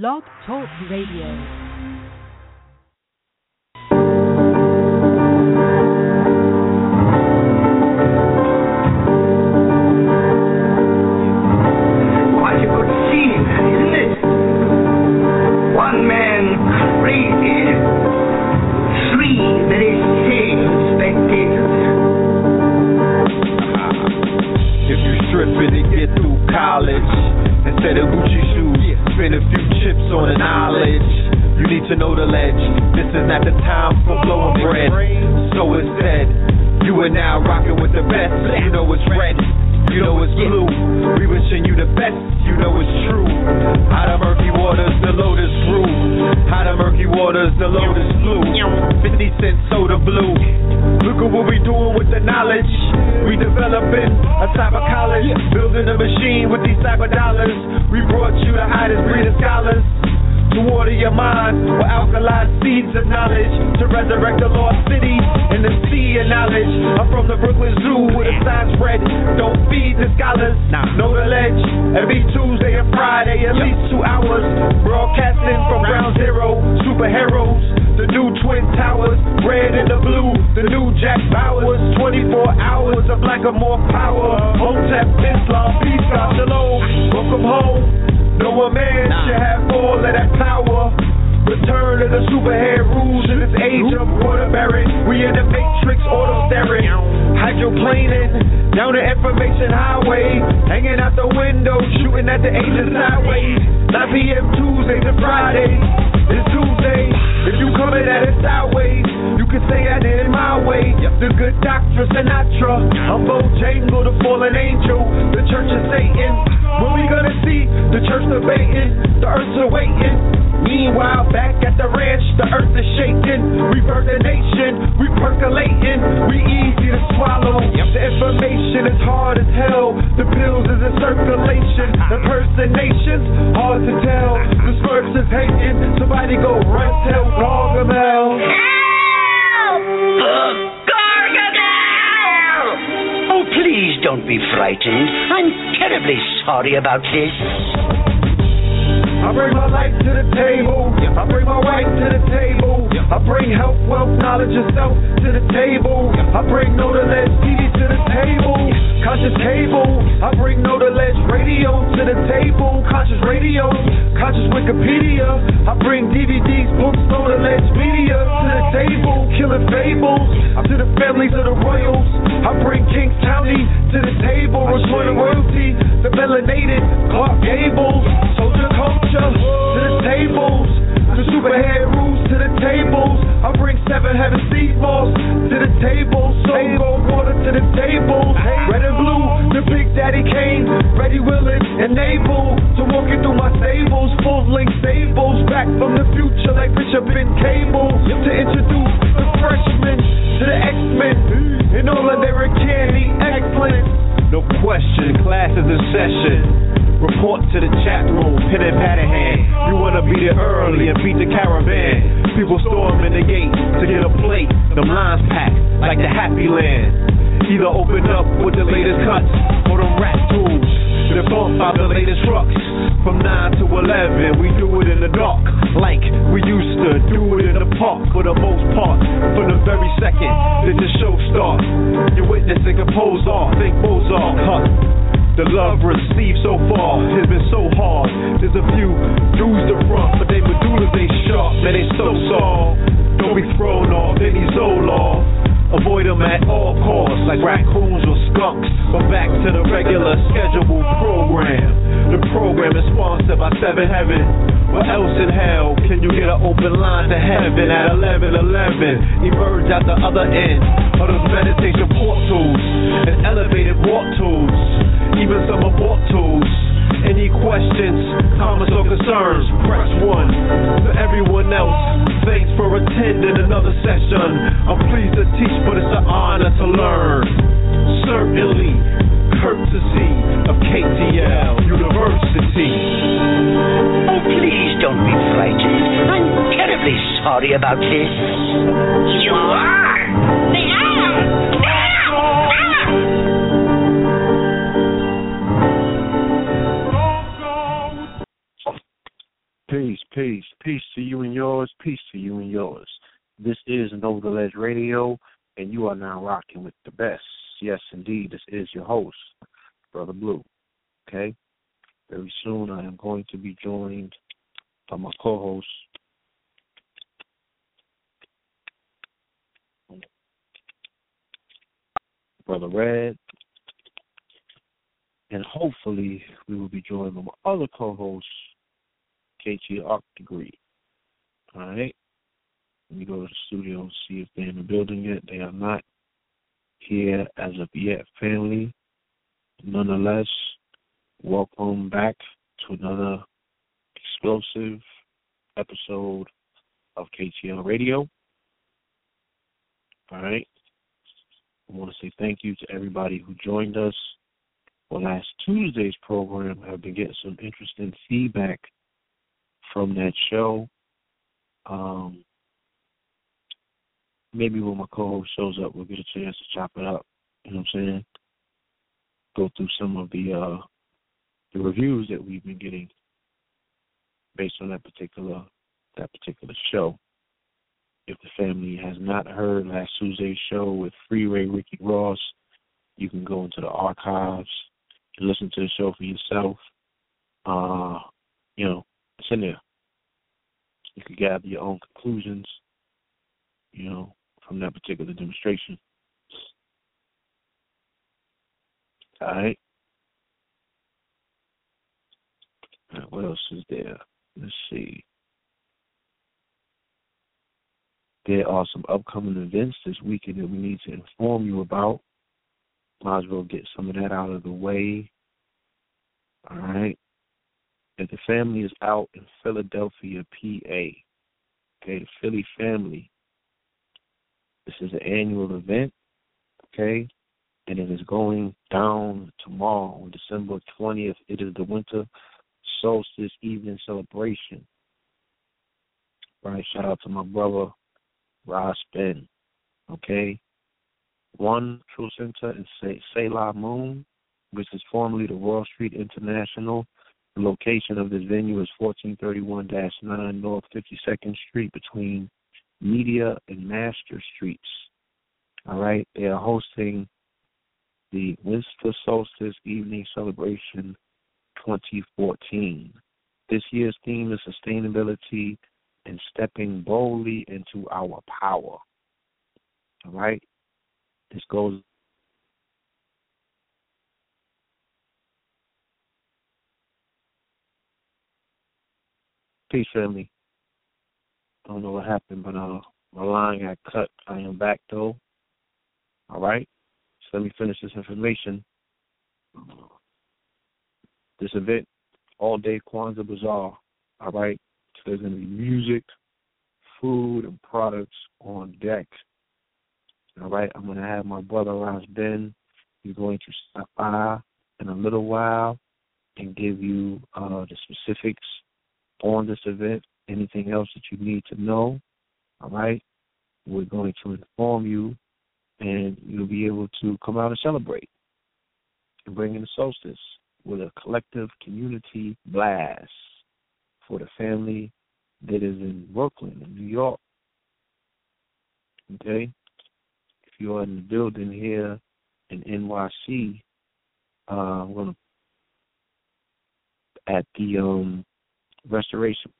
Blog Talk Radio. Quite chips on the knowledge. You need to know the ledge. This is not the time for blowing bread. So it's said, you are now rocking with the best. You know it's red. You know it's blue. We wishing you the best. You know it's true. Out of murky waters, the lotus grew. Out of murky waters, the lotus flew. 50 cent soda blue. Look at what we doing with the knowledge. We developing a of college, building a machine with these of dollars. We brought you the hottest breed of scholars. To water your mind with alkaline seeds of knowledge. To resurrect the lost city in the sea of knowledge. I'm from the Brooklyn Zoo with a sign spread. Don't feed the scholars. Know the ledge. Every Tuesday and Friday, at least two hours. Broadcasting from ground zero. Superheroes. The new Twin Towers. Red and the blue. The new Jack Bauers. 24 hours of black or more power. Hotep, Islam, peace, God, shalom. Welcome home. No one man should have all of that power. Return to the superhead rules in this age of water waterbury. We in the matrix, auto staring. Hydroplaning down the information highway. Hanging out the window, shooting at the angels sideways. 9 p.m. Tuesday to Friday. It's Tuesday. If you coming at it sideways, can say I did it my way. The good doctor Sinatra. I'm Bojangle, the fallen angel. The church of Satan. When we gonna see the church debating, the earth's awaiting. Meanwhile, back at the ranch, the earth is shaking. We birth the nation, we percolating, we easy to swallow. The information is hard as hell. The pills is in circulation. The impersonations, hard to tell. The smurfs is hating. Somebody go run tell Gargamel. Oh, please don't be frightened. I'm terribly sorry about this. I bring my life to the table. I bring my wife to the table. I bring health, wealth, knowledge, and self to the table. I bring know the ledge TV to the table. Conscious table. I bring know the ledge radio to the table. Conscious radio. Conscious Wikipedia. I bring DVDs, books, know the ledge media to the table. Killing fables to the families of the royals. I bring Kings County to the table. Restoring royalty. The melanated Clark Gables. Soldier culture to the tables. The superhead rules to the tables. I bring seven heaven sea balls to the tables, so table. Soul water to the table. Red and blue, the big daddy came. Ready, willing, and able to walk it through my stables. Full length stables. Back from the future like Bishop and Cable. To introduce the freshmen to the X-Men. And all of their candy excellent. No question, class is in session. Report to the chat room, pen and in hand. You wanna be there early and beat the caravan. People storming the gate to get a plate. Them lines packed like the happy land. Either open up with the latest cuts or them rap tools. They bump out the latest trucks. From 9 to 11, we do it in the dark. Like we used to do it in the park for the most part. From the very second that the show starts, you're witnessing compose art, think Mozart. Huh. The love received so far has been so hard. There's a few dudes to front, but they medullas they sharp, man they so soft. Don't be thrown off any Zoloft. Avoid them at all costs, like raccoons or skunks. But back to the regular scheduled program. The program is sponsored by Seven Heaven. What else in hell can you get an open line to heaven at 11 11? Emerge at the other end of those meditation portals and elevated walk tools, even some abort tools. Any questions, comments, or concerns, press one. For everyone else. Thanks for attending another session. I'm pleased to teach, but it's an honor to learn. Certainly, courtesy of KTL University. Oh, please don't be frightened. I'm terribly sorry about this. You are? Peace, peace, peace to you and yours, peace to you and yours. This is Know the Ledge Radio, and you are now rocking with the best. Yes, indeed, this is your host, Brother Blue. Okay? Very soon I am going to be joined by my co host, Brother Red. And hopefully we will be joined by my other co KT Arc Degree. All right. Let me go to the studio and see if they're in the building yet. They are not here as of yet, family. Nonetheless, welcome back to another explosive episode of KTL Radio. All right. I want to say thank you to everybody who joined us for last Tuesday's program. I've been getting some interesting feedback from that show. Um, maybe when my co-host shows up, we'll get a chance to chop it up. You know what I'm saying? Go through some of the uh, the reviews that we've been getting based on that particular that particular show. If the family has not heard last Tuesday's show with Freeway Ricky Ross, you can go into the archives and listen to the show for yourself. Uh, you know, it's in there. You can gather your own conclusions, you know, from that particular demonstration. All right. All right what else is there? Let's see. There are some upcoming events this weekend that we need to inform you about. Might as well get some of that out of the way. All right. If the family is out in Philadelphia, PA, okay, the Philly family, this is an annual event, okay, and it is going down tomorrow on December 20th. It is the winter solstice evening celebration. Right, shout out to my brother Ross Ben. Okay. One True Center in Say Selah Moon, which is formerly the Wall Street International. The location of this venue is 1431-9 North 52nd Street between Media and Master Streets. All right. They are hosting the Winter Solstice Evening Celebration 2014. This year's theme is sustainability and stepping boldly into our power. All right? This goes Peace, family. I don't know what happened, but uh, my line got cut. I am back, though. All right? So let me finish this information. This event, all day Kwanzaa Bazaar. All right? So There's going to be music, food, and products on deck. All right, I'm going to have my brother Ross Ben. He's going to stop by in a little while and give you uh, the specifics on this event. Anything else that you need to know. All right, we're going to inform you, and you'll be able to come out and celebrate and bring in the solstice with a collective community blast for the family that is in Brooklyn, in New York. Okay? If you are in the building here in NYC, uh, going to at the um, restoration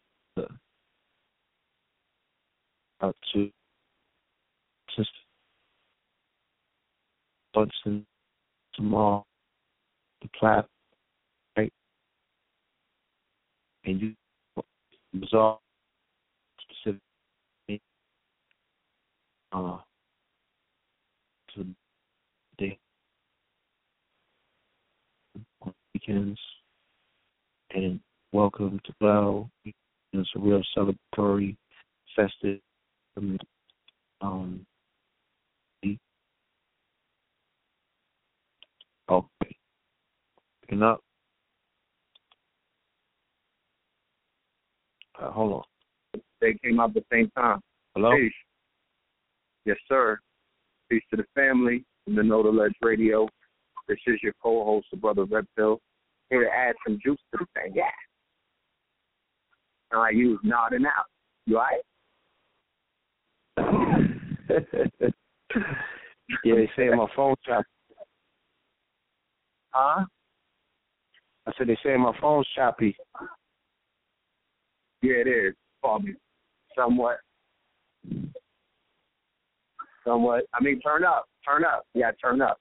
out to Sister Hudson tomorrow, the plat, right? And you bizarre specific uh to on weekends and welcome to Bell It's a real celebratory, festive. Um, okay. Picking up. Uh, hold on. They came out at the same time. Hello. Peace. Yes, sir. Peace to the family from the Know the Ledge Radio. This is your co-host, the brother Reptile, here to add some juice to the thing. Yeah. And I use nodding out. You all right? yeah, they say my phone choppy. Huh? I said they say my phone's choppy. Yeah, it is. Me. Somewhat. Somewhat. I mean, turn up. Turn up. Yeah, turn up.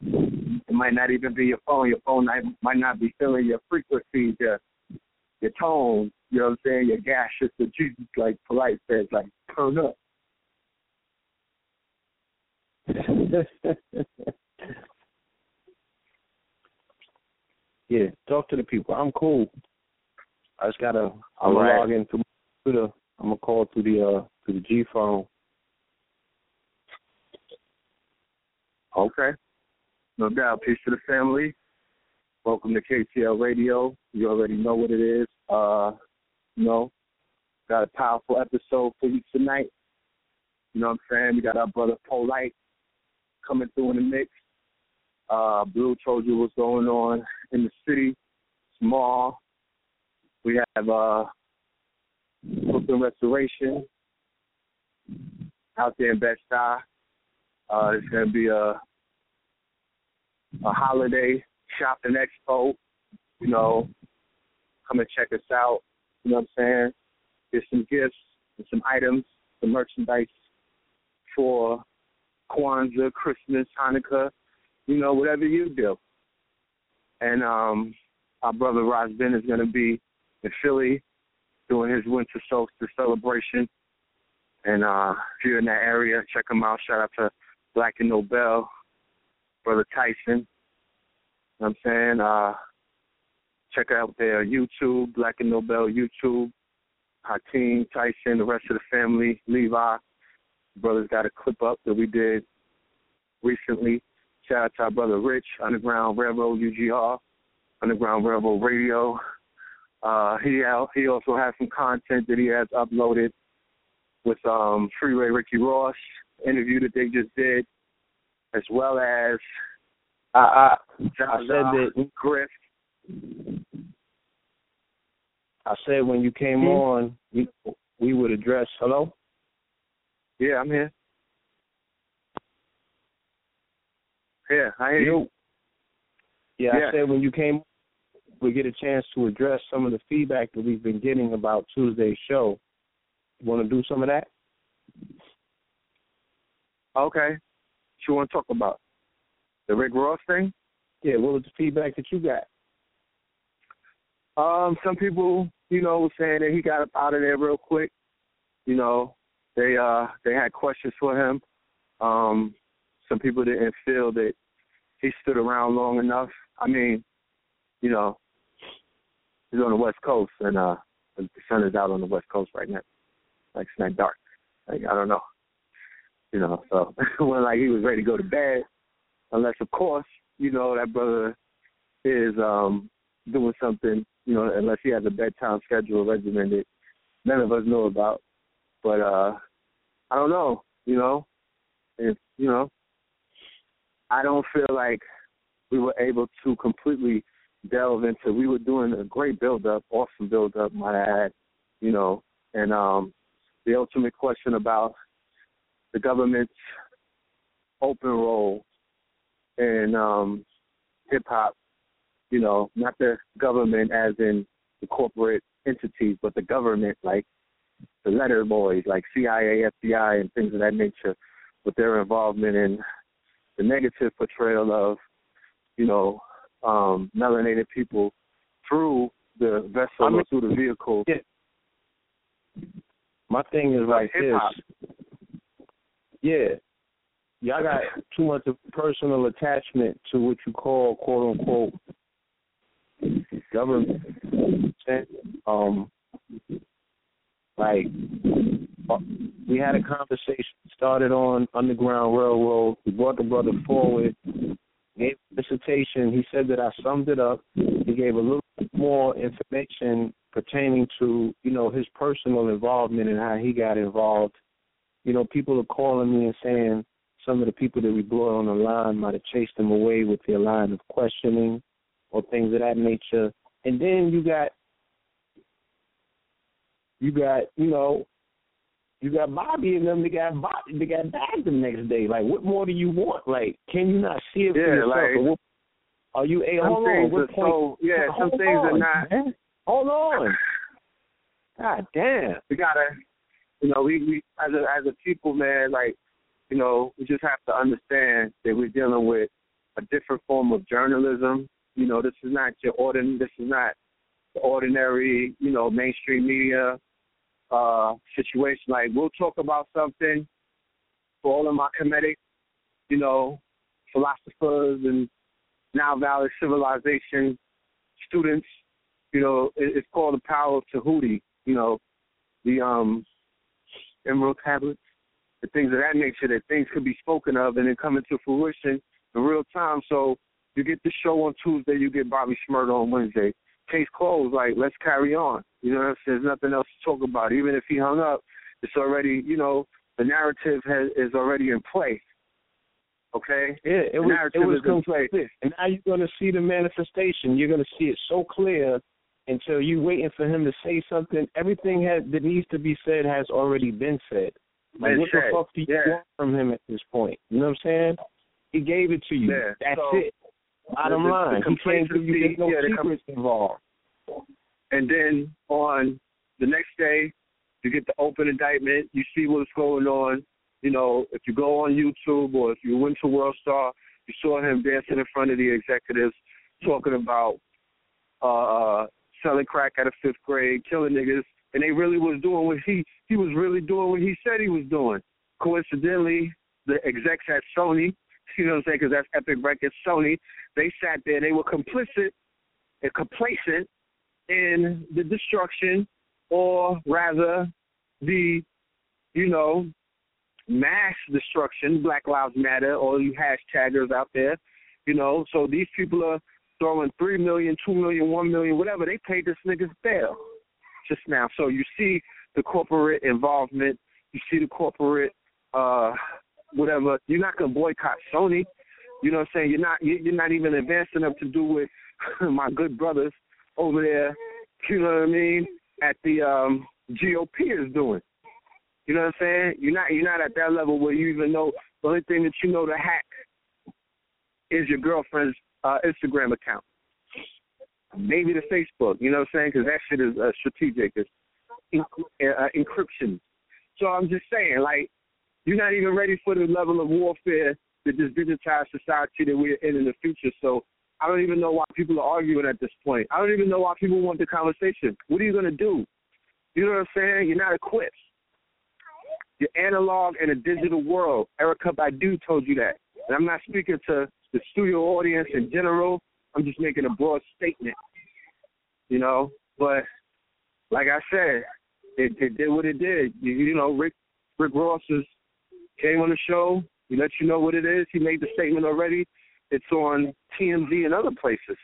It might not even be your phone. Your phone might, might not be feeling your frequency, your your tone. You know what I'm saying? Your gaseous, the Jesus, like polite says, like turn up. yeah, talk to the people. I'm cool. I just gotta I'm right. log in through the I'm gonna call through the uh through the G phone. Okay. No doubt. Peace to the family. Welcome to KTL Radio. You already know what it is. Uh, you know, got a powerful episode for you tonight. You know what I'm saying? We got our brother Polite coming through in the mix. Uh, Blue told you what's going on in the city. Small. We have uh, Brooklyn Restoration out there in Bed-Stuy. Uh, it's going to be a a holiday shopping expo. You know, come and check us out. You know what I'm saying? There's some gifts and some items, some merchandise for Kwanzaa, Christmas, Hanukkah, you know, whatever you do. And um our brother Rosbin is going to be in Philly doing his winter solstice celebration. And uh, if you're in that area, check him out. Shout out to Black and Nobel, Brother Tyson. You know what I'm saying? Uh, check out their YouTube, Black and Nobel YouTube. Hakeem, Tyson, the rest of the family, Levi. Brothers got a clip up that we did recently. Shout out to our brother Rich, Underground Railroad UGR, Underground Railroad Radio. Uh, he he also has some content that he has uploaded with um, Freeway Ricky Ross interview that they just did, as well as I I, I Zaza, said that Griff. I said when you came Hmm? on we we would address hello? Yeah, I'm here. Yeah, I hear you. Yeah, Yeah. I said when you came we get a chance to address some of the feedback that we've been getting about Tuesday's show. You wanna do some of that? Okay. What you want to talk about? The Rick Ross thing? Yeah, what was the feedback that you got? Um, some people, you know, were saying that he got up out of there real quick. You know, they uh they had questions for him. Um, some people didn't feel that he stood around long enough. I mean, you know, he's on the West Coast and uh the sun is out on the West Coast right now. Like it's not dark. Like I don't know. You know, so when like he was ready to go to bed, unless of course, you know, that brother is um doing something, you know, unless he has a bedtime schedule regimen that none of us know about. But uh I don't know, you know. If you know I don't feel like we were able to completely delve into we were doing a great build up, awesome build up, might I add, you know, and um the ultimate question about the government's open role in um hip hop, you know, not the government as in the corporate entities, but the government like the letter boys like CIA, FBI and things of that nature with their involvement in the negative portrayal of, you know, um, melanated people through the vessel I mean- or through the vehicle. Yeah. My thing is like hop. this. Yeah. Y'all got too much of personal attachment to what you call quote unquote government. Um Like we had a conversation started on Underground Railroad. We brought the brother forward, gave a dissertation. He said that I summed it up. He gave a little more information pertaining to, you know, his personal involvement and how he got involved. You know, people are calling me and saying some of the people that we brought on the line might have chased him away with their line of questioning or things of that nature. And then you got you got, you know, you got Bobby and them. They got Bobby. They got bagged the next day. Like, what more do you want? Like, can you not see it for Yeah, yourself? like- what, are you? Hey, hold on. What point? so yeah, some things are not man. Hold on. God damn. we gotta you know, we, we as a as a people, man, like, you know, we just have to understand that we're dealing with a different form of journalism. You know, this is not your ordin this is not the ordinary, you know, mainstream media uh situation. Like we'll talk about something for all of my comedic, you know, philosophers and now valid civilization students, you know, it, it's called the power of Tahuti, you know, the um emerald tablets, the things of that nature that things could be spoken of and then come into fruition in real time. So you get the show on Tuesday, you get Bobby Shmurda on Wednesday. Case closed, like let's carry on. You know what I'm saying? There's nothing else to talk about. Even if he hung up, it's already, you know, the narrative has is already in place. Okay? Yeah, it The was it was is in place. complete. And now you're gonna see the manifestation. You're gonna see it so clear until you waiting for him to say something. Everything has, that needs to be said has already been said. Like Been what said, the fuck do you yeah. want from him at this point? You know what I'm saying? He gave it to you. Yeah, That's so it. Bottom the- the line, he can't give you there's no yeah, the com- secrets involved. And then on the next day, you get the open indictment. You see what's going on. You know, if you go on YouTube or if you went to World Star, you saw him dancing in front of the executives, talking about uh selling crack at a fifth grade, killing niggas, and they really was doing what he he was really doing what he said he was doing. Coincidentally, the execs at Sony, you know what I'm saying, because that's Epic Records, Sony, they sat there, they were complicit and complacent in the destruction, or rather, the, you know, mass destruction, Black Lives Matter, all you hashtaggers out there, you know. So these people are throwing three million, two million, one million, whatever. They paid this nigga's bail just now. So you see the corporate involvement. You see the corporate, uh, whatever. You're not gonna boycott Sony. You know what I'm saying? You're not. you- You're not even advanced enough to do what my good brothers over there. You know what I mean? At the um, GOP is doing. You know what I'm saying? You're not. You're not at that level where you even know the only thing that you know to hack is your girlfriend's uh, Instagram account. Maybe the Facebook. You know what I'm saying? Because that shit is uh, strategic. It's en- uh, encryption. So I'm just saying, like, you're not even ready for the level of warfare that this digitized society that we're in in the future. So I don't even know why people are arguing at this point. I don't even know why people want the conversation. What are you going to do? You know what I'm saying? You're not equipped. You're analog in a digital world. Erykah Badu told you that. And I'm not speaking to the studio audience in general. I'm just making a broad statement. You know, but like I said, it, it did what it did. You, you know, Rick Rick Ross is came on the show. He let you know what it is. He made the statement already. It's on TMZ and other places.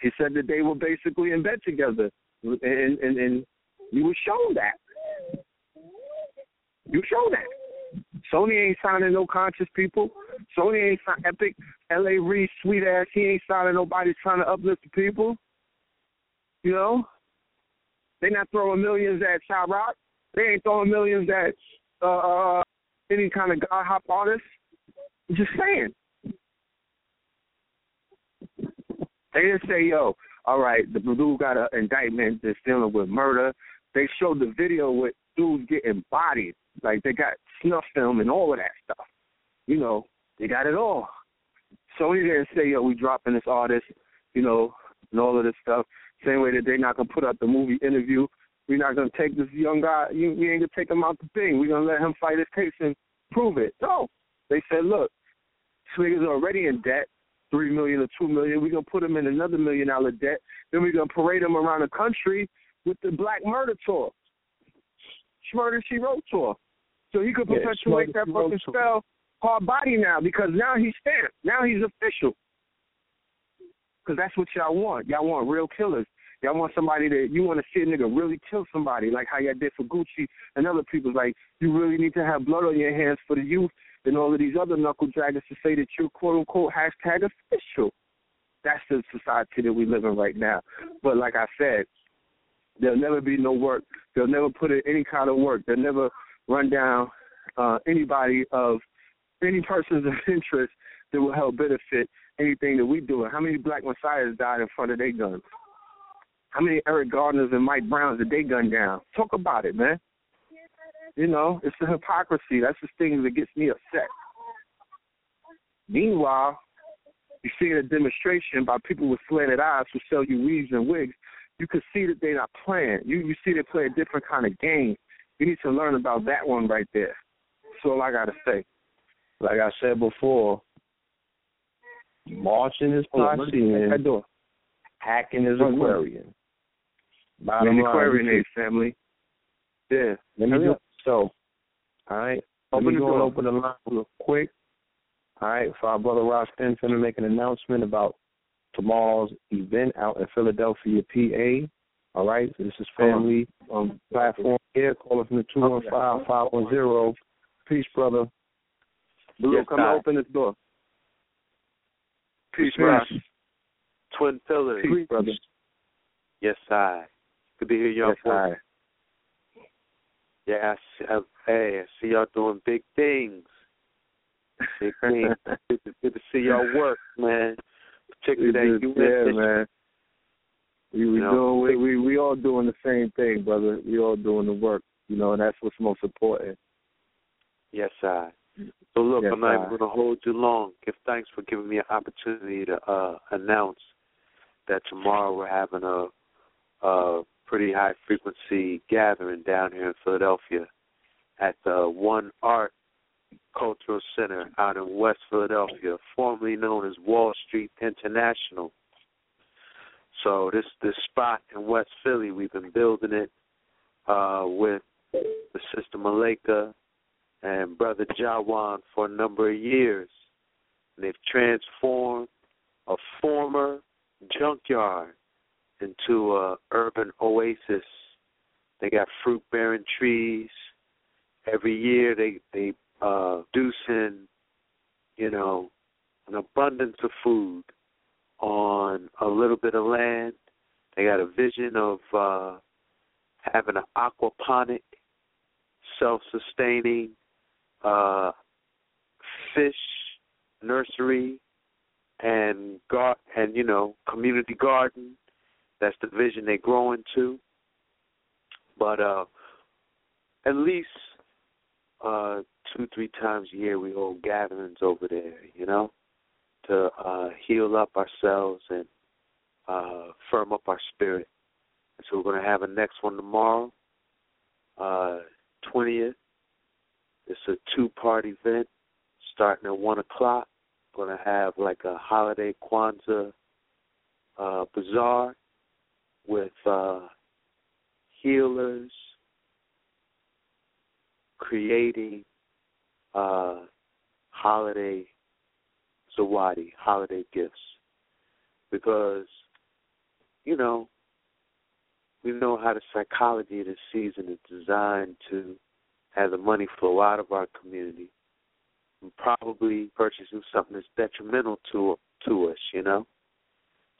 He said that they were basically in bed together, and and, and you were shown that. You shown that. Sony ain't signing no conscious people. Sony ain't signing Epic, L.A. Reid, sweet ass. He ain't signing nobody trying to uplift the people. You know, they not throwing millions at Rock. They ain't throwing millions at uh, uh, any kind of god hop artist. Just saying. They didn't say, yo, all right, the dude got an indictment that's dealing with murder. They showed the video with dudes getting bodied. Like they got snuff film and all of that stuff. You know, they got it all. Sony didn't say, yo, we dropping this artist, you know, and all of this stuff. Same way that they're not gonna put out the movie interview. We're not gonna take this young guy. You, we ain't gonna take him out the thing. We're gonna let him fight his case and prove it. No, they said, look, this nigga's already in debt, three million or two million. We're gonna put him in another million dollar debt. Then we're gonna parade him around the country with the Black Murder Tour. Murder She Wrote tour, so he could Yeah, perpetuate Smurder, that fucking spell hard body now because now he's stamped. Now he's official. Because that's what y'all want. Y'all want real killers. Y'all want somebody that you want to see a nigga really kill somebody, like how y'all did for Gucci and other people. Like you really need to have blood on your hands for the youth and all of these other knuckle draggers to say that you're quote unquote hashtag official. That's the society that we live in right now. But like I said, there'll never be no work. They'll never put in any kind of work. They'll never run down uh, anybody of any persons of interest that will help benefit anything that we do. How many black messiahs died in front of their guns? How many Eric Gardners and Mike Browns did they gun down? Talk about it, man. You know, it's the hypocrisy. That's the thing that gets me upset. Meanwhile, you see in a demonstration by people with slanted eyes who sell you weaves and wigs, you can see that they're not playing. You you see they play a different kind of game. You need to learn about that one right there. That's all I gotta say. Like I said before, marching is Hold on, let Piscean, hacking is. Aquarian. Bottom Man, the line, Aquarian we family. Yeah. Let me do so. All right. Open Let me the go door. and open the line real quick. All right. For our brother Ross Stinson to make an announcement about tomorrow's event out in Philadelphia, PA. All right. So this is family um, platform here. Call us from the two one five five one zero. Peace, brother. Blue, Yes, come I- open this door. Peace, Peace. Ross. Twin Pillars. Peace, brother. Yes, I. Good to hear y'all. Yes, voice. I. Yeah, I see, I, hey, I see y'all doing big things. Big things. good, to, good to see y'all work, man. Particularly that just- yeah, man. We we You know, doing we, we we all doing the same thing, brother. We all doing the work, you know, and that's what's most important. Yes, I. So look, Yes, I'm not even going to hold you long. Give thanks for giving me an opportunity to uh, announce that tomorrow we're having a, a pretty high frequency gathering down here in Philadelphia at the One Art Cultural Center out in West Philadelphia, formerly known as Wall Street International. So this this spot in West Philly, we've been building it uh, with the sister Malika and brother Jawan for a number of years. And they've transformed a former junkyard into a urban oasis. They got fruit bearing trees. Every year they they uh produce in, you know, an abundance of food on a little bit of land. They got a vision of uh having an aquaponic, self sustaining uh fish nursery and gar- and you know community garden that's the vision they grow into but uh at least uh two three times a year we hold gatherings over there you know to uh heal up ourselves and uh firm up our spirit. And so we're going to have a next one tomorrow uh 20th it's a two part event starting at one o'clock. Gonna have like a holiday Kwanzaa uh bazaar with uh healers creating uh holiday zawadi, holiday gifts. Because, you know, we know how the psychology of the season is designed to have the money flow out of our community and probably purchasing something that's detrimental to to us, you know.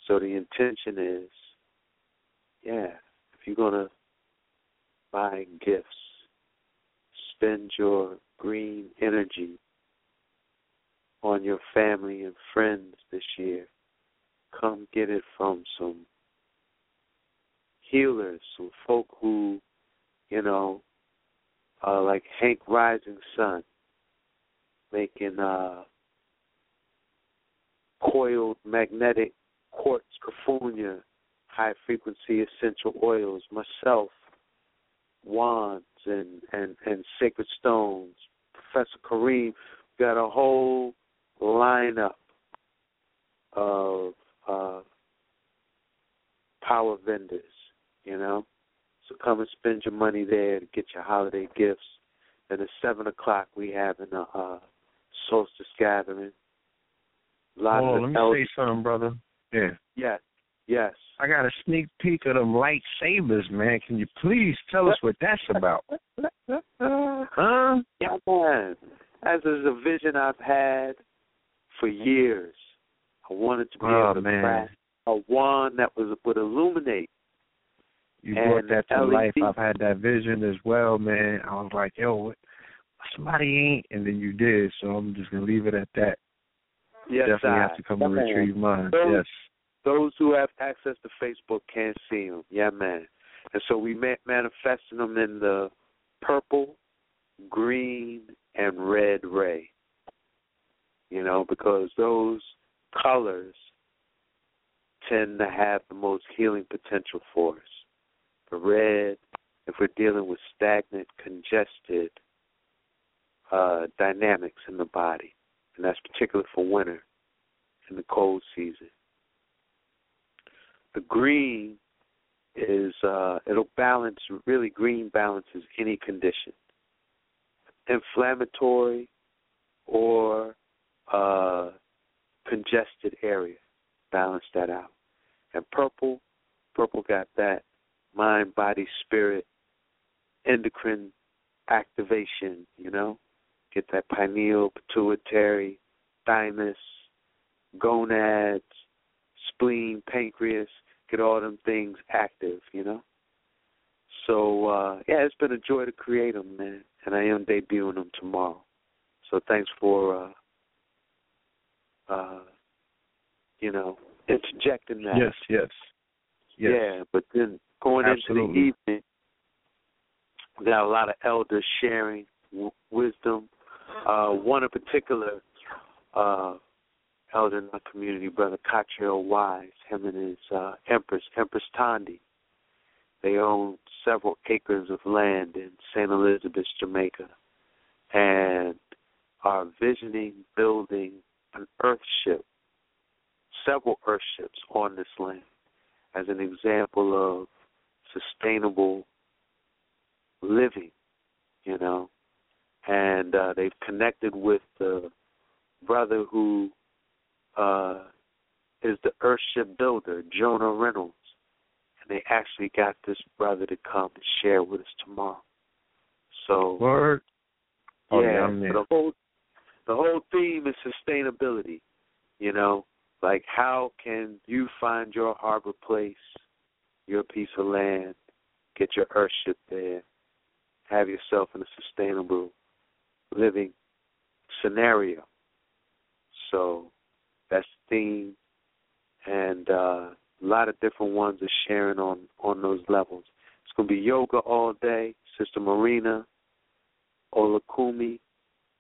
So the intention is, yeah, if you're gonna buy gifts, spend your green energy on your family and friends this year. Come get it from some healers, some folk who, you know, uh, like Hank Rising Sun, making uh, coiled magnetic quartz caffunia, high frequency essential oils, myself, wands and, and, and sacred stones, Professor Kareem, got a whole lineup of uh, power vendors, you know. So come and spend your money there to get your holiday gifts. And at seven o'clock we have a uh, solstice gathering. A lot oh, of let me say something, brother. Yeah. Yes, yes. I got a sneak peek of them lightsabers, man. Can you please tell us what that's about? Huh? Yeah, man. As is a vision I've had for years. I wanted to be Oh, able to man. craft a wand that was would illuminate. You brought that to LED. life. I've had that vision as well, man. I was like, yo, what, somebody ain't, and then you did. So I'm just gonna leave it at that. Yes, Definitely I. have to come and retrieve mine. Those- Yes. Those who have access to Facebook can't see them. Yeah, man. And so we ma- manifesting them in the purple, green, and red ray. You know, because those colors tend to have the most healing potential for us. The red, if we're dealing with stagnant, congested uh, dynamics in the body, and that's particular for winter in the cold season. The green is uh, it'll balance really green balances any condition, inflammatory or uh, congested area. Balance that out. And purple, purple got that mind, body, spirit, endocrine activation. You know, get that pineal, pituitary, thymus, gonads, spleen, pancreas, get all them things active, you know. So uh yeah, it's been a joy to create them, man, and I am debuting them tomorrow. So thanks for uh uh you know interjecting that. Yes, yes. Yes. Yeah, but then going into the evening, we got a lot of elders sharing w- wisdom. Uh, one in particular, uh, elder in my community, Brother Cottrell Wise, him and his uh, Empress, Empress Tondi. They own several acres of land in St. Elizabeth, Jamaica, and are visioning building an earthship, several earthships on this land as an example of sustainable living, you know. And uh, they've connected with the brother who uh, is the Earthship builder, Jonah Reynolds. And they actually got this brother to come and share with us tomorrow. So Word. Oh, yeah, yeah, I'm there. so the whole the whole theme is sustainability. You know, like how can you find your harbor place, your piece of land, get your earthship there, have yourself in a sustainable living scenario. So that's the theme, and uh, a lot of different ones are sharing on on those levels. It's going to be yoga all day. Sister Marina, Olakumi,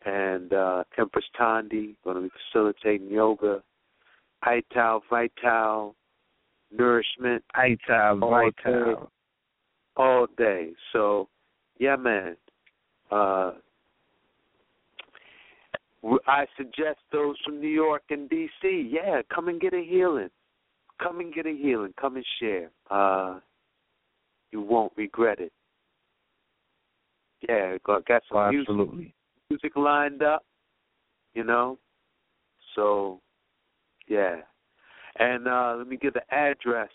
and uh, Empress Tondi going to be facilitating yoga. Ital, Vital, Nourishment Ital, Vital. all day. So, yeah, man. Uh, I suggest those from New York and D.C. Yeah, come and get a healing. Come and get a healing. Come and share. Uh, you won't regret it. Yeah, got got some Oh, music music lined up, you know. So, yeah. And uh let me give the address.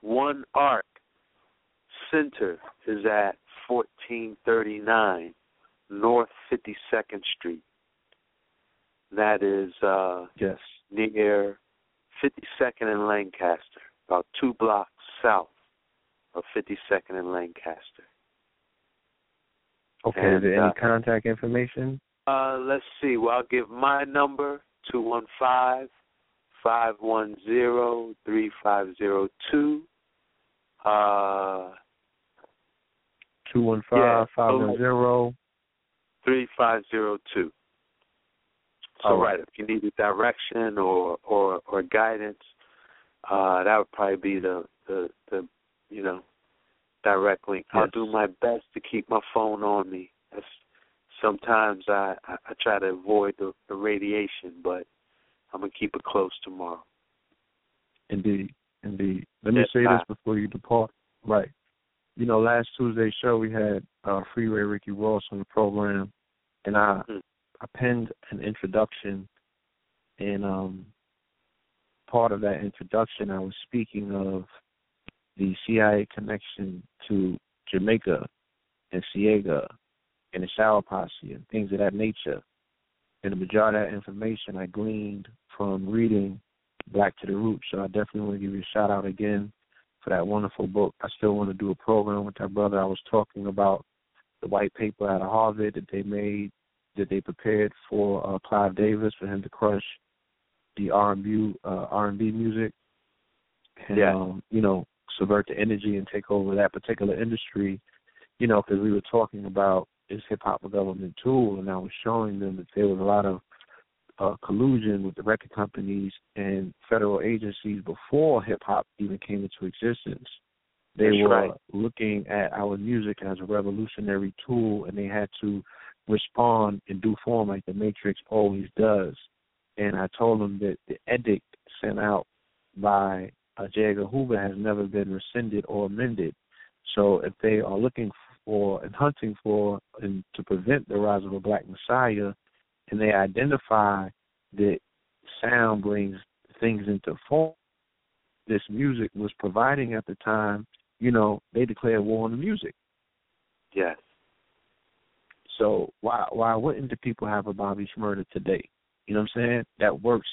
One Arc Center is at 1439 North 52nd Street. That is uh Yes. near 52nd and Lancaster, about two blocks south of 52nd and Lancaster. Okay, And, is there uh, any contact information? Uh, let's see. Well, I'll give my number two one five five one zero three five zero two. Uh, Two one yeah, five five one zero. Three five zero two. So All right, if you need a direction or or or guidance, uh, that would probably be the the the you know direct link. I'll do my best to keep my phone on me. That's, sometimes I, I I try to avoid the, the radiation, but I'm gonna keep it close tomorrow. Indeed, indeed. Let me say I- this before you depart. Right. You know, last Tuesday's show we had uh, Freeway Ricky Ross on the program, and I Mm. I penned an introduction, and um, part of that introduction I was speaking of the CIA connection to Jamaica and Seaga and the Shower Posse and things of that nature. And the majority of that information I gleaned from reading Black to the Roots. So I definitely want to give you a shout out again for that wonderful book. I still want to do a program with that brother. I was talking about the white paper out of Harvard that they made, that they prepared for uh, Clive Davis for him to crush the R&B uh, R&B music, and Yeah. um, you know subvert the energy and take over that particular industry. You know, because we were talking about is hip hop a government tool, and I was showing them that there was a lot of uh, collusion with the record companies and federal agencies before hip hop even came into existence. They That's were right. looking at our music as a revolutionary tool, and they had to respond in due form, like the Matrix always does. And I told them that the edict sent out by uh, J. Edgar Hoover has never been rescinded or amended. So if they are looking for and hunting for and to prevent the rise of a black messiah, and they identify that sound brings things into form, this music was providing at the time, you know, they declared war on the music. Yes. So why why wouldn't the people have a Bobby Shmurda today? You know what I'm saying? That works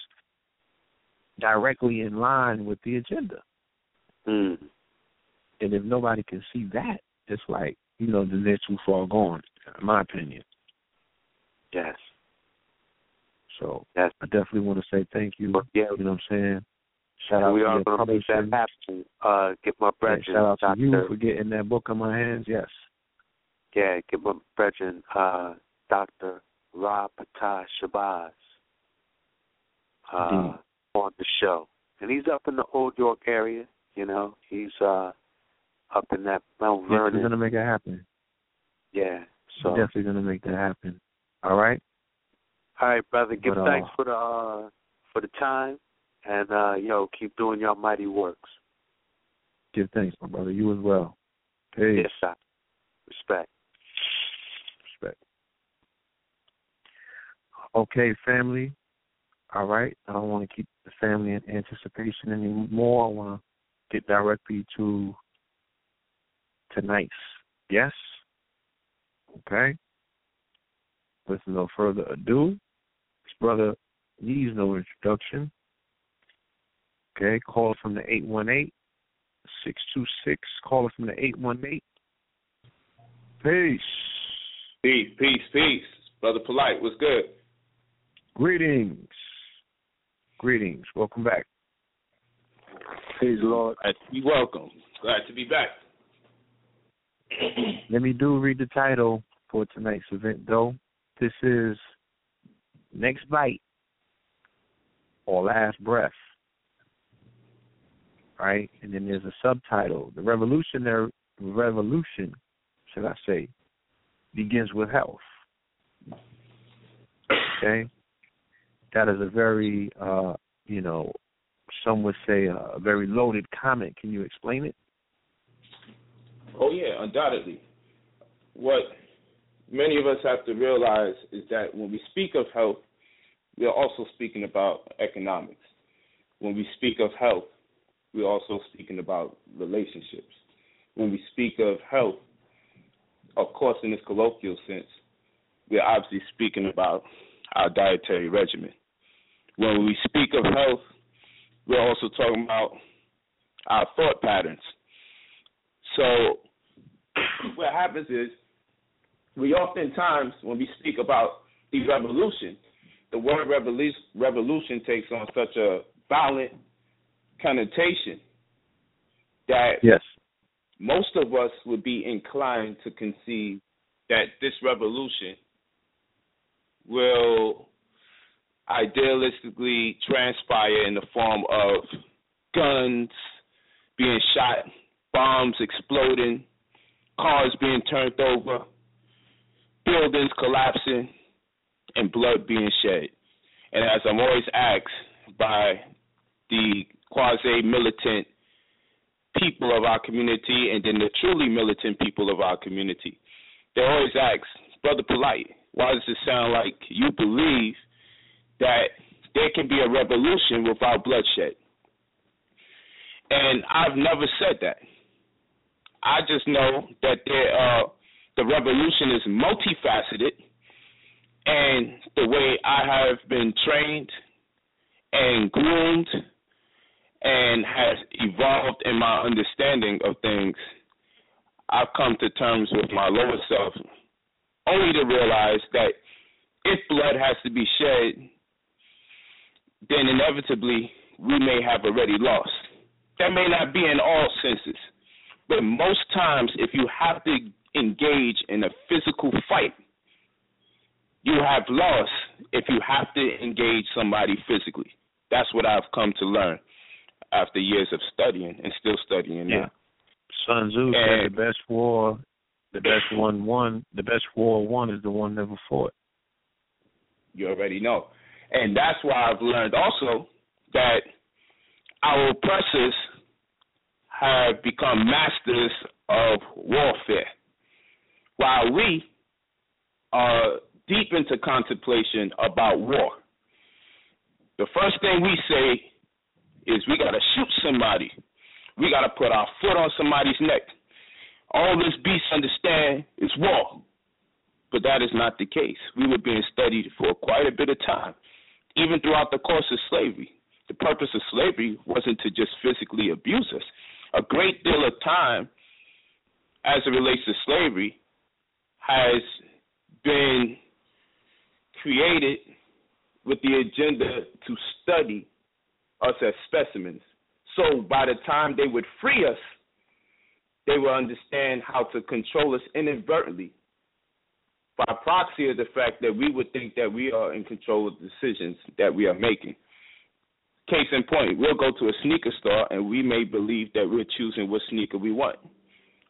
directly in line with the agenda. Mm. And if nobody can see that, it's like, you know, then they're too far gone, in my opinion. Yes. So. I definitely want to say thank you. Yeah. You know what I'm saying? Shout out we to are going to make that happen. Uh, get my Yeah, shout out to Dr. you for getting that book in my hands. Yes. Yeah, get my brethren, uh, Dr. Rob Patah Shabazz uh, Indeed. on the show. And he's up in the Old York area, you know. He's uh up in that Mount Yes, we're gonna make it happen. Yeah. So We're definitely gonna make that happen. All right. All right, brother, give But, uh, thanks for the uh for the time and uh yo, keep doing your mighty works. Give thanks, my brother. You as well. Peace. Yes, sir. Respect. Respect. Okay, family. All right. I don't want to keep the family in anticipation anymore. I want to get directly to tonight's yes. Okay. With no further ado, brother needs no introduction. Okay, call from the 818 626. Call it from the 818. Peace. Peace, peace, peace. Brother Polite, what's good? Greetings. Greetings. Welcome back. Praise the Lord. You're welcome. Glad to be back. Let me do read the title for tonight's event, though. This is Next Bite or Last Breath. Right? And then there's a subtitle. The revolutionary revolution, should I say, begins with health. Okay? That is a very uh, you know, some would say a very loaded comment. Can you explain it? Oh yeah, undoubtedly. What many of us have to realize is that when we speak of health, we are also speaking about economics. When we speak of health, we're also speaking about relationships. When we speak of health, of course, in this colloquial sense, we're obviously speaking about our dietary regimen. When we speak of health, we're also talking about our thought patterns. So, what happens is, we oftentimes, when we speak about the revolution, the word revolution, revolution takes on such a violent connotation that Yes. most of us would be inclined to conceive that this revolution will idealistically transpire in the form of guns being shot, bombs exploding, cars being turned over, buildings collapsing, and blood being shed. And as I'm always asked by the quasi militant people of our community and then the truly militant people of our community. They always ask, Brother Polite, why does it sound like you believe that there can be a revolution without bloodshed? And I've never said that. I just know that there, uh, the revolution is multifaceted, and the way I have been trained and groomed and has evolved in my understanding of things, I've come to terms with my lower self only to realize that if blood has to be shed, then inevitably we may have already lost. That may not be in all senses, but most times, if you have to engage in a physical fight, you have lost if you have to engage somebody physically. That's what I've come to learn after years of studying and still studying yeah. now. Sun Tzu said the best war, the best one won, the best war won is the one never fought. You already know. And that's why I've learned also that our oppressors have become masters of warfare, while we are deep into contemplation about war. The first thing we say is we got to shoot somebody. We got to put our foot on somebody's neck. All this beasts understand is war. But that is not the case. We were being studied for quite a bit of time, even throughout the course of slavery. The purpose of slavery wasn't to just physically abuse us. A great deal of time, as it relates to slavery, has been created with the agenda to study us as specimens. So by the time they would free us, they would understand how to control us inadvertently by proxy of the fact that we would think that we are in control of the decisions that we are making. Case in point, we'll go to a sneaker store and we may believe that we're choosing what sneaker we want.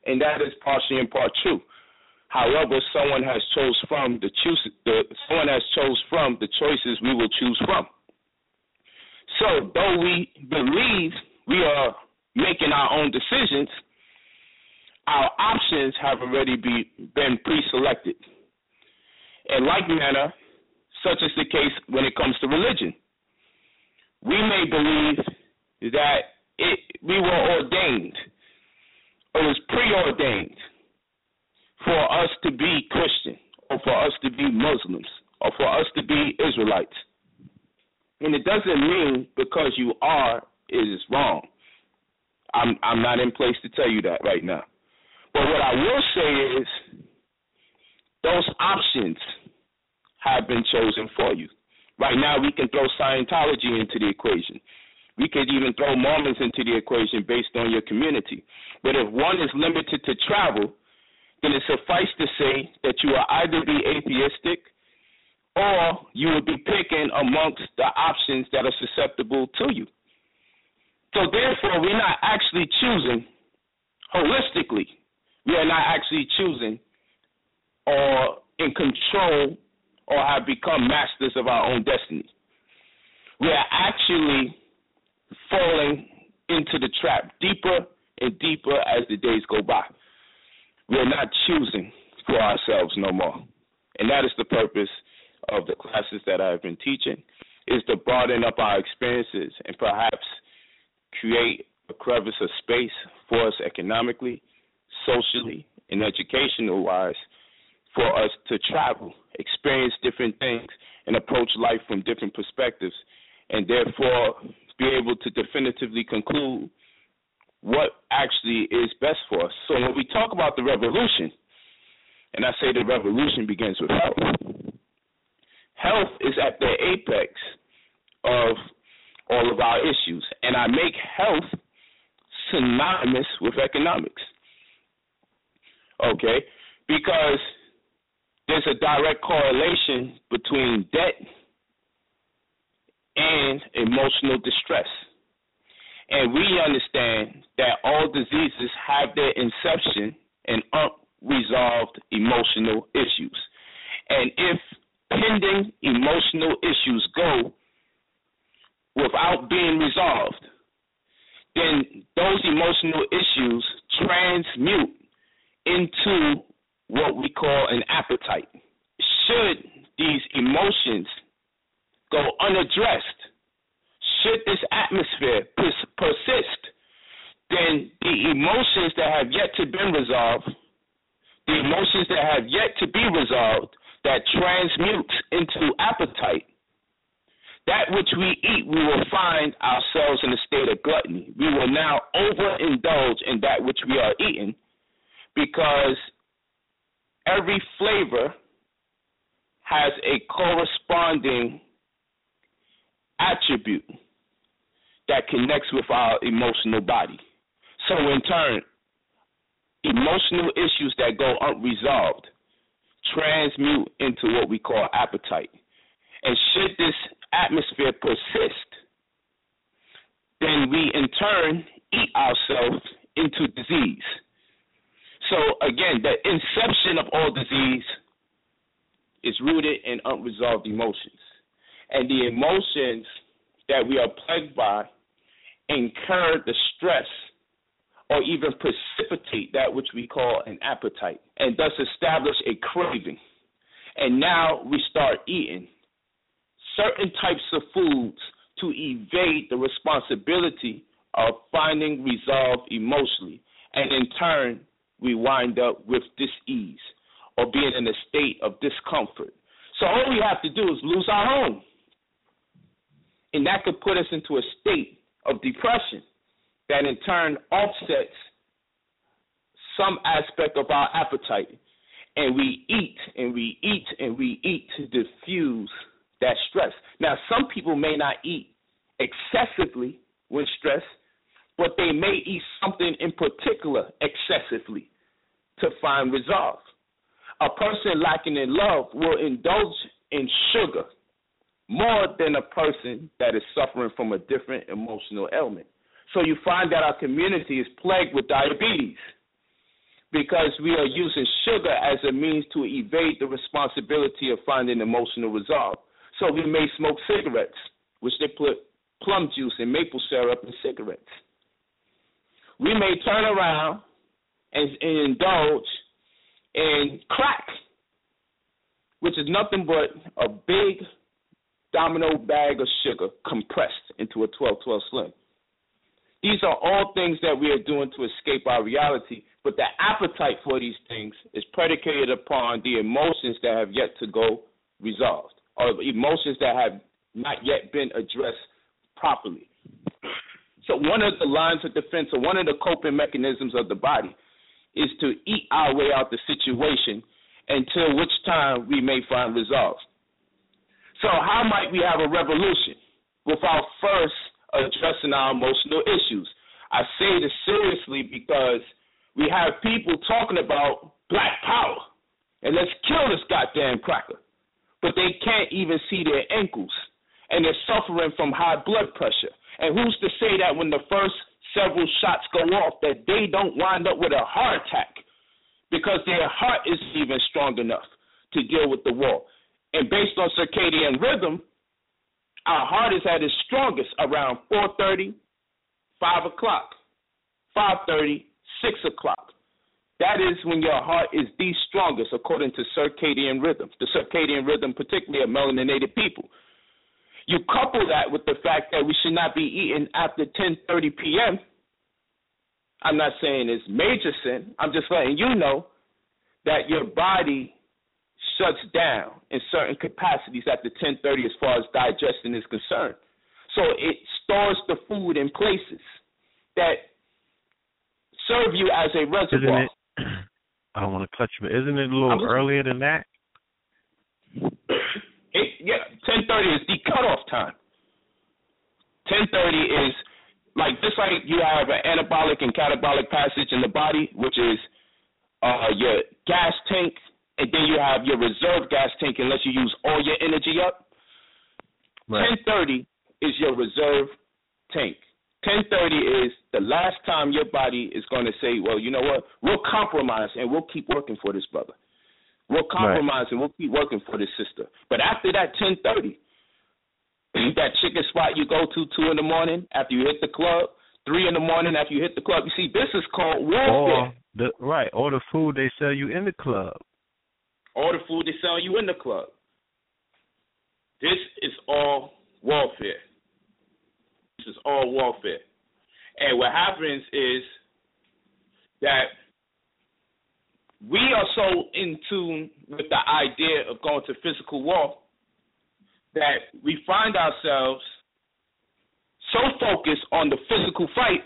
And that is partially in part true. However, someone has chose from the choose the someone has chose from the choices we will choose from. So, though we believe we are making our own decisions, our options have already be, been pre-selected. In like manner, such is the case when it comes to religion. We may believe that it, we were ordained, or was preordained for us to be Christian, or for us to be Muslims, or for us to be Israelites. And it doesn't mean because you are is wrong. I'm I'm not in place to tell you that right now. But what I will say is those options have been chosen for you. Right now we can throw Scientology into the equation. We could even throw Mormons into the equation based on your community. But if one is limited to travel, then it suffices to say that you will either be atheistic or you will be picking amongst the options that are susceptible to you. So therefore, we're not actually choosing holistically. We are not actually choosing or in control or have become masters of our own destiny. We are actually falling into the trap deeper and deeper as the days go by. We are not choosing for ourselves no more. And that is the purpose of the classes that I've been teaching is to broaden up our experiences and perhaps create a crevice of space for us economically, socially, and educational wise for us to travel, experience different things, and approach life from different perspectives, and therefore be able to definitively conclude what actually is best for us. So when we talk about the revolution, and I say the revolution begins with health, health is at the apex of all of our issues. And I make health synonymous with economics. Okay? Because there's a direct correlation between debt and emotional distress. And we understand that all diseases have their inception in unresolved emotional issues. And if pending emotional issues go without being resolved, then those emotional issues transmute into what we call an appetite. Should these emotions go unaddressed, should this atmosphere pers- persist, then the emotions that have yet to be resolved, the emotions that have yet to be resolved, that transmutes into appetite, that which we eat, we will find ourselves in a state of gluttony. We will now overindulge in that which we are eating because every flavor has a corresponding attribute that connects with our emotional body. So, in turn, emotional issues that go unresolved transmute into what we call appetite. And should this atmosphere persist, then we in turn eat ourselves into disease. So again, the inception of all disease is rooted in unresolved emotions. And the emotions that we are plagued by incur the stress or even precipitate that which we call an appetite and thus establish a craving. And now we start eating certain types of foods to evade the responsibility of finding resolve emotionally. And in turn, we wind up with dis-ease or being in a state of discomfort. So all we have to do is lose our home. And that could put us into a state of depression that in turn offsets some aspect of our appetite. And we eat and we eat and we eat to diffuse that stress. Now, some people may not eat excessively when stressed, but they may eat something in particular excessively to find resolve. A person lacking in love will indulge in sugar more than a person that is suffering from a different emotional ailment. So you find that our community is plagued with diabetes because we are using sugar as a means to evade the responsibility of finding emotional resolve. So we may smoke cigarettes, which they put plum juice and maple syrup in cigarettes. We may turn around and, and indulge in crack, which is nothing but a big domino bag of sugar compressed into a 12-12 slim. These are all things that we are doing to escape our reality, but the appetite for these things is predicated upon the emotions that have yet to go resolved, or emotions that have not yet been addressed properly. So, one of the lines of defense, or one of the coping mechanisms of the body, is to eat our way out the situation until which time we may find resolve. So, how might we have a revolution without first addressing our emotional issues? I say this seriously because we have people talking about black power and let's kill this goddamn cracker, but they can't even see their ankles and they're suffering from high blood pressure. And who's to say that when the first several shots go off that they don't wind up with a heart attack because their heart isn't even strong enough to deal with the war. And based on circadian rhythm, our heart is at its strongest around 4.30, 5 o'clock, 5.30, 6 o'clock. That is when your heart is the strongest according to circadian rhythm, the circadian rhythm particularly of melaninated people. You couple that with the fact that we should not be eating after 10:30 p.m. I'm not saying it's major sin. I'm just letting you know that your body shuts down in certain capacities after 10:30 as far as digestion is concerned. So it stores the food in places that serve you as a reservoir. Isn't it, I don't want to cut you, but isn't it a little earlier than that? It, yeah, ten thirty is the cutoff time. Ten thirty is like just like you have an anabolic and catabolic passage in the body, which is uh, your gas tank, and then you have your reserve gas tank unless you use all your energy up. Ten right. thirty is your reserve tank. Ten thirty is the last time your body is going to say, "Well, you know what? We'll compromise and we'll keep working for this brother." We'll compromise right. and we'll keep working for this sister. But after that ten thirty, that chicken spot you go to two in the morning after you hit the club, three in the morning after you hit the club. You see, this is called warfare. The right, or the food they sell you in the club. Or the food they sell you in the club. This is all warfare. This is all warfare. And what happens is that we are so in tune with the idea of going to physical war that we find ourselves so focused on the physical fight,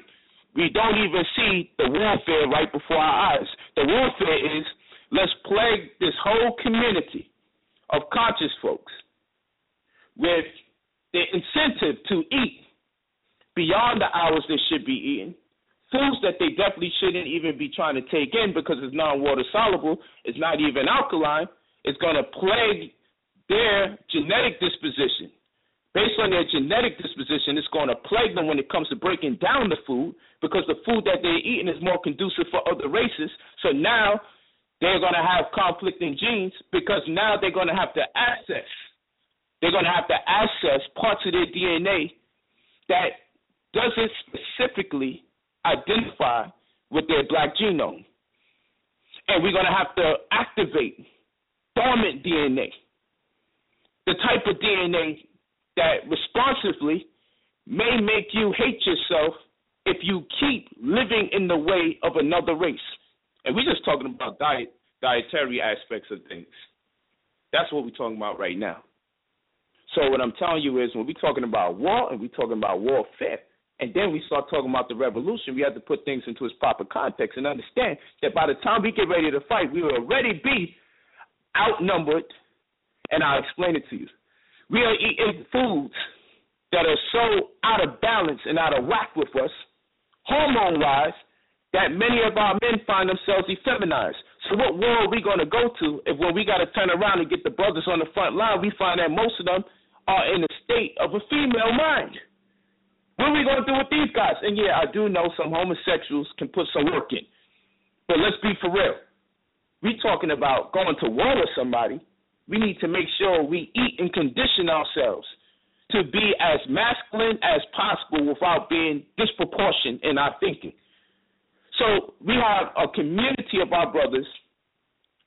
we don't even see the warfare right before our eyes. The warfare is let's plague this whole community of conscious folks with the incentive to eat beyond the hours they should be eating, foods that they definitely shouldn't even be trying to take in because it's non-water soluble, it's not even alkaline, it's going to plague their genetic disposition. Based on their genetic disposition, it's going to plague them when it comes to breaking down the food because the food that they're eating is more conducive for other races. So now they're going to have conflicting genes because now they're going to have to access, they're going to have to access parts of their DNA that doesn't specifically identify with their black genome. And we're going to have to activate dormant DNA the type of DNA that responsively may make you hate yourself if you keep living in the way of another race. And we're just talking about diet, dietary aspects of things. That's what we're talking about right now. So what I'm telling you is when we're talking about war and we're talking about warfare, and then we start talking about the revolution, we have to put things into its proper context and understand that by the time we get ready to fight, we will already be outnumbered and I'll explain it to you. We are eating foods that are so out of balance and out of whack with us, hormone wise, that many of our men find themselves effeminized. So what war are we going to go to if when we got to turn around and get the brothers on the front line, we find that most of them are in a state of a female mind? What are we going to do with these guys? And yeah, I do know some homosexuals can put some work in. But let's be for real. We talking about going to war with somebody we need to make sure we eat and condition ourselves to be as masculine as possible without being disproportionate in our thinking. So we have a community of our brothers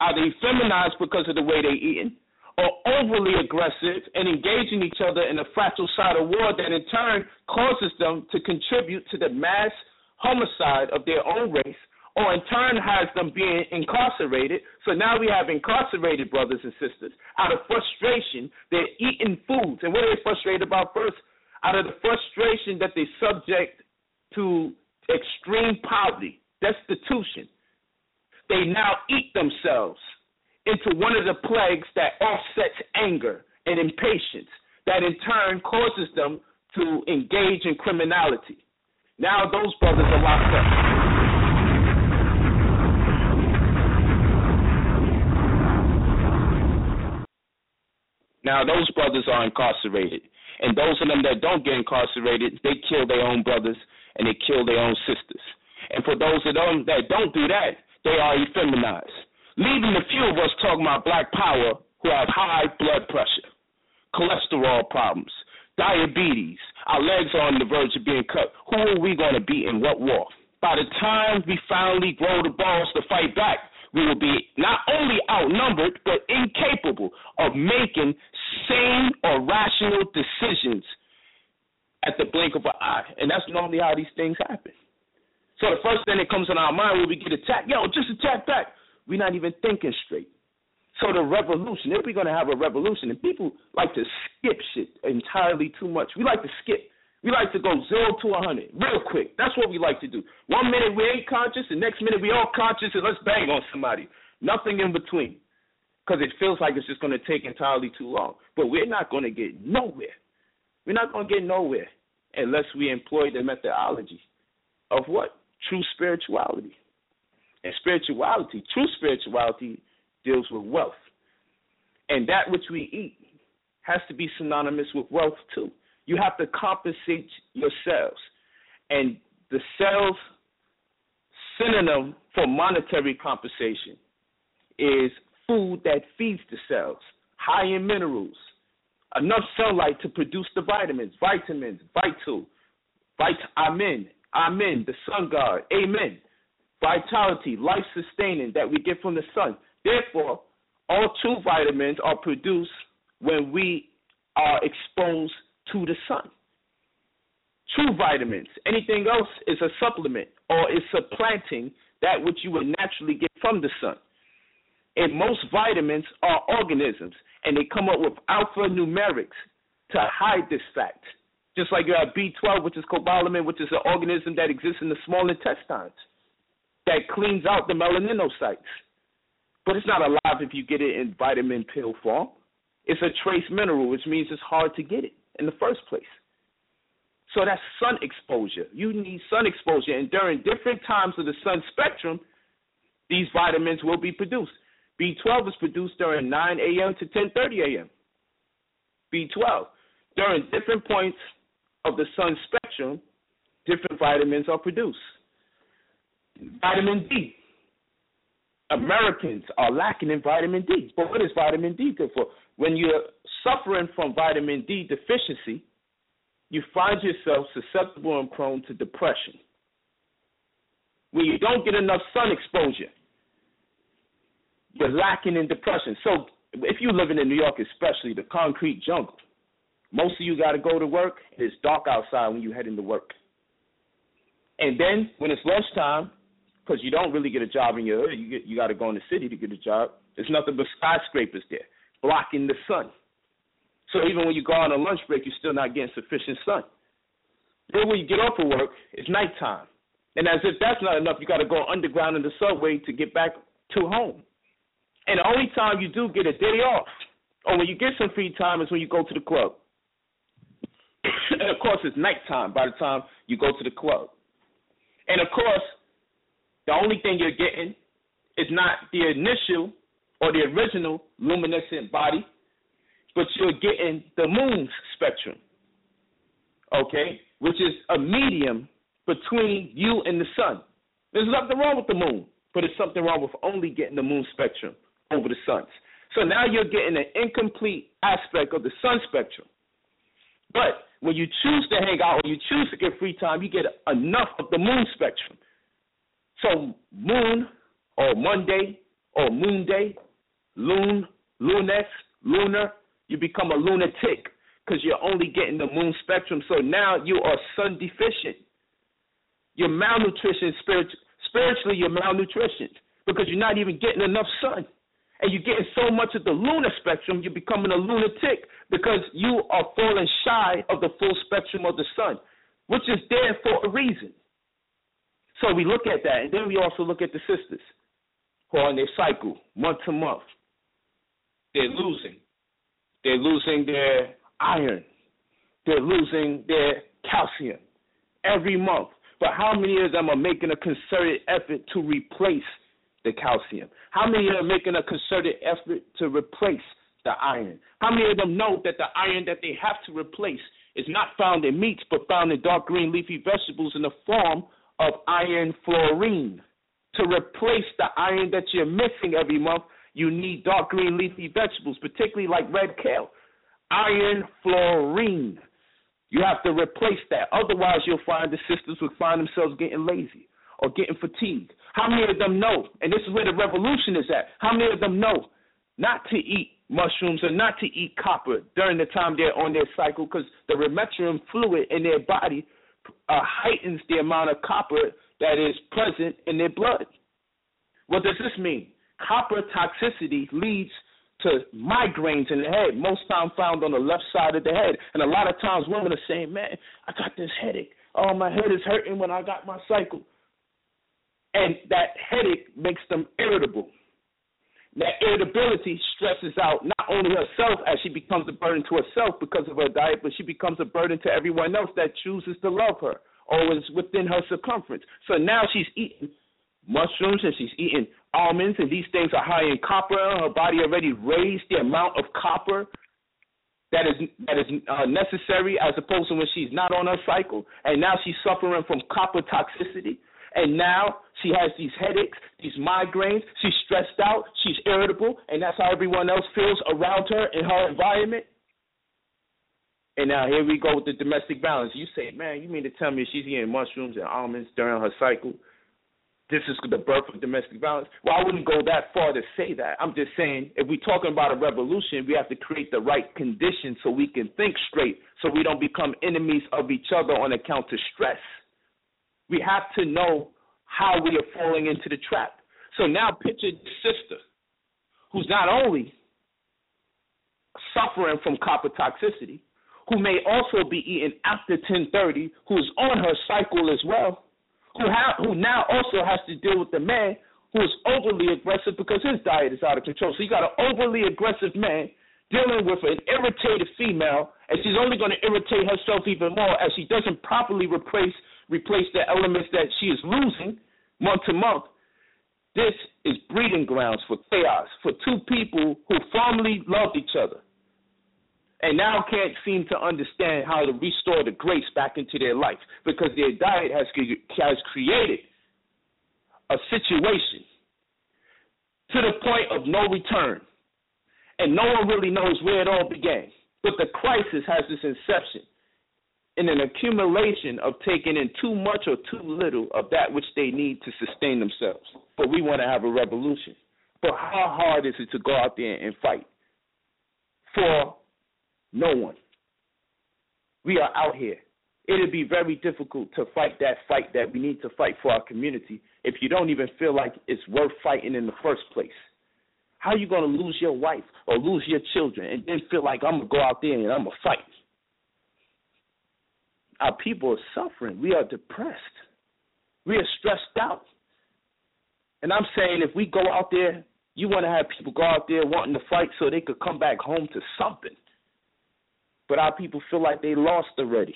either feminized because of the way they're eating or overly aggressive and engaging each other in a fratricidal war that in turn causes them to contribute to the mass homicide of their own race or in turn has them being incarcerated. So now we have incarcerated brothers and sisters. Out of frustration, they're eating foods. And what are they frustrated about first? Out of the frustration that they're subject to extreme poverty, destitution, they now eat themselves into one of the plagues that offsets anger and impatience, that in turn causes them to engage in criminality. Now those brothers are locked up. Now, those brothers are incarcerated. And those of them that don't get incarcerated, they kill their own brothers and they kill their own sisters. And for those of them that don't do that, they are effeminized. Leaving the few of us talking about black power who have high blood pressure, cholesterol problems, diabetes, our legs are on the verge of being cut. Who are we going to be in what war? By the time we finally grow the balls to fight back, we will be not only outnumbered, but incapable of making sane or rational decisions at the blink of an eye. And that's normally how these things happen. So the first thing that comes in our mind when we get attacked, yo, just attack back. We're not even thinking straight. So the revolution, if we're going to have a revolution, and people like to skip shit entirely too much. We like to skip. We like to go zero to a hundred real quick. That's what we like to do. One minute we ain't conscious, the next minute we all conscious, and let's bang on somebody. Nothing in between, because it feels like it's just going to take entirely too long. But we're not going to get nowhere. We're not going to get nowhere unless we employ the methodology of what true spirituality. And spirituality, true spirituality, deals with wealth, and that which we eat has to be synonymous with wealth too you have to compensate yourselves. And the cells synonym for monetary compensation is food that feeds the cells, high in minerals, enough sunlight to produce the vitamins, vitamins, vital, vit, amen, amen, the sun god, amen. vitality, life sustaining that we get from the sun. Therefore, all two vitamins are produced when we are exposed to the sun. True vitamins. Anything else is a supplement or is supplanting that which you would naturally get from the sun. And most vitamins are organisms, and they come up with alphanumerics to hide this fact. Just like you have B12, which is cobalamin, which is an organism that exists in the small intestines that cleans out the melaninocytes. But it's not alive if you get it in vitamin pill form. It's a trace mineral, which means it's hard to get it in the first place. So that's sun exposure. You need sun exposure, and during different times of the sun spectrum, these vitamins will be produced. B12 is produced during 9 a.m. to 10:30 a.m. B12 during different points of the sun spectrum, different vitamins are produced. Vitamin D. Americans are lacking in vitamin D. But what is vitamin D good for? When you're suffering from vitamin D deficiency, you find yourself susceptible and prone to depression. When you don't get enough sun exposure, you're lacking in depression. So if you're living in New York, especially the concrete jungle, most of you got to go to work. It's dark outside when you head into work. And then when it's lunchtime, because you don't really get a job in your hood, you you got to go in the city to get a job. There's nothing but skyscrapers there blocking the sun. So even when you go on a lunch break, you're still not getting sufficient sun. Then when you get off of work, it's nighttime. And as if that's not enough, you got to go underground in the subway to get back to home. And the only time you do get a day off, or when you get some free time, is when you go to the club. and of course, it's nighttime by the time you go to the club. And of course, the only thing you're getting is not the initial or the original luminescent body, but you're getting the moon's spectrum, okay, which is a medium between you and the sun. There's nothing wrong with the moon, but there's something wrong with only getting the moon spectrum over the sun's. So now you're getting an incomplete aspect of the sun spectrum. But when you choose to hang out or you choose to get free time, you get enough of the moon spectrum. So moon or Monday or moon day, loon, lunex, lunar, you become a lunatic because you're only getting the moon spectrum. So now you are sun deficient. You're malnutrition spiritually. Spiritually, you're malnutrition because you're not even getting enough sun. And you're getting so much of the lunar spectrum, you're becoming a lunatic because you are falling shy of the full spectrum of the sun, which is there for a reason. So we look at that, and then we also look at the sisters who are on their cycle month to month. They're losing. They're losing their iron. They're losing their calcium every month. But how many of them are making a concerted effort to replace the calcium? How many are making a concerted effort to replace the iron? How many of them know that the iron that they have to replace is not found in meats, but found in dark green leafy vegetables in the form of iron fluorine? To replace the iron that you're missing every month, you need dark green leafy vegetables, particularly like red kale. Iron fluorine. You have to replace that. Otherwise, you'll find the sisters will find themselves getting lazy or getting fatigued. How many of them know? And this is where the revolution is at. How many of them know not to eat mushrooms or not to eat copper during the time they're on their cycle because the remetrium fluid in their body uh, heightens the amount of copper that is present in their blood. What does this mean? Copper toxicity leads to migraines in the head, most times found on the left side of the head. And a lot of times women are saying, Man, I got this headache. Oh, my head is hurting when I got my cycle. And that headache makes them irritable. That irritability stresses out not only herself as she becomes a burden to herself because of her diet, but she becomes a burden to everyone else that chooses to love her or is within her circumference. So now she's eating mushrooms and she's eating almonds, and these things are high in copper. Her body already raised the amount of copper that is that is uh, necessary as opposed to when she's not on her cycle, and now she's suffering from copper toxicity. And now she has these headaches, these migraines. She's stressed out. She's irritable, and that's how everyone else feels around her in her environment. And now here we go with the domestic violence. You say, man, you mean to tell me she's eating mushrooms and almonds during her cycle? this is the birth of domestic violence. Well, I wouldn't go that far to say that. I'm just saying if we're talking about a revolution, we have to create the right conditions so we can think straight, so we don't become enemies of each other on account of stress. We have to know how we are falling into the trap. So now picture sister who's not only suffering from copper toxicity, who may also be eating after 10:30, who's on her cycle as well who who now also has to deal with the man who is overly aggressive because his diet is out of control. So you got an overly aggressive man dealing with an irritated female, and she's only going to irritate herself even more as she doesn't properly replace replace the elements that she is losing month to month. This is breeding grounds for chaos for two people who formerly loved each other and now can't seem to understand how to restore the grace back into their life because their diet has has created a situation to the point of no return, and no one really knows where it all began. But the crisis has this inception in an accumulation of taking in too much or too little of that which they need to sustain themselves. But we want to have a revolution. But how hard is it to go out there and fight for no one. We are out here. It'll be very difficult to fight that fight that we need to fight for our community if you don't even feel like it's worth fighting in the first place. How are you going to lose your wife or lose your children and then feel like I'm going to go out there and I'm going to fight? Our people are suffering. We are depressed. We are stressed out. And I'm saying if we go out there, you want to have people go out there wanting to fight so they could come back home to something. But our people feel like they lost already.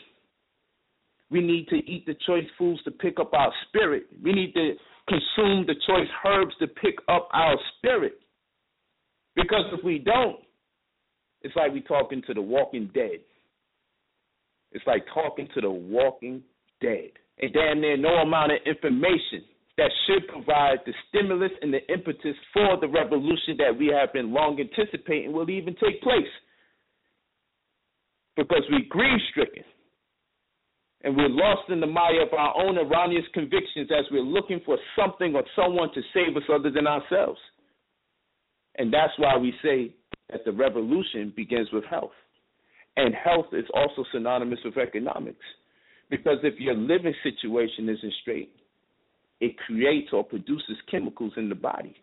We need to eat the choice foods to pick up our spirit. We need to consume the choice herbs to pick up our spirit. Because if we don't, it's like we're talking to the walking dead. It's like talking to the walking dead. And damn near no amount of information that should provide the stimulus and the impetus for the revolution that we have been long anticipating will even take place because we're grief stricken and we're lost in the mire of our own erroneous convictions as we're looking for something or someone to save us other than ourselves. And that's why we say that the revolution begins with health. And health is also synonymous with economics. Because if your living situation isn't straight, it creates or produces chemicals in the body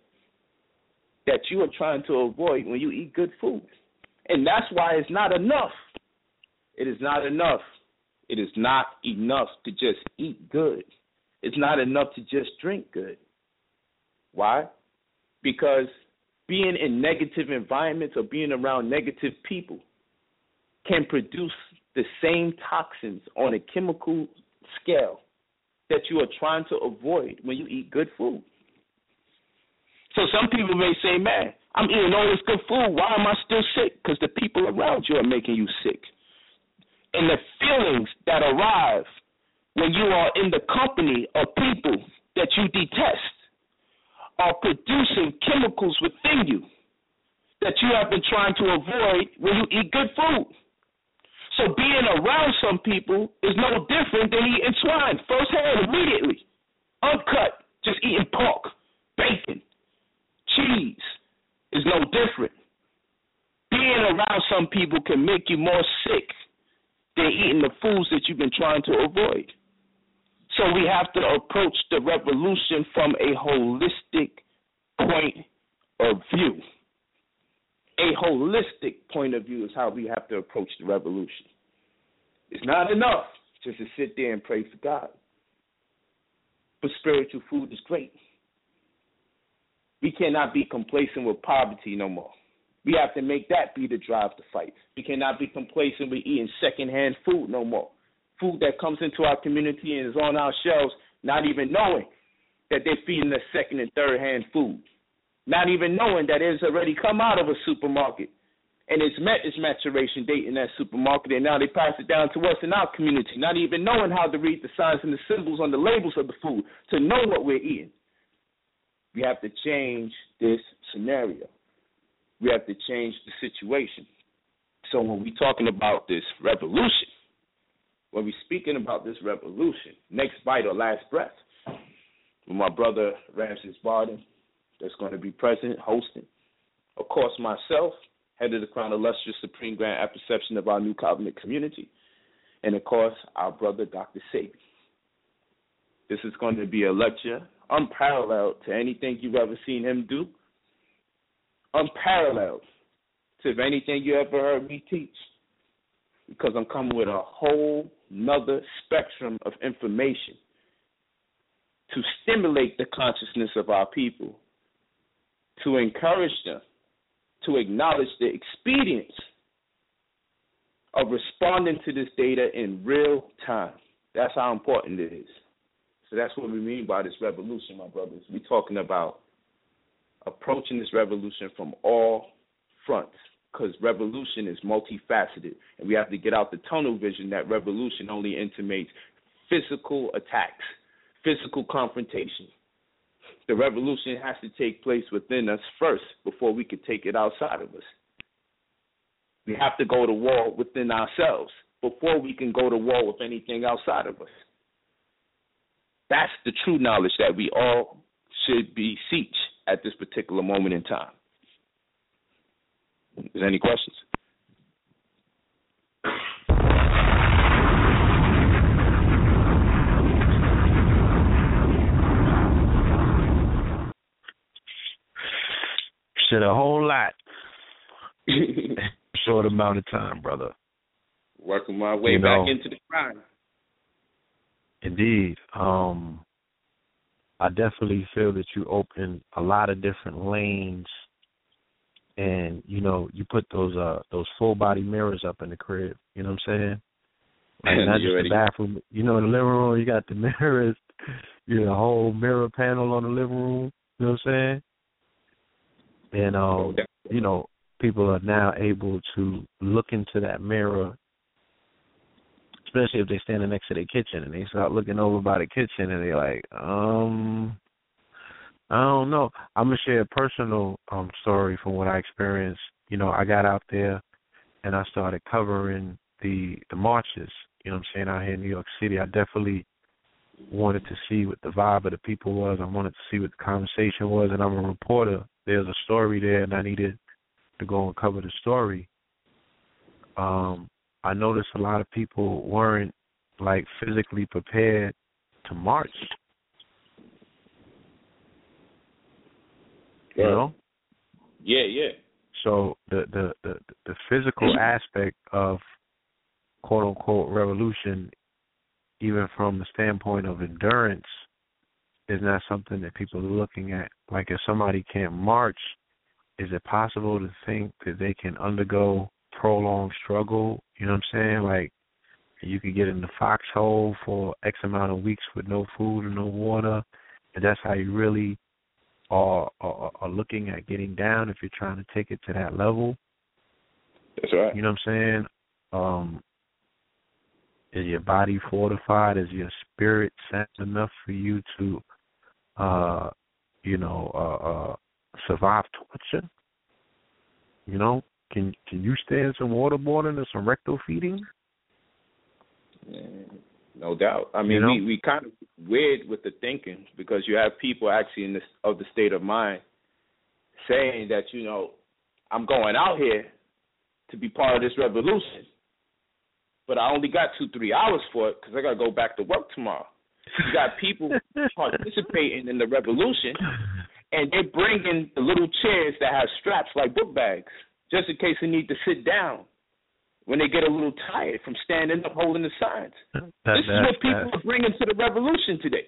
that you are trying to avoid when you eat good food. And that's why it's not enough it is not enough. It is not enough to just eat good. It's not enough to just drink good. Why? Because being in negative environments or being around negative people can produce the same toxins on a chemical scale that you are trying to avoid when you eat good food. So some people may say, man, I'm eating all this good food. Why am I still sick? Because the people around you are making you sick and the feelings that arrive when you are in the company of people that you detest are producing chemicals within you that you have been trying to avoid when you eat good food. So being around some people is no different than eating swine firsthand immediately. Uncut, just eating pork, bacon, cheese is no different. Being around some people can make you more sick they're eating the foods that you've been trying to avoid. So we have to approach the revolution from a holistic point of view. A holistic point of view is how we have to approach the revolution. It's not enough just to sit there and pray for God. But spiritual food is great. We cannot be complacent with poverty no more. We have to make that be the drive to fight. We cannot be complacent with eating secondhand food no more. Food that comes into our community and is on our shelves, not even knowing that they're feeding us second and third hand food. Not even knowing that it's already come out of a supermarket and it's met its maturation date in that supermarket, and now they pass it down to us in our community, not even knowing how to read the signs and the symbols on the labels of the food to know what we're eating. We have to change this scenario we have to change the situation. So when we're talking about this revolution, when we're speaking about this revolution, next bite or last breath, with my brother Ramses Barden, that's going to be present, hosting. Of course, myself, head of the Crown Illustrious Supreme Grand Apperception of our New Covenant community. And of course, our brother Dr. Sebi. This is going to be a lecture unparalleled to anything you've ever seen him do, unparalleled to anything you ever heard me teach. Because I'm coming with a whole nother spectrum of information to stimulate the consciousness of our people, to encourage them to acknowledge the expedience of responding to this data in real time. That's how important it is. So that's what we mean by this revolution, my brothers. We're talking about approaching this revolution from all fronts because revolution is multifaceted and we have to get out the tunnel vision that revolution only intimates physical attacks, physical confrontation. The revolution has to take place within us first before we can take it outside of us. We have to go to war within ourselves before we can go to war with anything outside of us. That's the true knowledge that we all should be seek at this particular moment in time. Is there any questions? Said a whole lot. Short amount of time, brother. Working my way You back know, into the grind. Indeed. Um I definitely feel that you open a lot of different lanes and you know, you put those uh those full body mirrors up in the crib, you know what I'm saying? Like not just already- the bathroom. You know, in the living room you got the mirrors, you know, the whole mirror panel on the living room, you know what I'm saying? And um you know, people are now able to look into that mirror especially if they're standing next to their kitchen and they start looking over by the kitchen and they're like, um, I don't know. I'm gonna share a personal um story from what I experienced. You know, I got out there and I started covering the the marches. You know what I'm saying out here in New York City. I definitely wanted to see what the vibe of the people was. I wanted to see what the conversation was, and I'm a reporter. There's a story there, and I needed to go and cover the story. Um, I noticed a lot of people weren't like physically prepared to march. You Right. know? Yeah, yeah. So the the the, the physical aspect of quote unquote revolution, even from the standpoint of endurance, is not something that people are looking at. Like if somebody can't march, is it possible to think that they can undergo prolonged struggle? You know what I'm saying? Like you could get in the foxhole for X amount of weeks with no food and no water, and that's how you really are, are are looking at getting down if you're trying to take it to that level. That's right. You know what I'm saying? Um is your body fortified? Is your spirit sound enough for you to uh you know, uh uh survive torture? You know? Can can you stand some waterboarding and some rectal feeding? Yeah, no doubt. I mean, You know? we we kind of weird with the thinking because you have people actually in this of the state of mind saying that you know I'm going out here to be part of this revolution, but I only got two three hours for it because I got to go back to work tomorrow. You got people participating in the revolution, and they're bringing the little chairs that have straps like book bags, just in case they need to sit down when they get a little tired from standing up holding the signs. That- this is that- what people that- are bringing to the revolution today.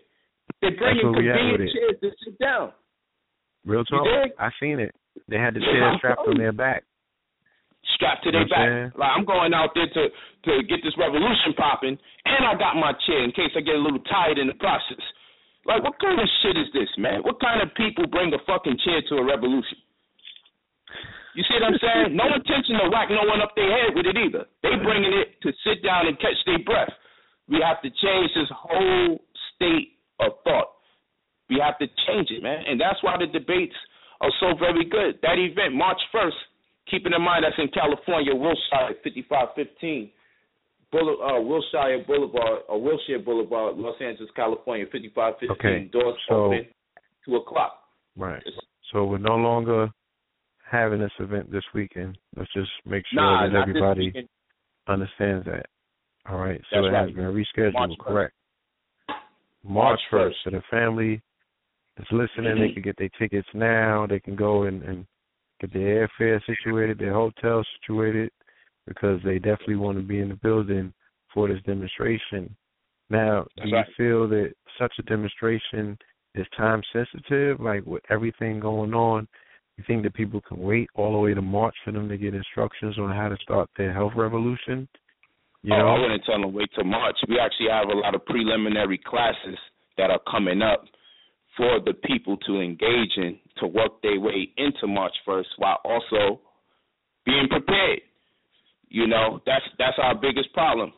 They're bringing where we at convenient chairs to sit down. Real talk. I seen it. They had the chair strapped on their back. Strapped to their back. Like I'm going out there to to get this revolution popping, and I got my chair in case I get a little tired in the process. Like, what kind of shit is this, man? What kind of people bring a fucking chair to a revolution? You see what I'm saying? No intention to whack no one up their head with it either. They bringing it to sit down and catch their breath. We have to change this whole state of thought. We have to change it, man. And that's why the debates are so very good. That event, March 1st, keeping in mind that's in California, Wilshire, 5515. Boulevard, uh, Wilshire Boulevard or Wilshire Boulevard, Los Angeles, California, 5515. Okay, Doors so- open two o'clock. Right. So we're no longer having this event this weekend. Let's just make sure Nah, that everybody understands that. All right. So That's it right. has been rescheduled. March correct. March March first. So the family is listening, they Mhm. can get their tickets now. They can go and, and get their airfare situated, their hotel situated, because they definitely want to be in the building for this demonstration. Now, do you feel that such a demonstration is time sensitive? Like with everything going on, you think that people can wait all the way to March for them to get instructions on how to start their health revolution? You oh, know, I wouldn't tell them wait till March. We actually have a lot of preliminary classes that are coming up for the people to engage in to work their way into March 1st while also being prepared. You know, that's that's our biggest problem.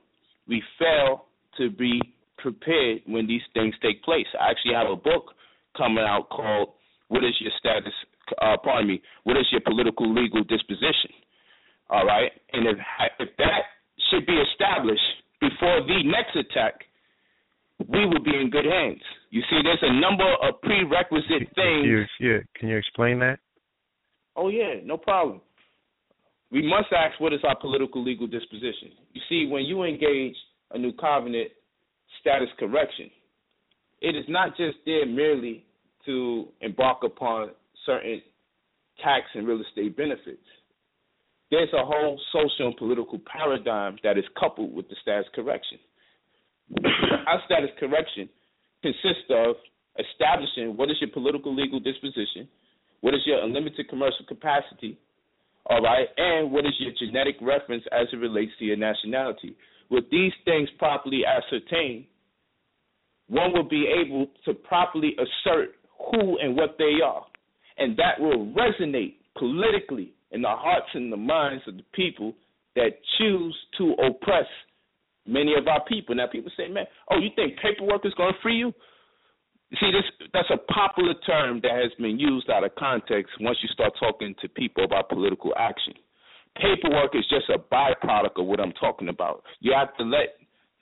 We fail to be prepared when these things take place. I actually have a book coming out called "What is Your Status?" Uh, pardon me. What is your political legal disposition? All right, and if if that should be established before the next attack, we would be in good hands. You see, there's a number of prerequisite Can you, things. yeah, can you explain that? Oh yeah, no problem. We must ask what is our political legal disposition. You see, when you engage a new covenant status correction, it is not just there merely to embark upon certain tax and real estate benefits. There's a whole social and political paradigm that is coupled with the status correction. Our status correction consists of establishing what is your political legal disposition, what is your unlimited commercial capacity, all right, and what is your genetic reference as it relates to your nationality. With these things properly ascertained, one will be able to properly assert who and what they are. And that will resonate politically in the hearts and the minds of the people that choose to oppress many of our people. Now, people say, man, oh, you think paperwork is going to free you? See, this that's a popular term that has been used out of context once you start talking to people about political action. Paperwork is just a byproduct of what I'm talking about. You have to let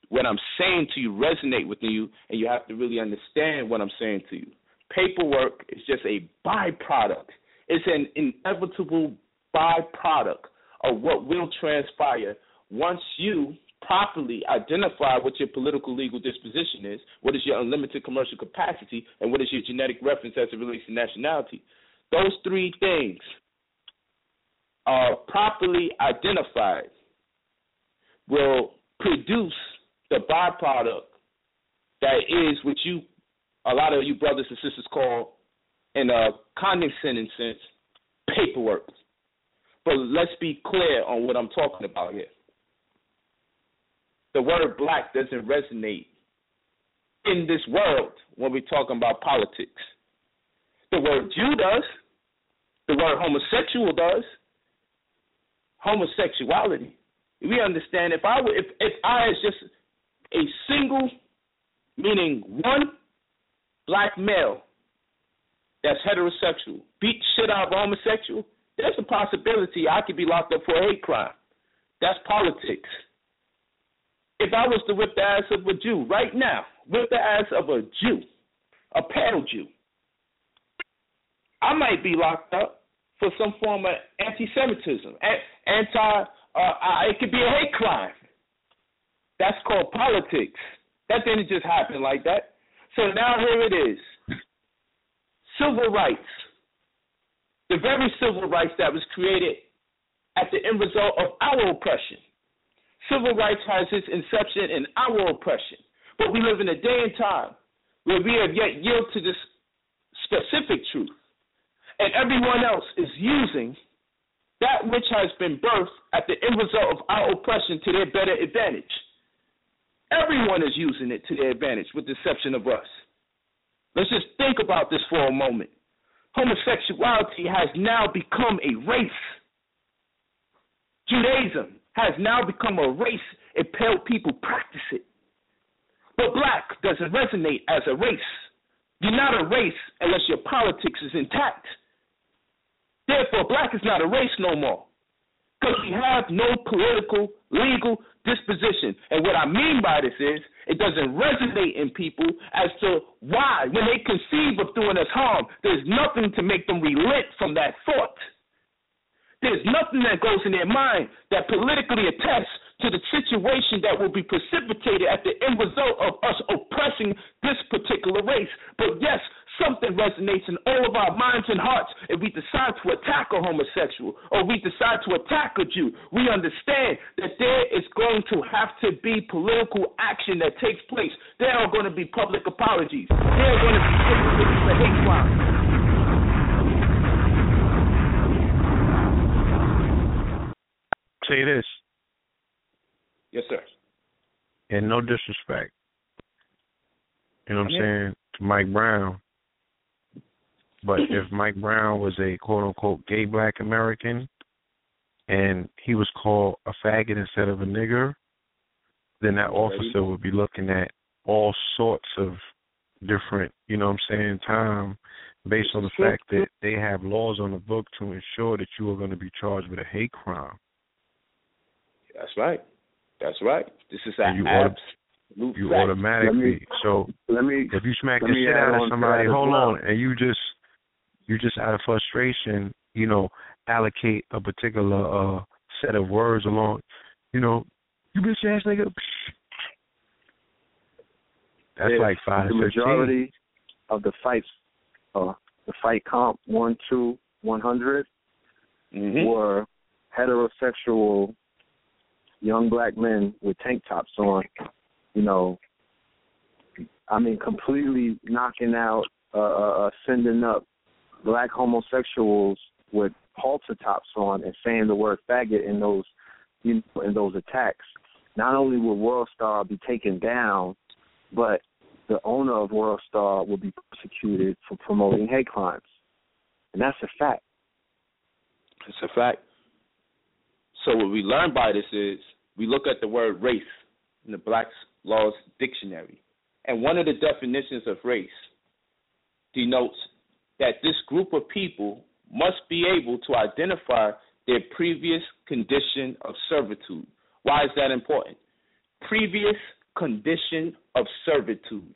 what I'm saying to you resonate with you, and you have to really understand what I'm saying to you. Paperwork is just a byproduct. It's an inevitable byproduct of what will transpire once you properly identify what your political legal disposition is, what is your unlimited commercial capacity, and what is your genetic reference as it relates to nationality. Those three things are properly identified will produce the byproduct that is what you a lot of you brothers and sisters call in a condescending sense paperwork. But let's be clear on what I'm talking about here. The word black doesn't resonate in this world when we're talking about politics. The word Jew does. The word homosexual does. Homosexuality. We understand if I were, if if I as just a single, meaning one black male that's heterosexual beat shit out of a homosexual, there's a possibility I could be locked up for a hate crime. That's politics. If I was to whip the ass of a Jew right now, whip the ass of a Jew, a pale Jew, I might be locked up for some form of anti-Semitism, anti. Uh, uh, it could be a hate crime. That's called politics. That didn't just happen like that. So now here it is. Civil rights. The very civil rights that was created at the end result of our oppression. Civil rights has its inception in our oppression. But we live in a day and time where we have yet yielded to this specific truth. And everyone else is using that which has been birthed at the end result of our oppression to their better advantage. Everyone is using it to their advantage, with the exception of us. Let's just think about this for a moment. Homosexuality has now become a race. Judaism has now become a race, pale people practice it. But black doesn't resonate as a race. You're not a race unless your politics is intact. Therefore, black is not a race no more. because we have no political, legal disposition. And what I mean by this is it doesn't resonate in people as to why, when they conceive of doing us harm, there's nothing to make them relent from that thought. There's nothing that goes in their mind that politically attests to the situation that will be precipitated at the end result of us oppressing this particular race. But yes, something resonates in all of our minds and hearts if we decide to attack a homosexual or we decide to attack a Jew. We understand that there is going to have to be political action that takes place. There are going to be public apologies. There are going to be hate crimes. Say this. Yes, sir. And no disrespect. You know what I'm saying? To Mike Brown. But if Mike Brown was a quote unquote gay black American and he was called a faggot instead of a nigger, then that officer would be looking at all sorts of different, you know what I'm saying, time based on the fact that they have laws on the book to ensure that you are going to be charged with a hate crime. That's right. That's right. This is an you absolute you fact. automatically me- so Let me if you smack the shit out of somebody, hold well. on, and you just you just out of frustration, you know, allocate a particular uh set of words along, you know, you bitch ass nigga. That's if like five the to fifteen. majority of the fights, uh, the fight comp one, two, one hundred Mhm. were heterosexual young black men with tank tops on. You know, I mean, completely knocking out, uh, uh, uh, sending up black homosexuals with halter tops on and saying the word faggot in those, you know, in those attacks. Not only will World Star be taken down, but the owner of World Star will be prosecuted for promoting hate crimes, and that's a fact. It's a fact. So what we learn by this is we look at the word race in the Black's Laws Dictionary, and one of the definitions of race denotes that this group of people must be able to identify their previous condition of servitude. Why is that important? Previous condition of servitude.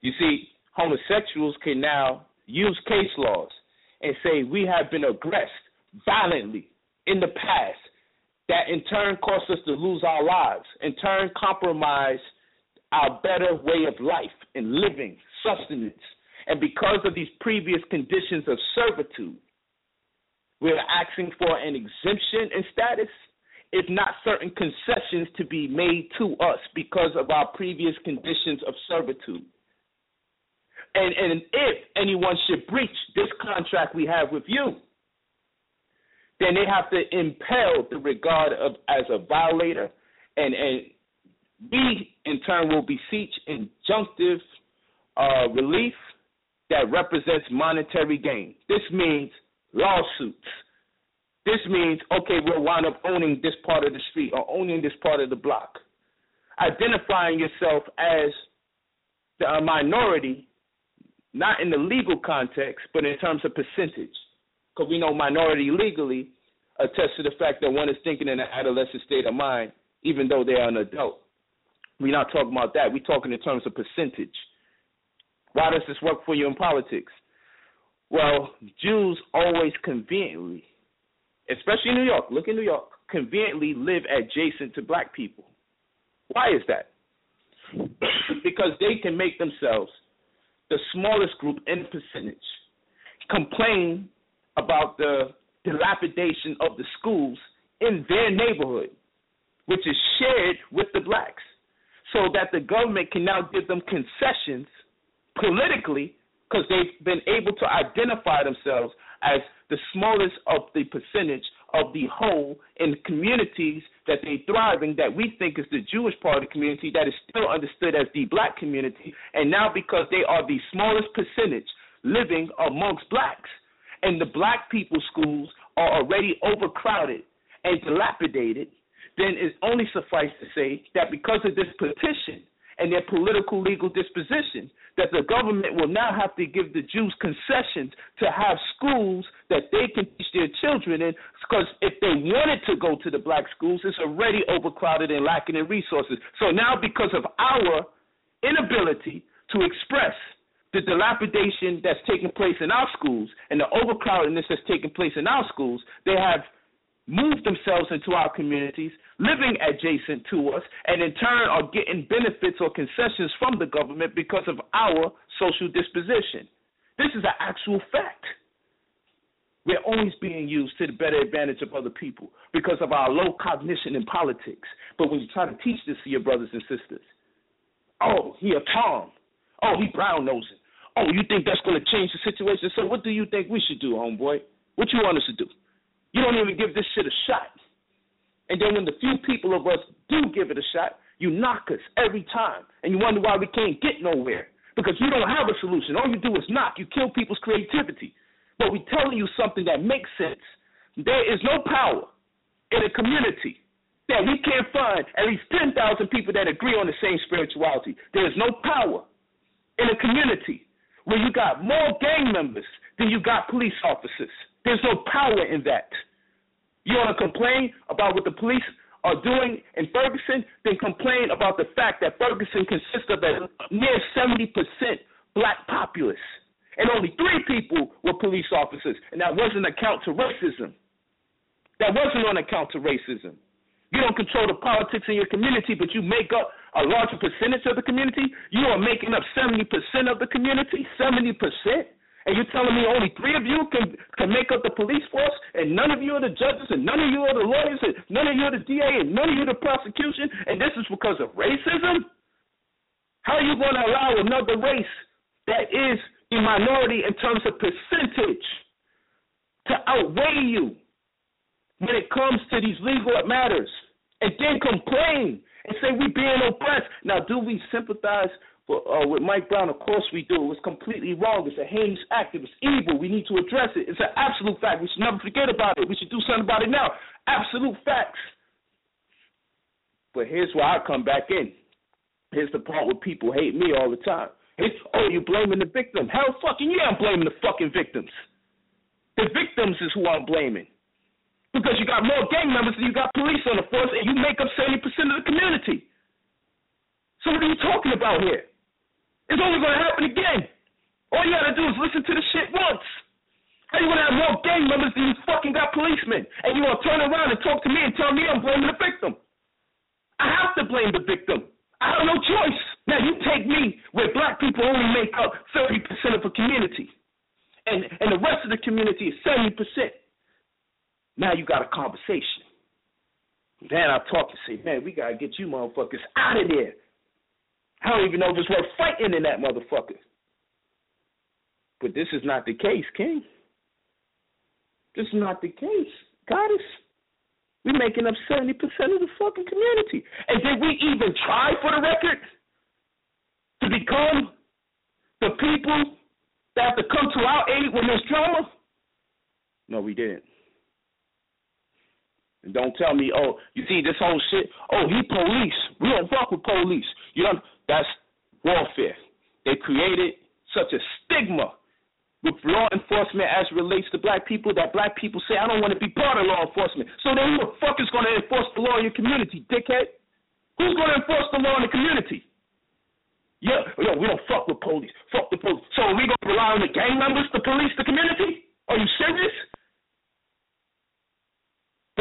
You see, homosexuals can now use case laws and say we have been aggressed violently in the past that in turn caused us to lose our lives, in turn compromise our better way of life and living, sustenance. And because of these previous conditions of servitude, we're asking for an exemption in status, if not certain concessions to be made to us because of our previous conditions of servitude. And, and if anyone should breach this contract we have with you, then they have to impel the regard of as a violator, and and we in turn will beseech injunctive uh, relief that represents monetary gain. This means lawsuits. This means okay, we'll wind up owning this part of the street or owning this part of the block. Identifying yourself as the minority, not in the legal context, but in terms of percentage because we know minority legally attests to the fact that one is thinking in an adolescent state of mind, even though they are an adult. We're not talking about that. We're talking in terms of percentage. Why does this work for you in politics? Well, Jews always conveniently, especially in New York, look in New York, conveniently live adjacent to black people. Why is that? because they can make themselves the smallest group in percentage complain about the dilapidation of the schools in their neighborhood, which is shared with the blacks, so that the government can now give them concessions politically because they've been able to identify themselves as the smallest of the percentage of the whole in communities that they thrive in that we think is the Jewish part of the community that is still understood as the black community. And now because they are the smallest percentage living amongst blacks, and the black people's schools are already overcrowded and dilapidated, then it only suffice to say that because of this petition and their political legal disposition, that the government will now have to give the Jews concessions to have schools that they can teach their children in. Because if they wanted to go to the black schools, it's already overcrowded and lacking in resources. So now, because of our inability to express the dilapidation that's taking place in our schools and the overcrowdedness that's taking place in our schools, they have moved themselves into our communities, living adjacent to us, and in turn are getting benefits or concessions from the government because of our social disposition. This is an actual fact. We're always being used to the better advantage of other people because of our low cognition in politics. But when you try to teach this to your brothers and sisters, oh, he a Tom. Oh, he brown nosing. Oh, you think that's going to change the situation? So what do you think we should do, homeboy? What you want us to do? You don't even give this shit a shot. And then when the few people of us do give it a shot, you knock us every time. And you wonder why we can't get nowhere. Because you don't have a solution. All you do is knock. You kill people's creativity. But we're telling you something that makes sense. There is no power in a community that we can't find at least 10,000 people that agree on the same spirituality. There is no power in a community where you got more gang members than you got police officers. There's no power in that. You want to complain about what the police are doing in Ferguson, then complain about the fact that Ferguson consists of a near 70% black populace. And only three people were police officers, and that wasn't account to racism. That wasn't on account to racism. You don't control the politics in your community, but you make up a larger percentage of the community. You are making up 70% of the community, 70%. And you're telling me only three of you can can make up the police force, and none of you are the judges, and none of you are the lawyers, and none of you are the DA, and none of you are the prosecution, and this is because of racism? How are you going to allow another race that is the minority in terms of percentage to outweigh you when it comes to these legal matters, and then complain and say we're being oppressed? Now, do we sympathize uh, with Mike Brown, of course we do. It was completely wrong. It's a heinous act. It was evil. We need to address it. It's an absolute fact. We should never forget about it. We should do something about it now. Absolute facts. But here's where I come back in. Here's the part where people hate me all the time. It's, oh, you're blaming the victim. Hell fucking yeah, I'm blaming the fucking victims. The victims is who I'm blaming. Because you got more gang members than you got police on the force, and you make up 70% of the community. So what are you talking about here? It's only going to happen again. All you got to do is listen to the shit once. How you to have more gang members than you fucking got policemen? And you want to turn around and talk to me and tell me I'm blaming the victim. I have to blame the victim. I have no choice. Now you take me where black people only make up 30% of a community. And and the rest of the community is 70%. Now you got a conversation. Then I talk and say, man, we gotta get you motherfuckers out of there. I don't even know if it's worth fighting in that motherfucker. But this is not the case, King. This is not the case. Goddess. We're making up 70% of the fucking community. And did we even try for the record to become the people that have to come to our aid when there's drama? No, we didn't. And don't tell me, oh, you see this whole shit. Oh, he police. We don't fuck with police. You know, that's warfare. They created such a stigma with law enforcement as relates to black people that black people say, I don't want to be part of law enforcement. So then who the fuck is going to enforce the law in your community, dickhead? Who's going to enforce the law in the community? Yeah, yo, we don't fuck with police. Fuck the police. So are we going to rely on the gang members to police the community? Are you serious?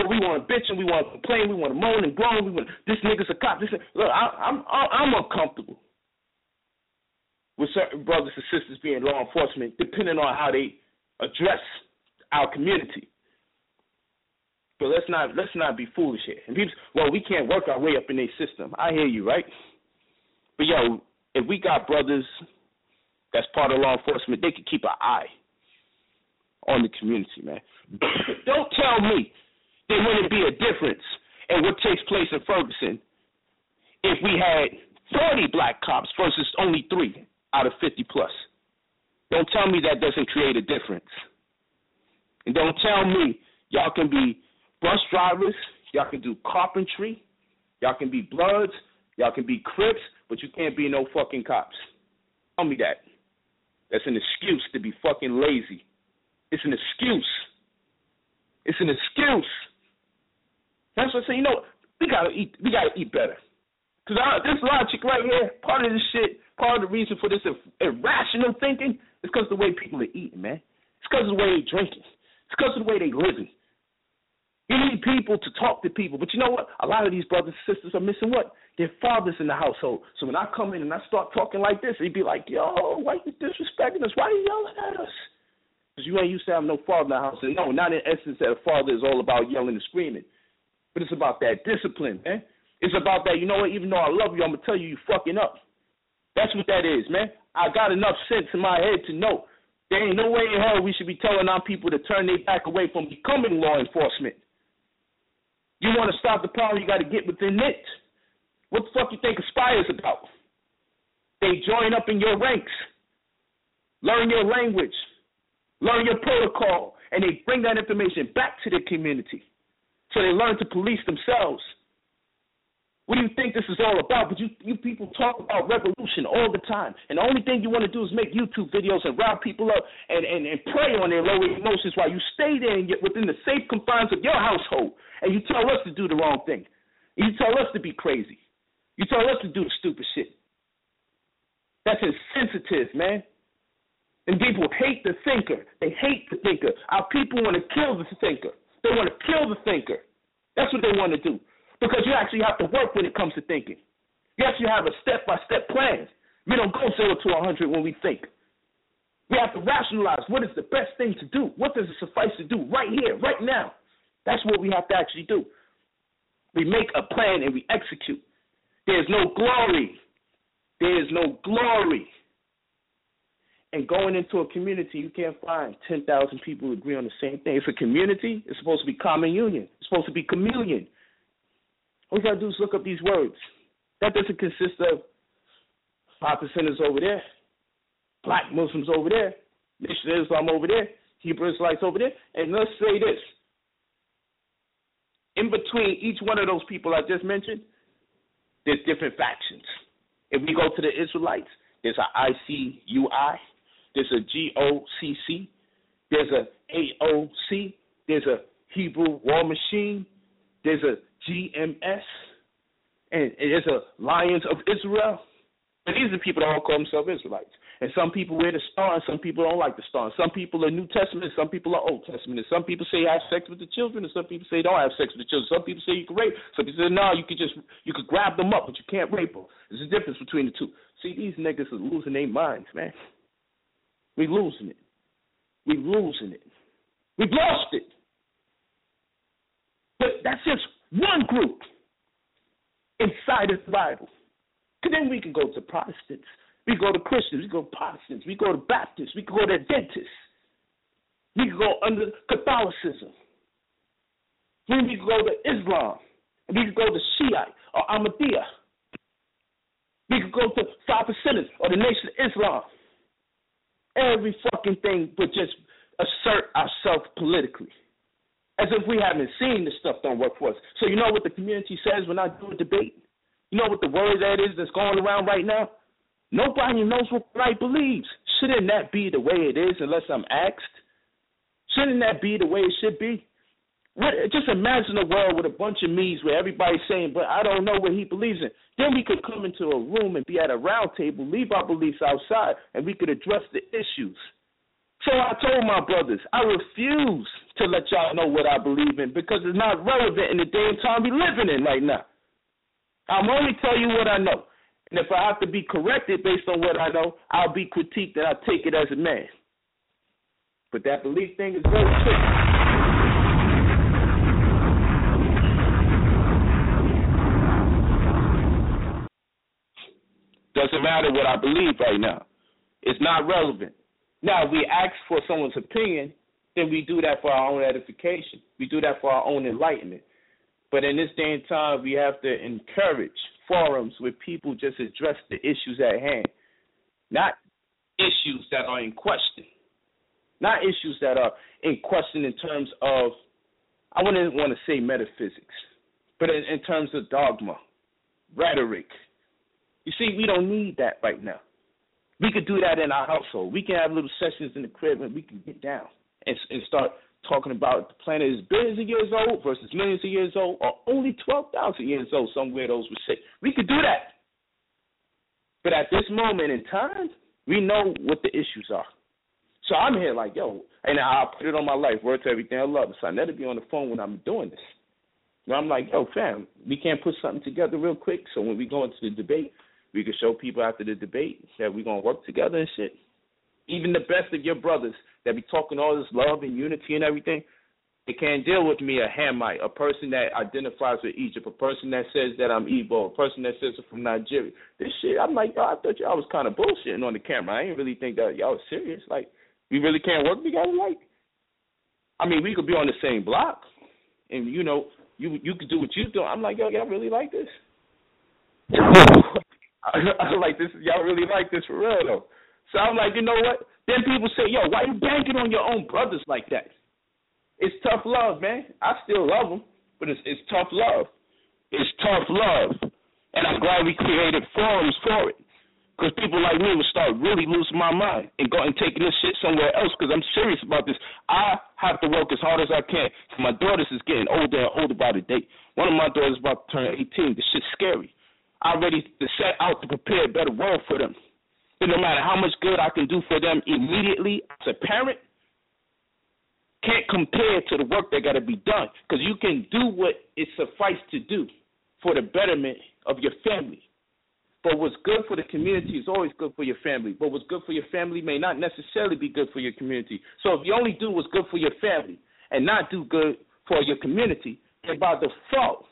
We want to bitch and we want to complain, we want to moan and groan. We want this nigga's a cop. This look, I, I'm I'm uncomfortable with certain brothers and sisters being law enforcement, depending on how they address our community. But let's not let's not be foolish here. And people, well, we can't work our way up in their system. I hear you, right? But yo, if we got brothers that's part of law enforcement, they can keep an eye on the community, man. Don't tell me there wouldn't be a difference in what takes place in Ferguson if we had 40 black cops versus only three out of 50 plus. Don't tell me that doesn't create a difference. And don't tell me y'all can be bus drivers, y'all can do carpentry, y'all can be bloods, y'all can be crips, but you can't be no fucking cops. tell me that. That's an excuse to be fucking lazy. It's an excuse. It's an excuse. That's what I say. You know, we gotta eat. We gotta eat better. Cause I, this logic right here, part of this shit, part of the reason for this irrational thinking is because the way people are eating, man. It's because of the way they're drinking. It's because of the way they're living. You need people to talk to people. But you know what? A lot of these brothers and sisters are missing what? Their fathers in the household. So when I come in and I start talking like this, he'd be like, yo, why you disrespecting us? Why are you yelling at us? Because you ain't used to having no father in the house. And no, not in essence that a father is all about yelling and screaming. But it's about that discipline, man. It's about that, you know what, even though I love you, I'm going to tell you you fucking up. That's what that is, man. I got enough sense in my head to know there ain't no way in hell we should be telling our people to turn their back away from becoming law enforcement. You want to stop the problem, you got to get within it. What the fuck you think Aspire is about? They join up in your ranks, learn your language, learn your protocol, and they bring that information back to the community. So they learn to police themselves. What do you think this is all about? But you, you people talk about revolution all the time. And the only thing you want to do is make YouTube videos and rile people up and, and, and prey on their lower emotions while you stay there and get within the safe confines of your household. And you tell us to do the wrong thing. You tell us to be crazy. You tell us to do the stupid shit. That's insensitive, man. And people hate the thinker. They hate the thinker. Our people want to kill the thinker. They want to kill the thinker. That's what they want to do because you actually have to work when it comes to thinking. You actually have a step by step plan. We don't go zero to a 100 when we think. We have to rationalize what is the best thing to do. What does it suffice to do right here, right now? That's what we have to actually do. We make a plan and we execute. There's no glory. There is no glory. And going into a community, you can't find 10,000 people who agree on the same thing. It's a community. It's supposed to be common union. It's supposed to be chameleon. All you gotta do is look up these words. That doesn't consist of five percenters over there, black Muslims over there, Nation Islam over there, Hebrew Israelites over there, and let's say this. In between each one of those people I just mentioned, there's different factions. If we go to the Israelites, there's a ICUI, there's a G O C C. There's a A O C. There's a Hebrew War Machine, there's a GMS, and there's a Lions of Israel. And these are the people that all call themselves Israelites. And some people wear the star, and some people don't like the star. And some people are New Testament, and some people are Old Testament. And some people say have sex with the children, and some people say don't have sex with the children. Some people say you can rape. Some people say no, you can just you could grab them up, but you can't rape them. There's a difference between the two. See, these niggas are losing their minds, man. We losing it. We losing it. We've lost it. But that's just one group inside of the Bible. And then we can go to Protestants. We go to Christians. We go to Protestants. We go to Baptists. We go to Adventists. We can go under Catholicism. Then we can go to Islam. And we can go to Shiite or Ahmadiyya. We can go to five percenters or the Nation of Islam. Every fucking thing but just assert ourselves politically as if we haven't seen this stuff don't work for us. So you know what the community says when I do a debate? You know what the word that is that's going around right now? Nobody knows what right believes. Shouldn't that be the way it is unless I'm asked? Shouldn't that be the way it should be? What, just imagine a world with a bunch of me's where everybody's saying, but I don't know what he believes in. Then we could come into a room and be at a round table, leave our beliefs outside, and we could address the issues. So I told my brothers, I refuse to let y'all know what I believe in because it's not relevant in the day and time we're living in right now. I'm only telling you what I know. And if I have to be corrected based on what I know, I'll be critiqued and I'll take it as a man. But that belief thing is very tricky. Doesn't matter what I believe right now. It's not relevant. Now, if we ask for someone's opinion, then we do that for our own edification. We do that for our own enlightenment. But in this day and time, we have to encourage forums where people just address the issues at hand, not issues that are in question, not issues that are in question in terms of, I wouldn't want to say metaphysics, but in, in terms of dogma, rhetoric. You see, we don't need that right now. We could do that in our household. We can have little sessions in the crib and we can get down and, and start talking about the planet is billions of years old versus millions of years old or only 12,000 years old, some weirdos would say. We could do that. But at this moment in time, we know what the issues are. So I'm here like, yo, and I'll put it on my life, word to everything I love. So I never be on the phone when I'm doing this. And I'm like, yo, fam, we can't put something together real quick. So when we go into the debate, we could show people after the debate that we're gonna work together and shit. Even the best of your brothers that be talking all this love and unity and everything, they can't deal with me, a Hamite, a person that identifies with Egypt, a person that says that I'm Igbo, a person that says I'm from Nigeria. This shit, I'm like, yo, I thought y'all was kind of bullshitting on the camera. I didn't really think that y'all was serious. Like, we really can't work together. Like, I mean, we could be on the same block, and you know, you you could do what you do. I'm like, yo, y'all really like this? I, I like this. Y'all really like this for real though. So I'm like, you know what? Then people say, yo, why you banking on your own brothers like that? It's tough love, man. I still love them, but it's it's tough love. It's tough love, and I'm glad we created forums for it. Because people like me would start really losing my mind and going and taking this shit somewhere else. Because I'm serious about this. I have to work as hard as I can. My daughters is getting older and older by the day. One of my daughters about to turn 18. This shit's scary. Already set out to prepare a better world for them. And no matter how much good I can do for them immediately as a parent, can't compare to the work that got to be done. Because you can do what it suffice to do for the betterment of your family. But what's good for the community is always good for your family. But what's good for your family may not necessarily be good for your community. So if you only do what's good for your family and not do good for your community, then by default,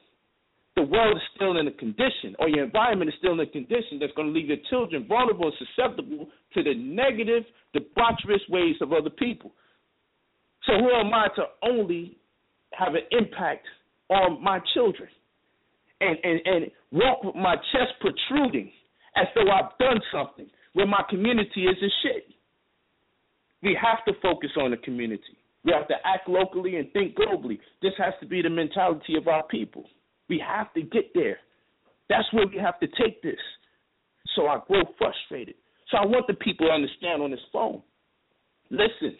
the world is still in a condition or your environment is still in a condition that's going to leave your children vulnerable and susceptible to the negative, debaucherous ways of other people. So who am I to only have an impact on my children? and, and, and walk with my chest protruding as though I've done something when my community is a shit. We have to focus on the community. We have to act locally and think globally. This has to be the mentality of our people. We have to get there. That's where we have to take this. So I grow frustrated. So I want the people to understand on this phone. Listen,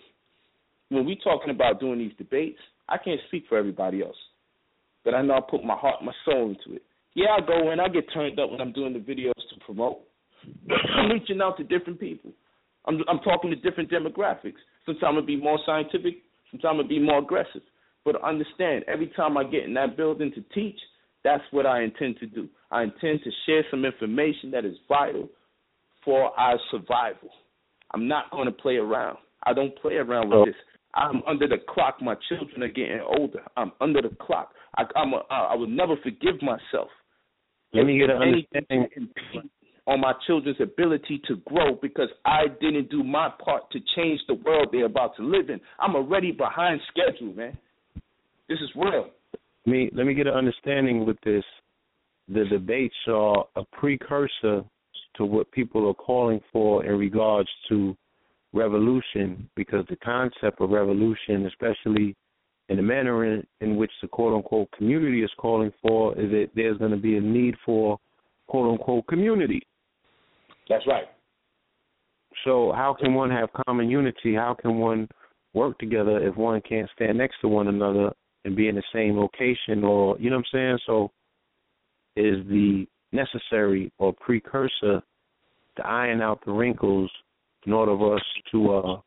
when we're talking about doing these debates, I can't speak for everybody else but I know I put my heart, my soul into it. Yeah, I go in, I get turned up when I'm doing the videos to promote. I'm reaching out to different people. I'm I'm talking to different demographics. Sometimes it'll be more scientific, sometimes it'll be more aggressive. But understand, every time I get in that building to teach, that's what I intend to do. I intend to share some information that is vital for our survival. I'm not going to play around. I don't play around with oh. this. I'm under the clock. My children are getting older. I'm under the clock. I, I'm a, I will never forgive myself. Let me get an understanding on my children's ability to grow because I didn't do my part to change the world they're about to live in. I'm already behind schedule, man. This is real. Let me let me get an understanding with this. The debates are a precursor to what people are calling for in regards to revolution because the concept of revolution, especially in the manner in, in which the quote unquote community is calling for, is that there's going to be a need for quote unquote community. That's right. So, how can one have common unity? How can one work together if one can't stand next to one another and be in the same location? Or, you know what I'm saying? So, is the necessary or precursor to iron out the wrinkles in order for us to uh,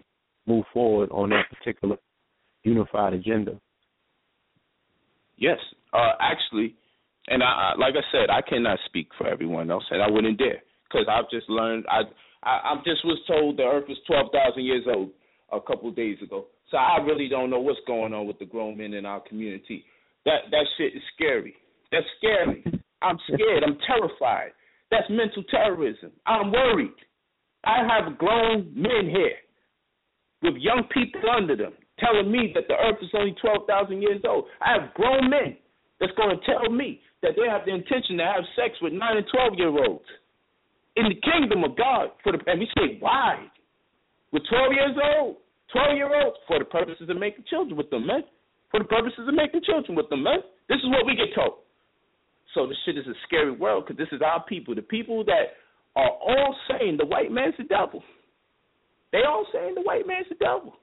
move forward on that particular unified agenda. Yes, uh, actually, and I, like I said, I cannot speak for everyone else, and I wouldn't dare because I've just learned. I, I I just was told the Earth was twelve thousand years old a couple of days ago, so I really don't know what's going on with the grown men in our community. That that shit is scary. That's scary. I'm scared. I'm terrified. That's mental terrorism. I'm worried. I have grown men here with young people under them telling me that the earth is only 12,000 years old. I have grown men that's going to tell me that they have the intention to have sex with 9 and 12 year olds in the kingdom of God. For the, and we say, why? With 12 years old, 12 year olds, for the purposes of making children with them, man. For the purposes of making children with them, man. This is what we get told. So this shit is a scary world because this is our people. The people that are all saying the white man's the devil. They all saying the white man's the devil.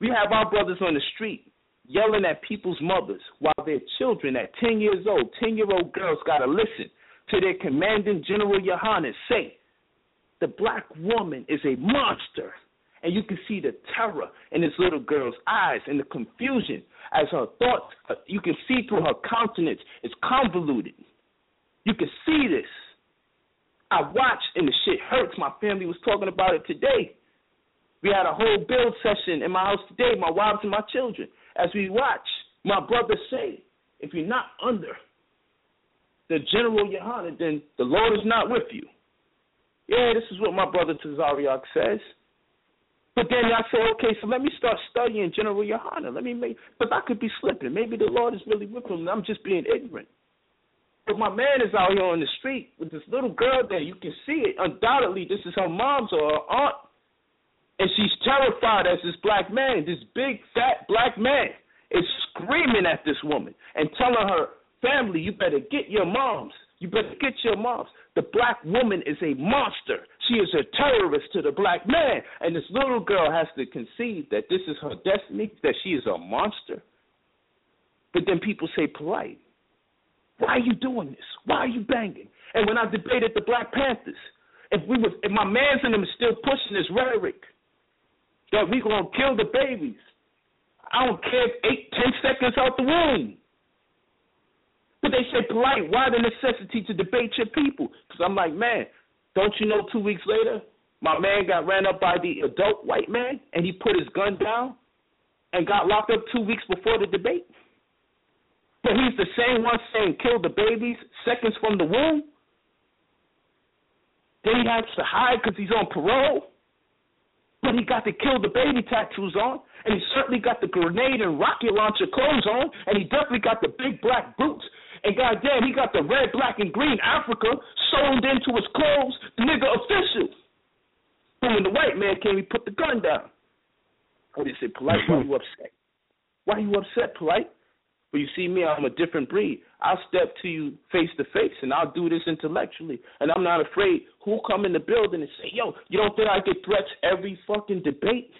We have our brothers on the street yelling at people's mothers while their children at 10 years old, 10 year old girls got to listen to their commanding General Yohannes say, the black woman is a monster. And you can see the terror in this little girl's eyes and the confusion as her thoughts, uh, you can see through her countenance, it's convoluted. You can see this. I watched and the shit hurts. My family was talking about it today. We had a whole build session in my house today, my wives and my children. As we watch, my brother say, if you're not under the General Yohanan, then the Lord is not with you. Yeah, this is what my brother Tazariak says. But then I say, okay, so let me start studying General Yohanan. Let me make, but I could be slipping. Maybe the Lord is really with him, and I'm just being ignorant. But my man is out here on the street with this little girl there. You can see it. Undoubtedly, this is her mom's or her aunt. And she's terrified as this black man, this big, fat black man, is screaming at this woman and telling her family, you better get your moms. You better get your moms. The black woman is a monster. She is a terrorist to the black man. And this little girl has to concede that this is her destiny, that she is a monster. But then people say polite. Why are you doing this? Why are you banging? And when I debated the Black Panthers, if we was if my man's in them is still pushing this rhetoric that we gonna kill the babies, I don't care if eight, ten seconds out the womb. But they say polite. Why the necessity to debate your people? Because I'm like, man, don't you know? Two weeks later, my man got ran up by the adult white man, and he put his gun down and got locked up two weeks before the debate. But he's the same one saying kill the babies seconds from the womb. Then he has to hide because he's on parole. But he got the kill the baby tattoos on, and he certainly got the grenade and rocket launcher clothes on, and he definitely got the big black boots. And goddamn, he got the red, black, and green Africa sewn into his clothes. The nigga official. But when the white man came, he put the gun down. What did he say? Polite, why are you upset? Why are you upset, polite? But you see me, I'm a different breed. I'll step to you face to face and I'll do this intellectually. And I'm not afraid who come in the building and say, yo, you don't think I get threats every fucking debate?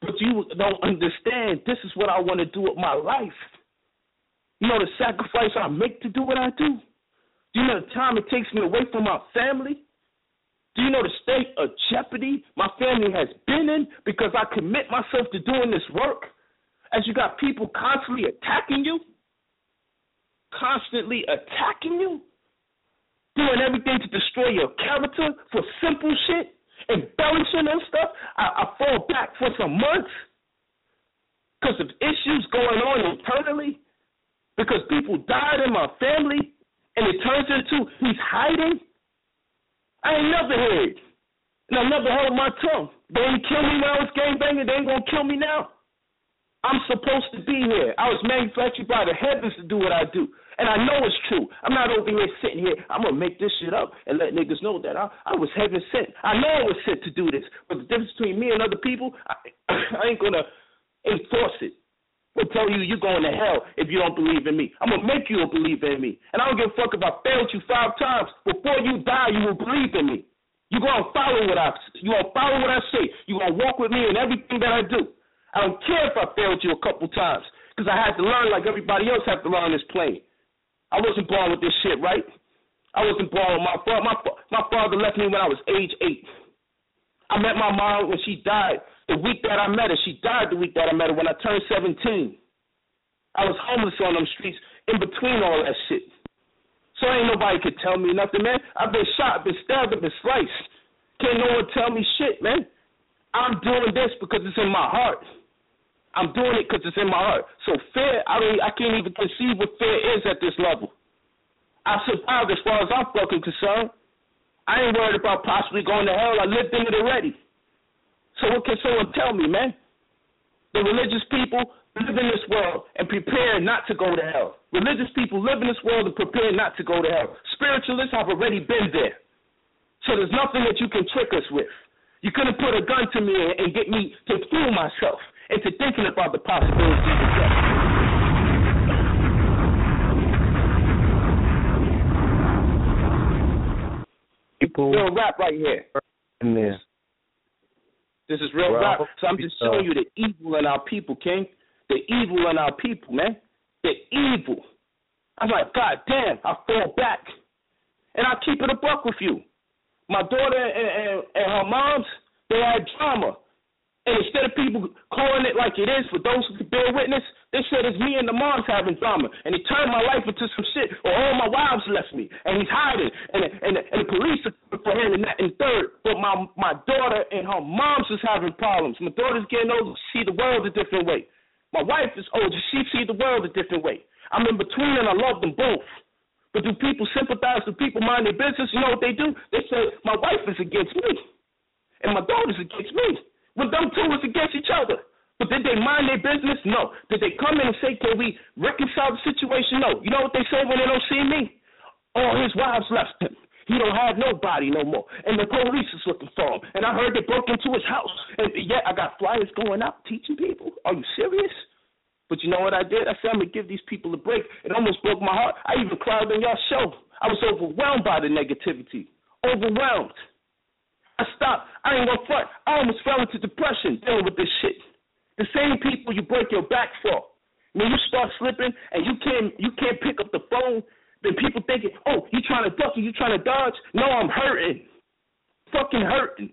But you don't understand. This is what I want to do with my life. You know the sacrifice I make to do what I do? Do you know the time it takes me away from my family? Do you know the state of jeopardy my family has been in because I commit myself to doing this work? as you got people constantly attacking you, constantly attacking you, doing everything to destroy your character for simple shit, embellishing and stuff, I, I fall back for some months because of issues going on internally, because people died in my family, and it turns into he's hiding. I ain't never heard. And I never hold my tongue. They ain't kill me now, it's gang banging, they ain't gonna kill me now. I'm supposed to be here. I was manufactured by the heavens to do what I do. And I know it's true. I'm not over here sitting here. I'm going to make this shit up and let niggas know that I, I was heaven sent. I know I was sent to do this. But the difference between me and other people, I, I ain't going to enforce it. But tell you you're going to hell if you don't believe in me. I'm going to make you a believer in me. And I don't give a fuck if I failed you five times. Before you die, you will believe in me. You're going to follow what I, you're going to follow what I say. You're going to walk with me in everything that I do. I don't care if I failed you a couple times because I had to learn like everybody else had to learn this plane. I wasn't born with this shit, right? I wasn't born with my father. My, my father left me when I was age eight. I met my mom when she died the week that I met her. She died the week that I met her when I turned 17. I was homeless on them streets in between all that shit. So ain't nobody could tell me nothing, man. I've been shot, been stabbed, been sliced. Can't no one tell me shit, man. I'm doing this because it's in my heart. I'm doing it because it's in my heart. So fear, I don't, I can't even conceive what fear is at this level. I survived as far as I'm fucking concerned. I ain't worried about possibly going to hell. I lived in it already. So what can someone tell me, man? The religious people live in this world and prepare not to go to hell. Religious people live in this world and prepare not to go to hell. Spiritualists have already been there. So there's nothing that you can trick us with. You couldn't put a gun to me and get me to fool myself into thinking about the possibilities of death. people real rap right here. in there. This is real rap. So I'm just uh, showing you the evil in our people, King. The evil in our people, man. The evil. I'm like, God damn, I fall back. And I keep it a buck with you. My daughter and, and, and her moms, they had drama. And instead of people calling it like it is for those who can bear witness, they said it's me and the moms having drama. And he turned my life into some shit, or all my wives left me. And he's hiding. And and, and the police are for him and that and third. But my my daughter and her moms is having problems. My daughter's getting older, see the world a different way. My wife is older, she see the world a different way. I'm in between and I love them both. But do people sympathize? Do people mind their business? You know what they do? They say, my wife is against me. And my daughter's against me. When them two is against each other. But did they mind their business? No. Did they come in and say, can we reconcile the situation? No. You know what they say when they don't see me? All his wives left him. He don't have nobody no more. And the police is looking for him. And I heard they broke into his house. And yet I got flyers going out teaching people. Are you serious? But you know what I did? I said I'm gonna give these people a break. It almost broke my heart. I even cried on y'all show. I was overwhelmed by the negativity. Overwhelmed. I stopped. I ain't gonna front. I almost fell into depression dealing with this shit. The same people you break your back for. When you start slipping and you can't you can't pick up the phone, then people thinking, oh, you trying to duck you, you trying to dodge. No, I'm hurting. Fucking hurting.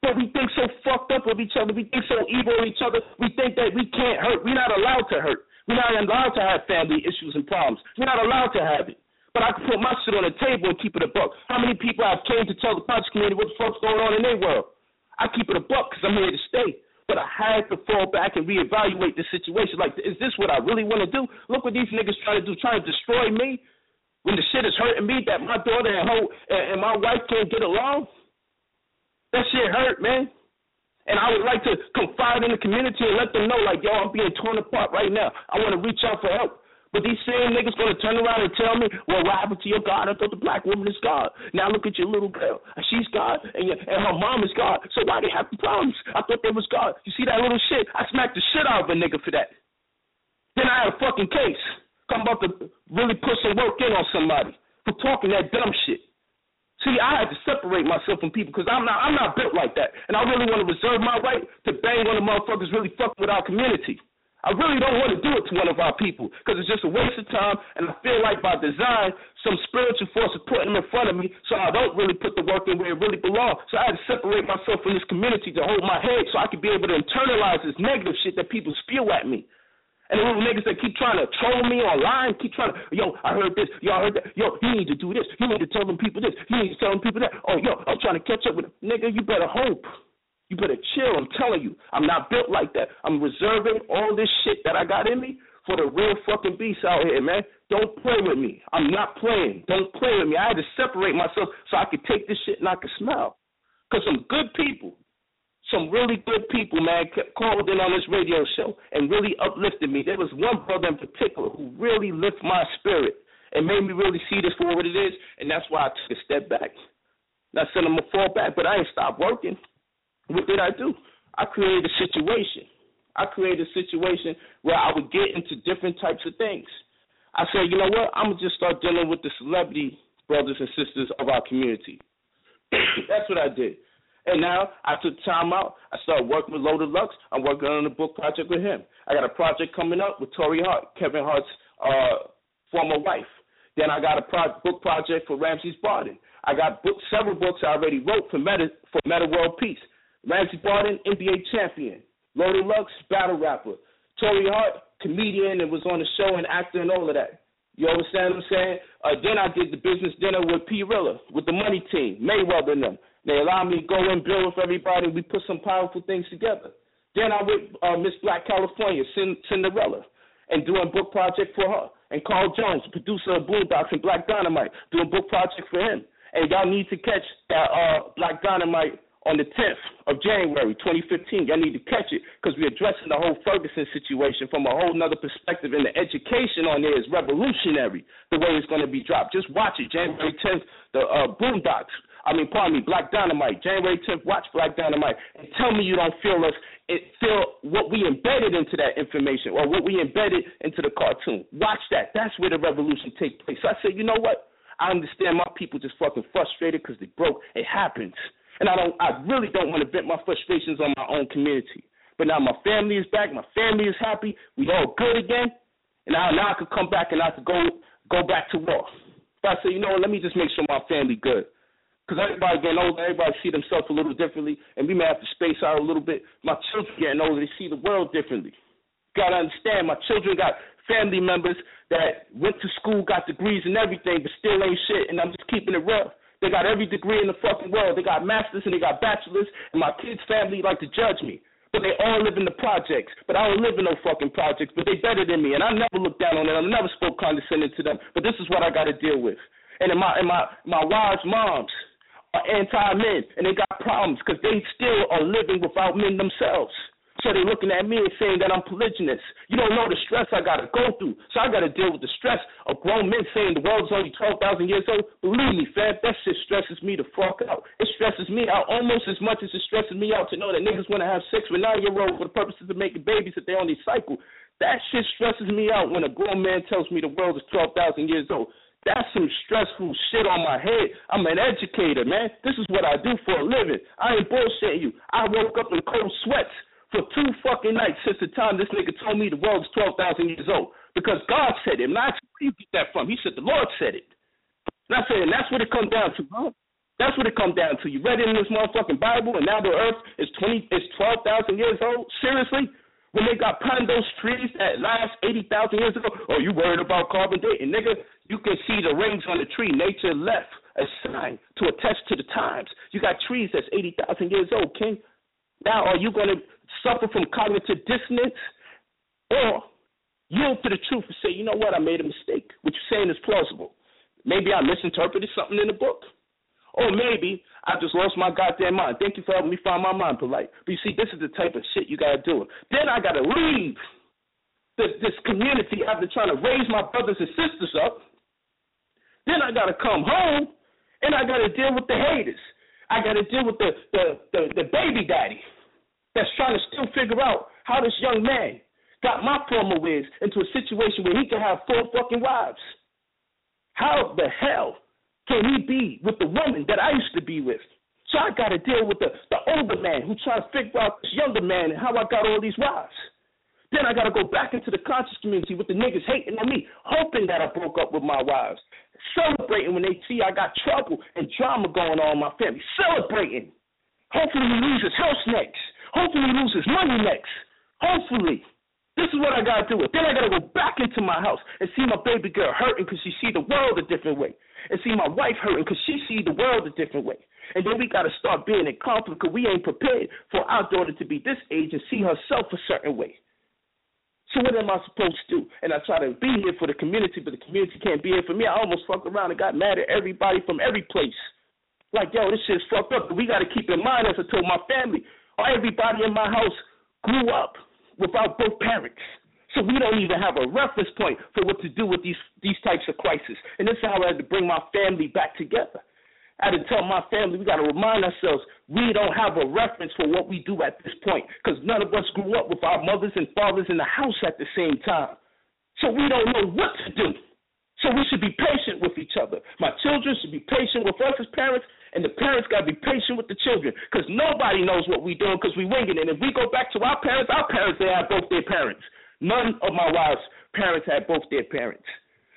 But we think so fucked up of each other. We think so evil of each other. We think that we can't hurt. We're not allowed to hurt. We're not allowed to have family issues and problems. We're not allowed to have it. But I can put my shit on the table and keep it a buck. How many people I've came to tell the project community what the fuck's going on in their world? I keep it a buck because I'm here to stay. But I had to fall back and reevaluate the situation. Like, is this what I really want to do? Look what these niggas trying to do, trying to destroy me when the shit is hurting me that my daughter and her and my wife can't get along. That shit hurt, man. And I would like to confide in the community and let them know, like, yo, I'm being torn apart right now. I want to reach out for help. But these same niggas gonna turn around and tell me, well, what happened to your God? I thought the black woman is God. Now look at your little girl. She's God, and, your, and her mom is God. So why they have the problems? I thought they was God. You see that little shit? I smacked the shit out of a nigga for that. Then I had a fucking case. I'm about to really put some work in on somebody for talking that dumb shit. See, I had to separate myself from people because I'm not I'm not built like that, and I really want to reserve my right to bang on the motherfuckers really fucking with our community. I really don't want to do it to one of our people because it's just a waste of time, and I feel like by design, some spiritual force is putting them in front of me, so I don't really put the work in where it really belongs. So I had to separate myself from this community to hold my head so I could be able to internalize this negative shit that people spew at me. And the little niggas that keep trying to troll me online, keep trying to, yo, I heard this, y'all heard that, yo, you need to do this, you need to tell them people this, you need to tell them people that. Oh, yo, I'm trying to catch up with them. Nigga, you better hope. You better chill. I'm telling you, I'm not built like that. I'm reserving all this shit that I got in me for the real fucking beasts out here, man. Don't play with me. I'm not playing. Don't play with me. I had to separate myself so I could take this shit and I could smell. Because some good people, some really good people, man, called in on this radio show and really uplifted me. There was one brother in particular who really lifted my spirit and made me really see this for what it is, and that's why I took a step back. Not saying I'm gonna fall back, but I ain't stopped working. What did I do? I created a situation. I created a situation where I would get into different types of things. I said, you know what? I'm gonna just start dealing with the celebrity brothers and sisters of our community. That's what I did. And now I took time out. I started working with Loaded Lux. I'm working on a book project with him. I got a project coming up with Torrei Hart, Kevin Hart's uh, former wife. Then I got a pro- book project for Ramses Barden. I got book, several books I already wrote for Metta for Metta World Peace. Ramses Barden, NBA champion. Loaded Lux, battle rapper. Torrei Hart, comedian and was on the show and actor and all of that. You understand what I'm saying? Uh, then I did the business dinner with P. Rilla, with the money team, Mayweather and them. They allowed me to go and build with everybody. We put some powerful things together. Then I went uh, Miss Black California, Cinderella, and doing book project for her. And Carl Jones, producer of Boondocks and Black Dynamite, doing book project for him. And y'all need to catch that uh, Black Dynamite on the 10th of January 2015. Y'all need to catch it because we're addressing the whole Ferguson situation from a whole nother perspective. And the education on there is revolutionary, the way it's going to be dropped. Just watch it. January 10th, the uh, Boondocks. I mean, pardon me, Black Dynamite. January 10th, watch Black Dynamite and tell me you don't feel us. It feel what we embedded into that information or what we embedded into the cartoon. Watch that. That's where the revolution takes place. So I said, you know what? I understand my people just fucking frustrated because they broke. It happens, and I don't. I really don't want to vent my frustrations on my own community. But now my family is back. My family is happy. We all good again, and now now I could come back and I could go go back to war. But I say, you know? Let me just make sure my family good. Because everybody getting older, everybody see themselves a little differently, and we may have to space out a little bit. My children getting older, they see the world differently. Gotta understand, my children got family members that went to school, got degrees and everything, but still ain't shit, and I'm just keeping it real. They got every degree in the fucking world. They got masters and they got bachelors, and my kids' family like to judge me. But they all live in the projects. But I don't live in no fucking projects. But they better than me, and I never looked down on them. I never spoke condescending to them. But this is what I got to deal with. And in my in my my wives' moms are anti-men, and they got problems because they still are living without men themselves. So they're looking at me and saying that I'm polygynous. You don't know the stress I got to go through. So I got to deal with the stress of grown men saying the world's only 12,000 years old. Believe me, fam, that shit stresses me the fuck out. It stresses me out almost as much as it stresses me out to know that niggas want to have sex with nine-year-olds for the purposes of making babies that they only cycle. That shit stresses me out when a grown man tells me the world is 12,000 years old. That's some stressful shit on my head. I'm an educator, man. This is what I do for a living. I ain't bullshitting you. I woke up in cold sweats for two fucking nights since the time this nigga told me the world's 12,000 years old. Because God said it. Asked, where you get that from? He said, the Lord said it. And I said, and that's what it comes down to, bro. That's what it comes down to. You read it in this motherfucking Bible, and now the earth is 20, is 12,000 years old? Seriously? When they got planted those trees that last 80,000 years ago, oh, you worried about carbon dating? Nigga, you can see the rings on the tree. Nature left a sign to attest to the times. You got trees that's 80,000 years old, King. Now, are you going to suffer from cognitive dissonance or yield to the truth and say, you know what, I made a mistake. What you're saying is plausible. Maybe I misinterpreted something in the book. Or maybe I just lost my goddamn mind. Thank you for helping me find my mind, polite. But you see, this is the type of shit you gotta do. Then I gotta leave this, this community after trying to raise my brothers and sisters up. Then I gotta come home and I gotta deal with the haters. I gotta deal with the the, the, the baby daddy that's trying to still figure out how this young man got my former wiz into a situation where he can have four fucking wives. How the hell can he be with the woman that I used to be with? So I got to deal with the, the older man who trying to figure out this younger man and how I got all these wives. Then I got to go back into the conscious community with the niggas hating on me, hoping that I broke up with my wives. Celebrating when they see I got trouble and drama going on in my family. Celebrating. Hopefully he loses house next. Hopefully he loses money next. Hopefully. This is what I gotta do. Then I gotta go back into my house and see my baby girl hurting because she see the world a different way and see my wife hurting because she see the world a different way. And then we got to start being in conflict because we ain't prepared for our daughter to be this age and see herself a certain way. So what am I supposed to do? And I try to be here for the community, but the community can't be here for me. I almost fucked around and got mad at everybody from every place. Like, yo, this shit's fucked up. We got to keep in mind, as I told my family, everybody in my house grew up without both parents. So we don't even have a reference point for what to do with these these types of crises. And this is how I had to bring my family back together. I had to tell my family we got to remind ourselves we don't have a reference for what we do at this point because none of us grew up with our mothers and fathers in the house at the same time. So we don't know what to do. So we should be patient with each other. My children should be patient with us as parents, and the parents got to be patient with the children because nobody knows what we're doing because we're winging it. And if we go back to our parents, our parents, they have both their parents. None of my wives' parents had both their parents.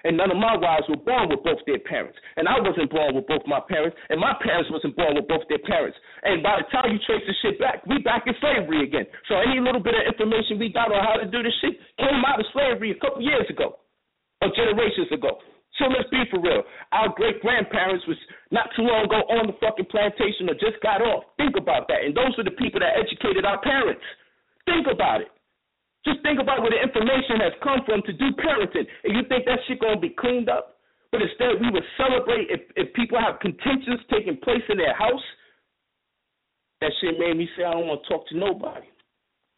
And none of my wives were born with both their parents. And I wasn't born with both my parents, and my parents wasn't born with both their parents. And by the time you trace this shit back, we back in slavery again. So any little bit of information we got on how to do this shit came out of slavery a couple years ago, or generations ago. So let's be for real. Our great grandparents was not too long ago on the fucking plantation or just got off. Think about that. And those were the people that educated our parents. Think about it. Just think about where the information has come from to do parenting. And you think that shit gonna be cleaned up? But instead we would celebrate if, if people have contentions taking place in their house. That shit made me say I don't want to talk to nobody.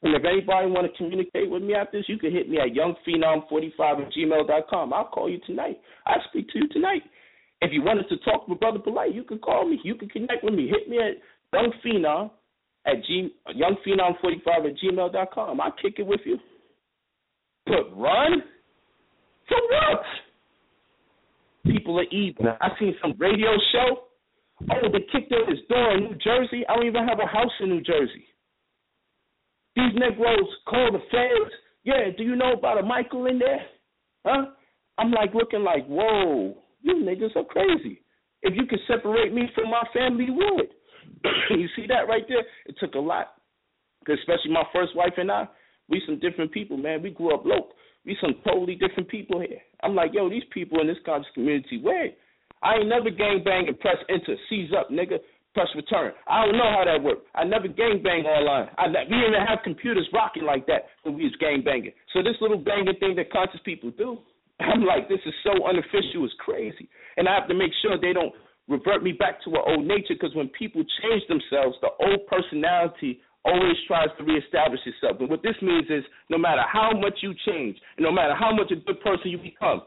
And if anybody want to communicate with me after this, you can hit me at youngphenom45 at gmail.com. I'll call you tonight. I'll speak to you tonight. If you wanted to talk with Brother Polite, you can call me. You can connect with me. Hit me at youngphenom at G, youngphenom45 at gmail.com. I'll kick it with you. But run? For what? People are evil. I seen some radio show. Oh, they kicked in his door in New Jersey. I don't even have a house in New Jersey. These Negroes call the feds. Yeah, do you know about a Michael in there? Huh? I'm like looking like, whoa, you niggas are crazy. If you could separate me from my family, you would. you see that right there? It took a lot. Especially my first wife and I, we some different people, man. We grew up local. We some totally different people here. I'm like, yo, these people in this conscious community, where? I ain't never gang bang and press enter, seize up, nigga, press return. I don't know how that worked. I never gang bang online. I we didn't have computers rocking like that when we was gang banging. So this little banging thing that conscious people do, I'm like, this is so unofficial, it's crazy. And I have to make sure they don't revert me back to an old nature because when people change themselves, the old personality always tries to reestablish itself. And what this means is no matter how much you change, no matter how much a good person you become,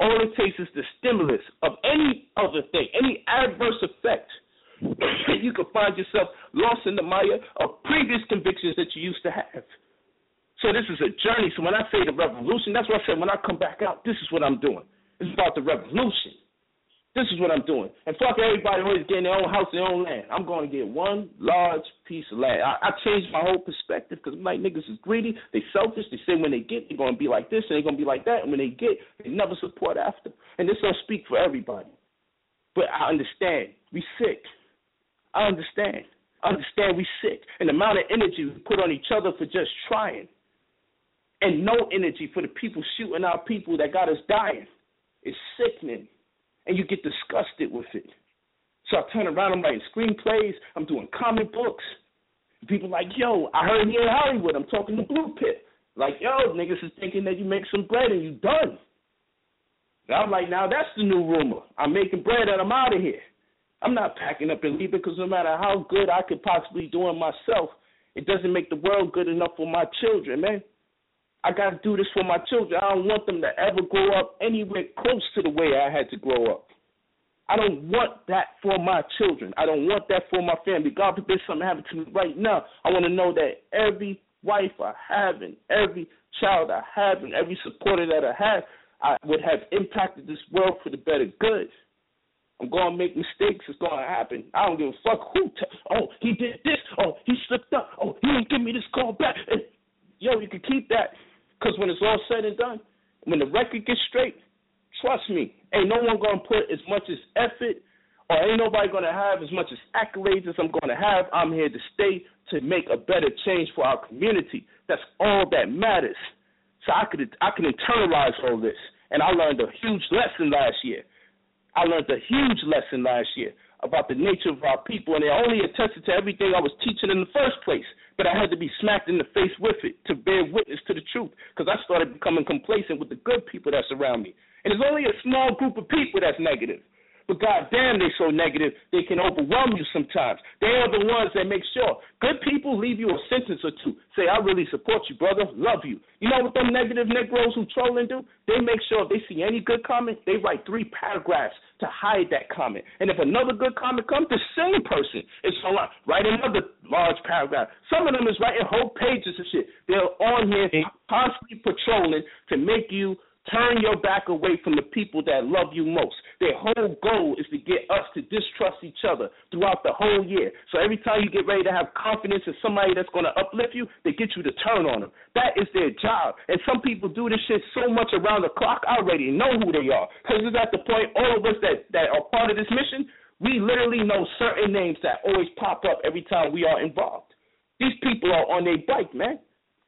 all it takes is the stimulus of any other thing, any adverse effect. You could find yourself lost in the mire of previous convictions that you used to have. So this is a journey. So when I say the revolution, that's what I said. When I come back out, this is what I'm doing. It's about the revolution. This is what I'm doing. And fuck everybody always getting their own house, their own land. I'm going to get one large piece of land. I, I changed my whole perspective because like, niggas is greedy. They selfish. They say when they get, they're going to be like this and they're going to be like that. And when they get, they never support after. And this don't speak for everybody. But I understand. We sick. I understand. I understand we sick. And the amount of energy we put on each other for just trying. And no energy for the people shooting our people that got us dying. It's sickening and you get disgusted with it. So I turn around, I'm writing screenplays, I'm doing comic books. People like, yo, I heard you in Hollywood. I'm talking to Blue Pit. Like, yo, niggas is thinking that you make some bread and you done. And I'm like, now that's the new rumor. I'm making bread and I'm out of here. I'm not packing up and leaving because no matter how good I could possibly do it myself, it doesn't make the world good enough for my children, man. I got to do this for my children. I don't want them to ever grow up anywhere close to the way I had to grow up. I don't want that for my children. I don't want that for my family. God forbid something happen to me right now. I want to know that every wife I have and every child I have and every supporter that I have, I would have impacted this world for the better good. I'm to make mistakes. It's to happen. I don't give a fuck who. T- oh, he did this. Oh, he slipped up. Oh, he didn't give me this call back. And, yo, you can keep that. Because when it's all said and done, when the record gets straight, trust me, ain't no one gonna put as much as effort or ain't nobody gonna have as much as accolades as I'm gonna have. I'm here to stay to make a better change for our community. That's all that matters. So I could I can internalize all this. And I learned a huge lesson last year. I learned a huge lesson last year about the nature of our people, and they only attested to everything I was teaching in the first place. But I had to be smacked in the face with it to bear witness to the truth, because I started becoming complacent with the good people that surround me. And it's only a small group of people that's negative. But goddamn, they so negative they can overwhelm you sometimes. They are the ones that make sure good people leave you a sentence or two. Say, I really support you, brother, love you. You know what them negative Negroes who trolling do? They make sure if they see any good comment, they write three paragraphs to hide that comment. And if another good comment comes, the same person is going to uh, write another large paragraph. Some of them is writing whole pages of shit. They're on here constantly patrolling to make you Turn your back away from the people that love you most. Their whole goal is to get us to distrust each other throughout the whole year. So every time you get ready to have confidence in somebody that's going to uplift you, they get you to turn on them. That is their job. And some people do this shit so much around the clock, I already know who they are. Because it's at the point, all of us that, that are part of this mission, we literally know certain names that always pop up every time we are involved. These people are on their bike, man.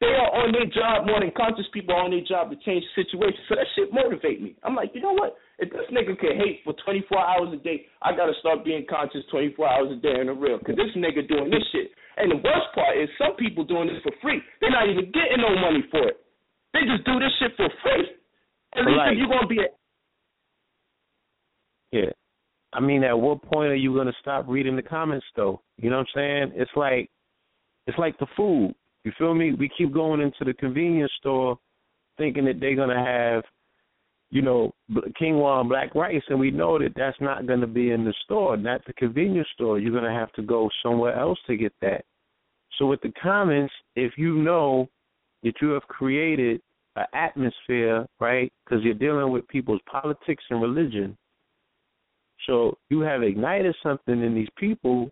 They are on their job more than conscious people are on their job to change the situation. So that shit motivate me. I'm like, you know what? If this nigga can hate for 24 hours a day, I gotta start being conscious 24 hours a day in the real. Cause this nigga doing this shit. And the worst part is some people doing this for free. They're not even getting no money for it. They just do this shit for free. At least like, if you're gonna be a Yeah. I mean, at what point are you gonna stop reading the comments though? You know what I'm saying? It's like it's like the food. You feel me? We keep going into the convenience store thinking that they're going to have, you know, quinoa and black rice, and we know that that's not going to be in the store, not the convenience store. You're going to have to go somewhere else to get that. So with the comments, if you know that you have created an atmosphere, right, because you're dealing with people's politics and religion, So you have ignited something in these people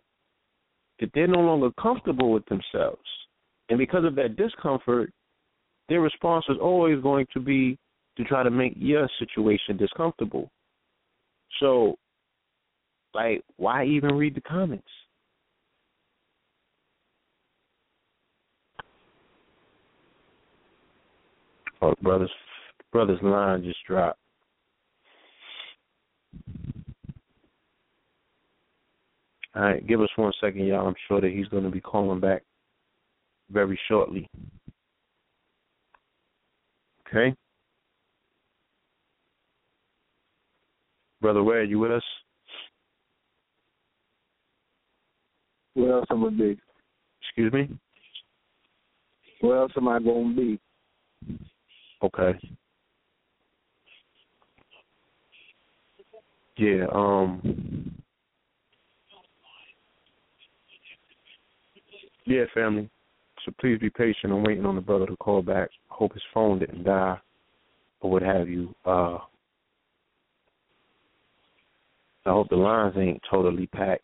that they're no longer comfortable with themselves. And because of that discomfort, their response is always going to be to try to make your situation discomfortable. So, like, why even read the comments? Oh, brother's brother's line just dropped. All right, give us one second, y'all. I'm sure that he's going to be calling back very shortly. Okay? Brother Ware, are you with us? Where else am I gonna be? Excuse me? Where else am I going to be? Okay. Yeah, um Yeah, family. So please be patient. I'm waiting on the brother to call back. Hope his phone didn't die or what have you. Uh I hope the lines ain't totally packed.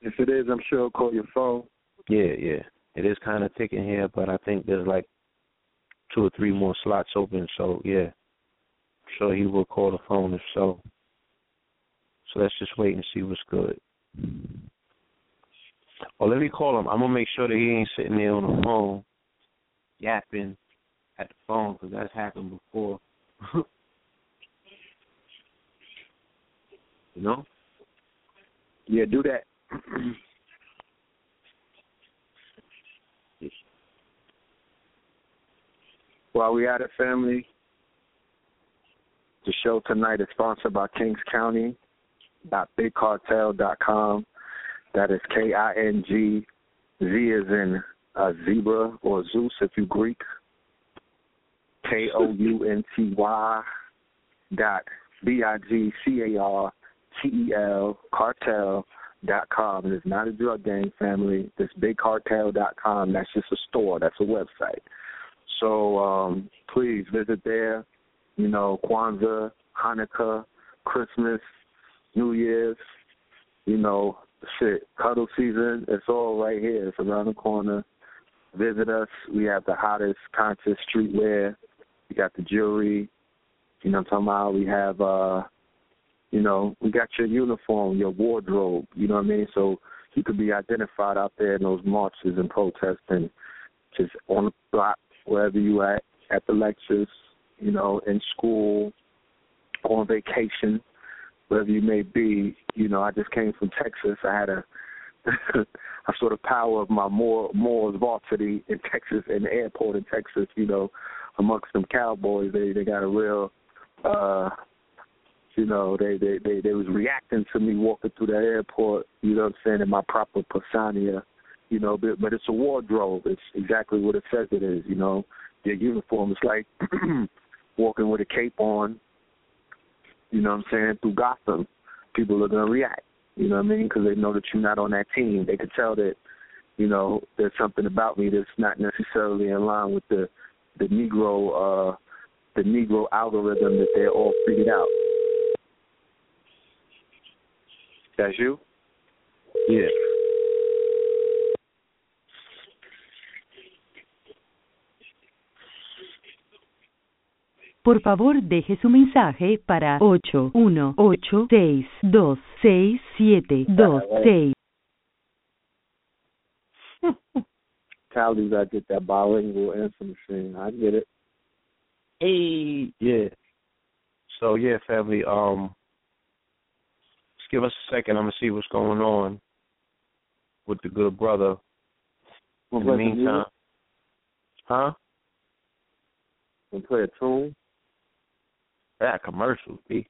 If it is, I'm sure I'll call your phone. Yeah, yeah. It is kind of ticking here, but I think there's like two or three more slots open. So yeah, I'm sure he will call the phone if so. So let's just wait and see what's good. Well, let me call him. I'm gonna make sure that he ain't sitting there on the phone yapping at the phone because that's happened before. you know? Yeah, do that. While we at it, family, the show tonight is sponsored by Kingz Kounty bigcartel.com. That is K I N G Z is in uh, zebra or Zeus if you Greek. K O U N T Y dot B I G C A R T E L cartel dot com. And It is not a drug gang family. This bigcartel dot com. That's just a store. That's a website. So um, please visit there. You know, Kwanzaa, Hanukkah, Christmas, New Year's, you know, shit, cuddle season, it's all right here. It's around the corner. Visit us. We have the hottest conscious streetwear. We got the jewelry. You know what I'm talking about? We have uh you know, we got your uniform, your wardrobe, you know what I mean? So you could be identified out there in those marches and protests and just on the block, wherever you at, at the lectures, you know, in school, on vacation, wherever you may be. You know, I just came from Texas. I had a a sort of power of my more more varsity in Texas in the airport in Texas, you know, amongst them cowboys. They they got a real uh you know, they they they they was reacting to me walking through the airport, you know what I'm saying, in my proper persona, you know, but, but it's a wardrobe. It's exactly what it says it is, you know. Their uniform is like walking with a cape on, you know what I'm saying, through Gotham, people are going to react. You know what I mean? Because they know that you're not on that team. They could tell that, you know, there's something about me that's not necessarily in line with the the Negro uh the Negro algorithm that they're all figured out. That's you? Yeah. Por favor, deje su mensaje para 818-626-6726. Caldies, I get that bilingual answer machine. I get it. Hey, yeah. So yeah, family. Um, just give us a second. I'm gonna see what's going on with the good brother. Well, In the meantime, music? huh? And play a tune. That commercials, B.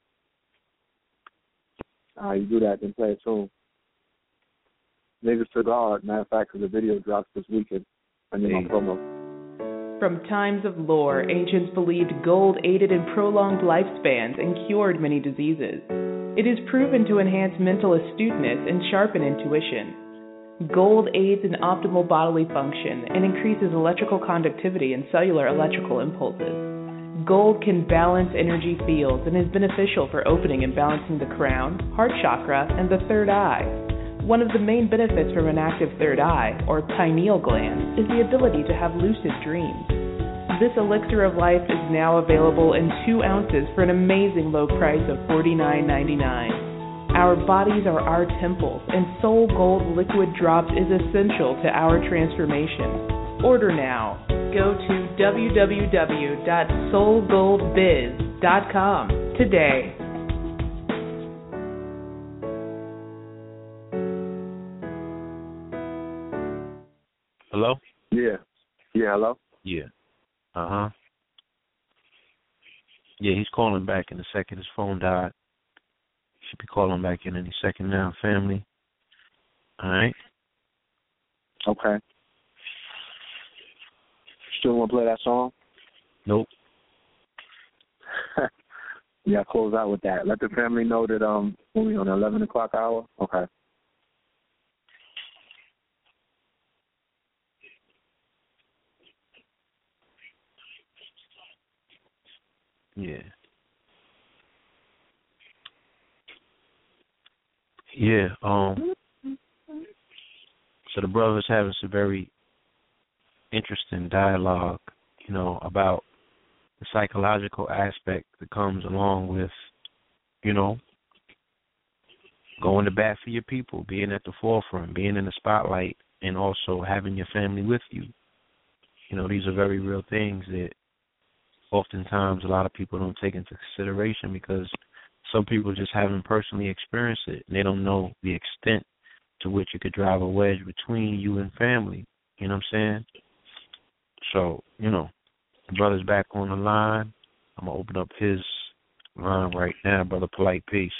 Ah, you do that, then play a tune. Niggas to God. Matter of fact, 'cause the video drops this weekend. I need my promo. From times of lore, ancients believed gold aided in prolonged lifespans and cured many diseases. It is proven to enhance mental astuteness and sharpen intuition. Gold aids in optimal bodily function and increases electrical conductivity and cellular electrical impulses. Gold can balance energy fields and is beneficial for opening and balancing the crown, heart chakra, and the third eye. One of the main benefits from an active third eye, or pineal gland, is the ability to have lucid dreams. This elixir of life is now available in two ounces for an amazing low price of $49.99. Our bodies are our temples, and Soul Gold Liquid Drops is essential to our transformation. Order now go to www.soulgoldbiz.com today. Hello? Yeah. Yeah, hello? Yeah. Uh huh. Yeah, he's calling back in a second. His phone died. Should be calling back in any second now, family. All right. Okay. Still want to play that song? Nope. yeah, close out with that. Let the family know that um we on the eleven o'clock hour. Okay. Yeah. Yeah. Um. So the brothers having some very interesting dialogue, you know, about the psychological aspect that comes along with, you know, going to bat for your people, being at the forefront, being in the spotlight, and also having your family with you. You know, these are very real things that oftentimes a lot of people don't take into consideration because some people just haven't personally experienced it and they don't know the extent to which it could drive a wedge between you and family. You know what I'm saying? So, you know, the brother's back on the line. I'm gonna open up his line right now, brother. Polite peace.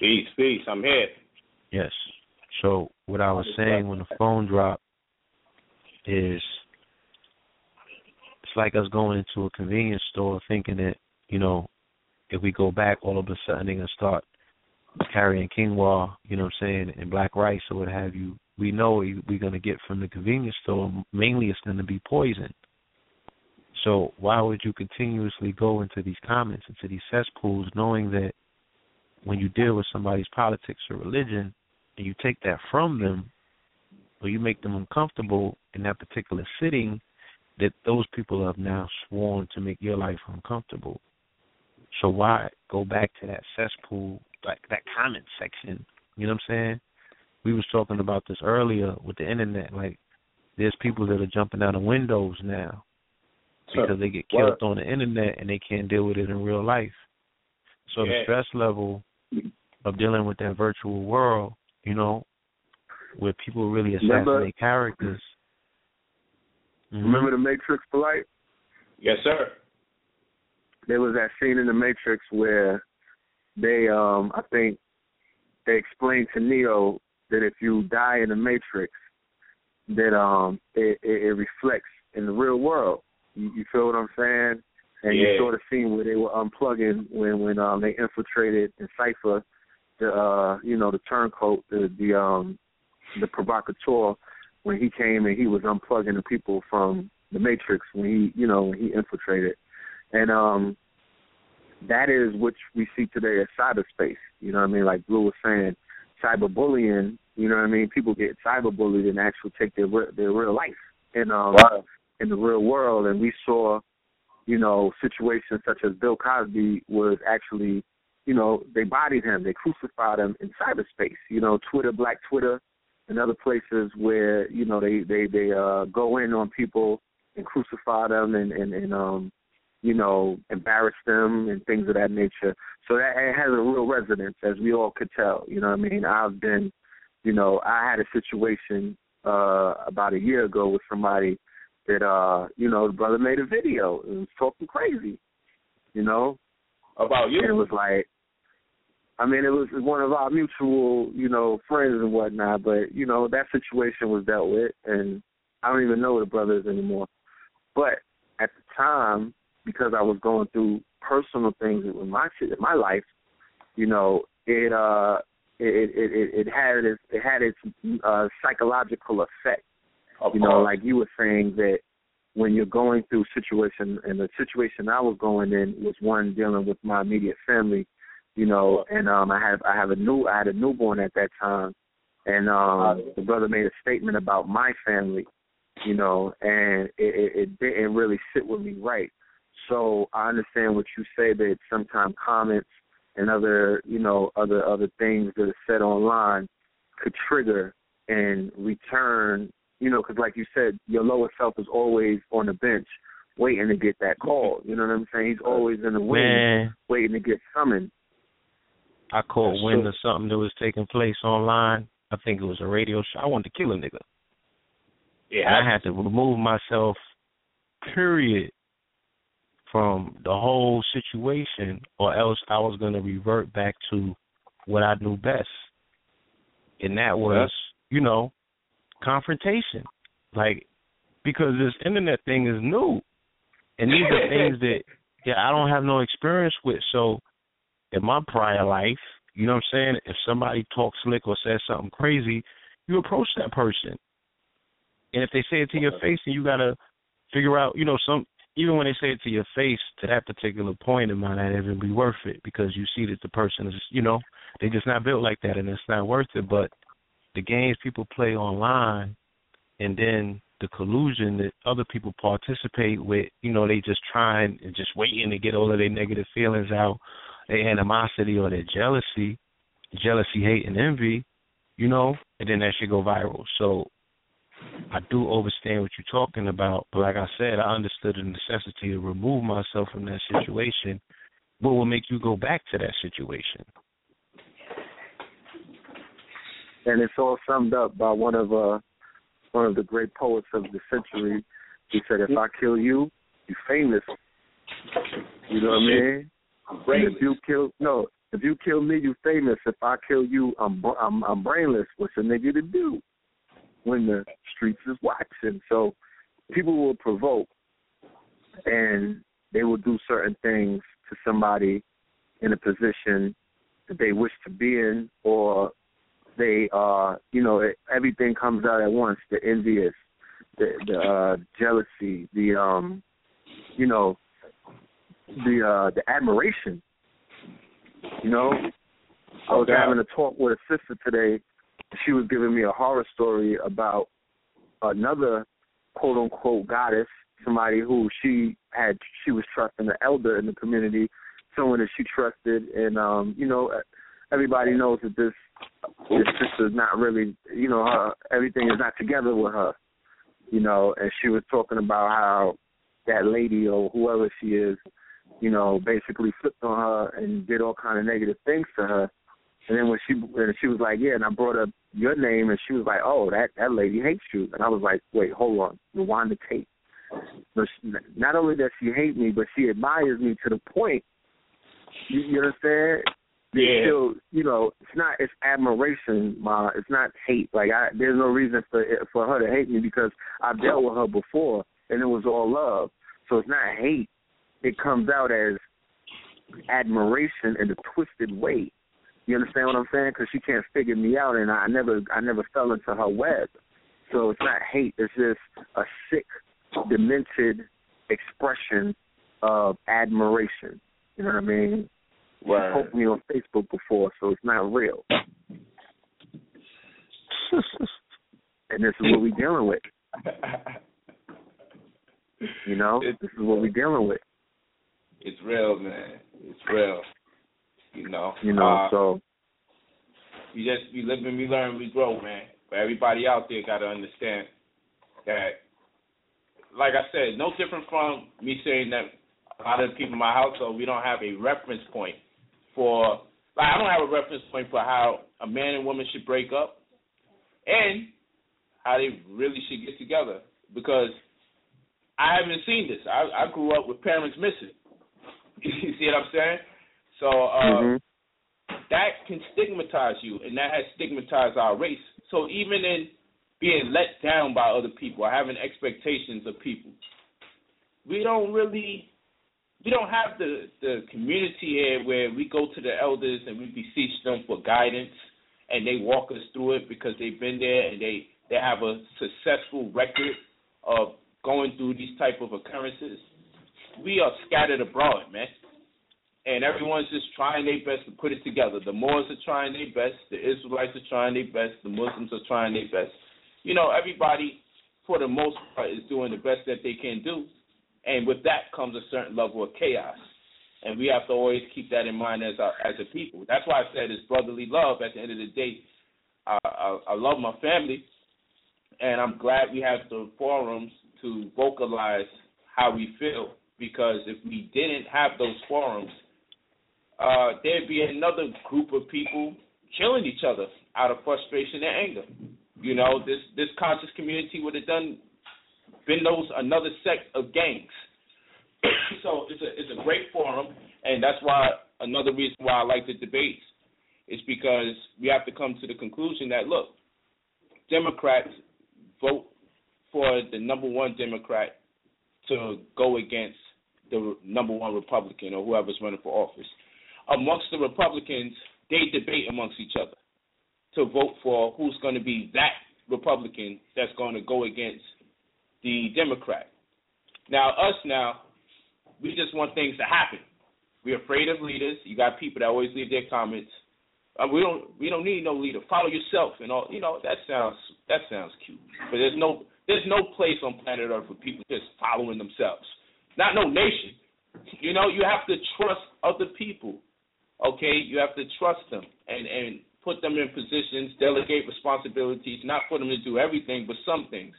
Peace, peace. I'm here. Yes. So what I was saying when the phone dropped is it's like us going into a convenience store thinking that, you know, if we go back all of a sudden they're gonna start carrying quinoa, you know what I'm saying, and black rice or what have you we know we're going to get from the convenience store, mainly it's going to be poison. So why would you continuously go into these comments, into these cesspools, knowing that when you deal with somebody's politics or religion, and you take that from them, or you make them uncomfortable in that particular sitting, that those people have now sworn to make your life uncomfortable. So why go back to that cesspool, like that comment section? You know what I'm saying? We was talking about this earlier with the internet. Like, there's people that are jumping out of windows now because they get killed on the internet and they can't deal with it in real life. So yeah. the stress level of dealing with that virtual world, you know, where people really assassinate remember, characters. Mm-hmm. Remember the Matrix, polite? Yes, sir. There was that scene in the Matrix where they, um, I think, they explained to Neo that if you die in the matrix, that um it, it, it reflects in the real world. You, you feel what I'm saying? And yeah. you saw the scene where they were unplugging when when um they infiltrated in Cypher the uh you know the turncoat the the um the provocateur when he came and he was unplugging the people from the matrix when he you know when he infiltrated and um that is what we see today as cyberspace you know what i mean like blue was saying cyberbullying, you know what I mean? People get cyberbullied and actually take their their real life in um wow. in the real world, and we saw, you know, situations such as Bill Cosby was actually, you know, they bodied him, they crucified him in cyberspace. You know, Twitter, Black Twitter, and other places where you know they they they uh go in on people and crucify them and and and um you know, embarrass them and things of that nature. So that it has a real resonance, as we all could tell. You know what I mean? I've been, you know, I had a situation uh about a year ago with somebody that uh, you know, the brother made a video and was talking crazy, you know. About you. And it was like I mean, it was one of our mutual, you know, friends and whatnot, but, you know, that situation was dealt with and I don't even know the brothers anymore. But at the time, because I was going through personal things in my in my life, you know, it uh it it it, it had its it had its uh, psychological effect. Of you course. know, like you were saying that when you're going through situation and the situation I was going in was one dealing with my immediate family, you know, and um I have I have a new I had a newborn at that time and um the brother made a statement about my family, you know, and it, it, it didn't really sit with me right. So I understand what you say that sometimes comments and other you know other other things that are said online could trigger and return you know because like you said your lower self is always on the bench waiting to get that call you know what i'm saying he's always in the wing Man. waiting to get summoned I caught That's wind true. of something that was taking place online. I think it was a radio show. I wanted to kill a nigga. Yeah. And I had to remove myself, period, from the whole situation, or else I was going to revert back to what I knew best. And that was, you know, confrontation. Like, because this internet thing is new. And these are things that, yeah, I don't have no experience with. So, in my prior life, you know what I'm saying? If somebody talks slick or says something crazy, you approach that person. And if they say it to your face, then you gotta figure out, you know, some even when they say it to your face, to that particular point, it might not even be worth it because you see that the person is, you know, they just not built like that, and it's not worth it. But the games people play online, and then the collusion that other people participate with, you know, they just trying and just waiting to get all of their negative feelings out, their animosity or their jealousy, jealousy, hate, and envy, you know, and then that should go viral. So I do understand what you're talking about, but like I said, I understood the necessity to remove myself from that situation. What will make you go back to that situation? and it's all summed up by one of uh one of the great poets of the century. He said, "If I kill you, you're famous." You know what I mean? I'm And if you kill no, if you kill me, you're famous. If I kill you, I'm I'm, I'm brainless. What's a nigga to do when the streets is watching? So people will provoke, and they will do certain things to somebody in a position that they wish to be in, or they uh you know it, everything comes out at once the envious the the uh jealousy the um you know the uh the admiration you know i was having a talk with a sister today she was giving me a horror story about another quote unquote goddess somebody who she had she was trusting the elder in the community someone that she trusted and um you know everybody knows that this this sister's not really, you know, her everything is not together with her, you know. And she was talking about how that lady or whoever she is, you know, basically flipped on her and did all kind of negative things to her. And then when she and she was like, yeah, and I brought up your name, and she was like, oh, that that lady hates you. And I was like, wait, hold on, rewind the tape. So she, not only does she hate me, but she admires me to the point. You, you understand? It's Yeah. still, you know, it's not it's admiration, ma. It's not hate. Like I, there's no reason for for her to hate me because I've dealt with her before and it was all love. So it's not hate. It comes out as admiration in a twisted way. You understand what I'm saying? Because she can't figure me out, and I never, I never fell into her web. So it's not hate. It's just a sick, demented expression of admiration. You know what I mean? She Word. poked me on Facebook before, so it's not real. and this is what we're dealing with. You know, It- this is what we're dealing with. It's real, man. It's real. You know. You know, Uh, so we just we live and we learn, we grow, man. But everybody out there got to understand that, like I said, no different from me saying that a lot of people in my household we don't have a reference point for. Like I don't have a reference point for how a man and woman should break up, and how they really should get together because I haven't seen this. I I grew up with parents missing. you see what I'm saying? So uh, mhm. that can stigmatize you, and that has stigmatized our race. So even in being let down by other people or having expectations of people, we don't really, we don't have the the community here where we go to the elders and we beseech them for guidance, and they walk us through it because they've been there and they they have a successful record of going through these type of occurrences, we are scattered abroad, man. And everyone's just trying their best to put it together. The Moors are trying their best, the Israelites are trying their best, the Muslims are trying their best. You know, everybody, for the most part, is doing the best that they can do. And with that comes a certain level of chaos. And we have to always keep that in mind as a, as a people. That's why I said it's brotherly love. At the end of the day, I, I, I love my family, and I'm glad we have the forums to vocalize how we feel. Because if we didn't have those forums, uh, there'd be another group of people killing each other out of frustration and anger. You know, this this conscious community would have done been those another sect of gangs. so it's a it's a great forum, and that's why another reason why I like the debates is because we have to come to the conclusion that look, Democrats vote for the number one Democrat to go against the number one Republican or whoever's running for office. Amongst the Republicans, they debate amongst each other to vote for who's going to be that Republican that's going to go against the Democrat. Now, us now, we just want things to happen. We're afraid of leaders. You got people that always leave their comments. Uh, we don't we don't need no leader. Follow yourself and all. You know that sounds that sounds cute, but there's no there's no place on planet Earth for people just following themselves. Not no nation. You know you have to trust other people. Okay, you have to trust them and and put them in positions, delegate responsibilities, not for them to do everything, but some things.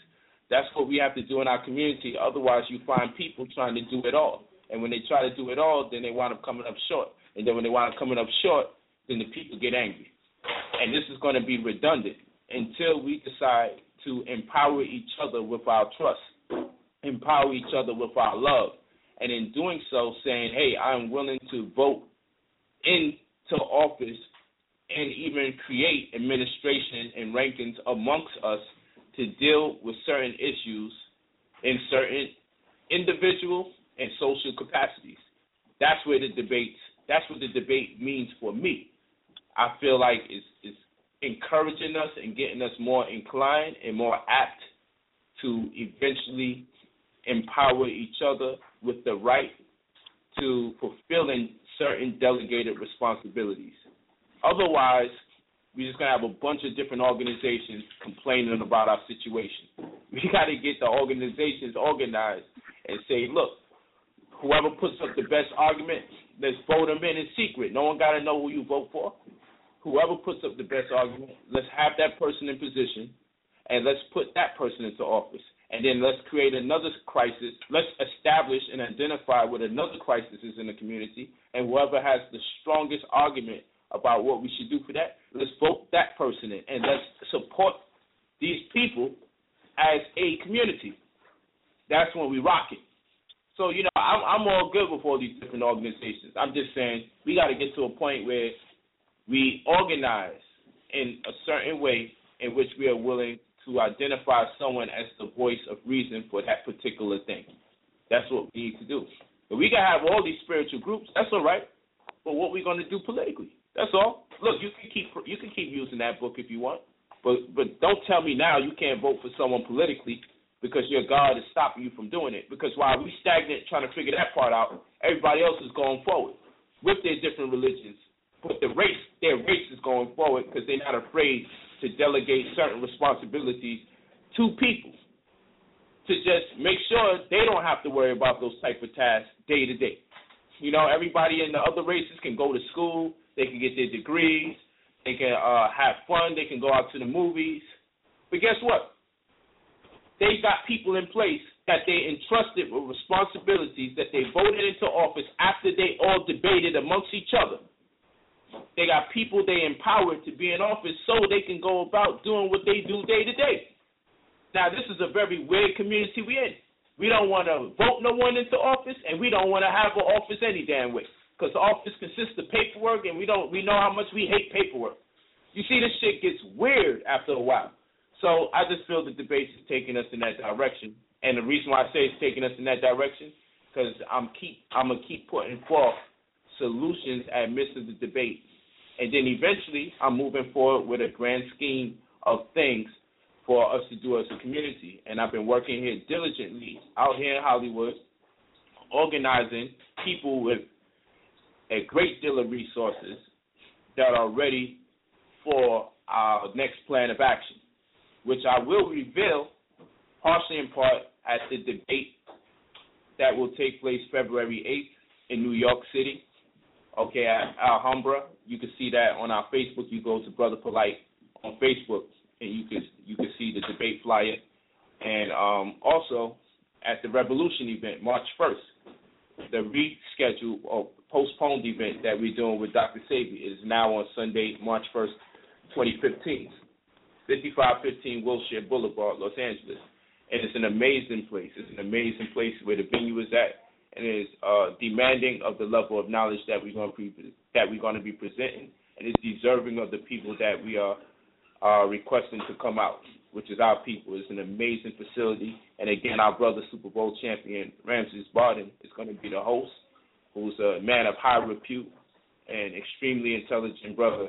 That's what we have to do in our community. Otherwise, you find people trying to do it all. And when they try to do it all, then they wind up coming up short. And then when they wind up coming up short, then the people get angry. And this is going to be redundant until we decide to empower each other with our trust, empower each other with our love. And in doing so, saying, hey, I'm willing to vote into office and even create administration and rankings amongst us to deal with certain issues in certain individual and social capacities. That's where the debates. That's what the debate means for me. I feel like it's, it's encouraging us and getting us more inclined and more apt to eventually empower each other with the right to fulfilling certain delegated responsibilities. Otherwise, we're just gonna have a bunch of different organizations complaining about our situation. We got to get the organizations organized and say, look, whoever puts up the best argument, let's vote them in in secret. No one got to know who you vote for. Whoever puts up the best argument, let's have that person in position, and let's put that person into office. And then let's create another crisis. Let's establish and identify what another crisis is in the community, and whoever has the strongest argument about what we should do for that. Let's vote that person in and let's support these people as a community. That's when we rock it. So, you know, I'm, I'm all good with all these different organizations. I'm just saying we got to get to a point where we organize in a certain way in which we are willing to identify someone as the voice of reason for that particular thing. That's what we need to do. But we can have all these spiritual groups. That's all right. But what we going to do politically? That's all. Look, you can keep you can keep using that book if you want, but but don't tell me now you can't vote for someone politically because your God is stopping you from doing it. Because while we stagnant trying to figure that part out, everybody else is going forward with their different religions. But the race, their race is going forward because they're not afraid to delegate certain responsibilities to people to just make sure they don't have to worry about those type of tasks day to day. You know, everybody in the other races can go to school, they can get their degrees. They can uh, have fun. They can go out to the movies. But guess what? They got people in place that they entrusted with responsibilities that they voted into office after they all debated amongst each other. They got people they empowered to be in office so they can go about doing what they do day to day. Now, this is a very weird community we're in. We don't want to vote no one into office, and we don't want to have an office any damn way because office consists of paperwork, and we don't we know how much we hate paperwork. You see, this shit gets weird after a while. So I just feel the debate is taking us in that direction, and the reason why I say it's taking us in that direction, because I'm keep I'm gonna keep putting forth solutions amidst of the debate, and then eventually I'm moving forward with a grand scheme of things for us to do as a community. And I've been working here diligently out here in Hollywood, organizing people with a great deal of resources that are ready for our next plan of action, which I will reveal partially in part at the debate that will take place February 8th in New York City. Okay, at Alhambra. You can see that on our Facebook. You go to Brother Polite on Facebook, and you can you can see the debate flyer. And um, also at the Revolution event, March 1st, the rescheduled or postponed event that we're doing with Dr. Sebi is now on Sunday, March 1st, 2015. 5515 Wilshire Boulevard, Los Angeles. And it's an amazing place. It's an amazing place where the venue is at, and is uh, demanding of the level of knowledge that we're going to be that we're going to be presenting, and it's deserving of the people that we are uh, requesting to come out, which is our people. It's an amazing facility, and again, our brother Super Bowl champion Ramses Barden is going to be the host, who's a man of high repute and extremely intelligent brother,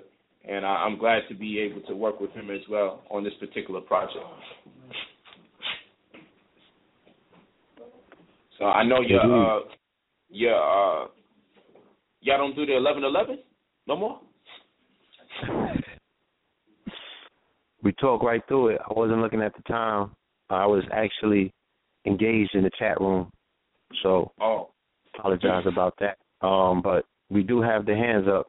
and I, I'm glad to be able to work with him as well on this particular project. So I know you uh you uh y'all don't do the eleven eleven no more? We talked right through it. I wasn't looking at the time. I was actually engaged in the chat room. So oh. apologize about that. Um, but we do have the hands up.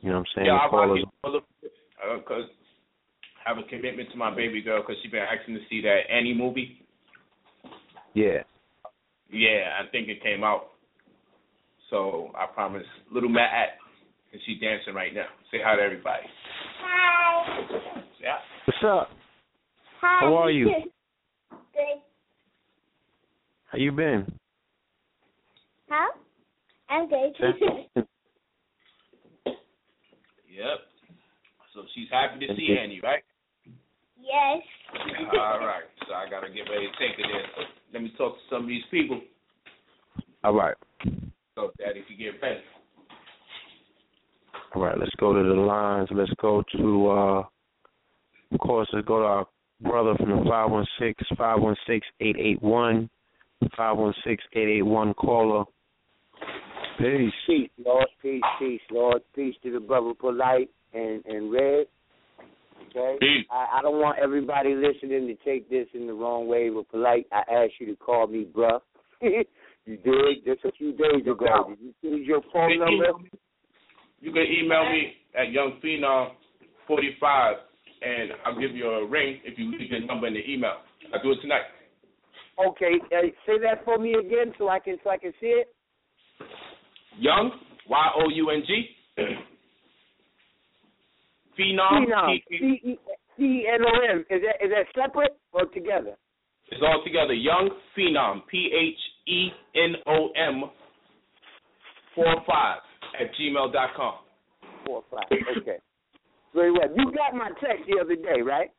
You know what I'm saying? Yeah, I callers- to because I have a commitment to my baby girl because she's been asking to see that Annie movie. yeah. Yeah, I think it came out. So I promise, little Matt, and she's dancing right now. Say hi to everybody. Hi. Yeah. What's up? Hi. How are you? Good. How you been? Huh? I'm good. Yep. So she's happy to see Annie, right? Yes. All right. So I gotta get ready to take it there. So let me talk to some of these people All right. so Daddy can get ready. All right, let's go to the lines. Let's go to uh of course let's go to our brother from the five one six five one six eight eight one five one six eight eight one caller. Peace. Peace, Lord. Peace, peace, Lord. Peace to the brother Polite and, and Red. Okay? I, I don't want everybody listening to take this in the wrong way. But Polite, I asked you to call me bruh. you did just a few days ago. Did you choose your phone You number? email You can email me at Young Phenom forty five and I'll give you a ring if you leave your number in the email. I'll do it tonight. Okay, uh, say that for me again so I can so I can see it. Young, Y O U N G. Phenom, Phenom. P- C E C E N O M. Is that is that separate or together? It's all together. Young Phenom, P H E N O M, four five at gmail dot com. Four five. Okay. Very well. You got my text the other day, right?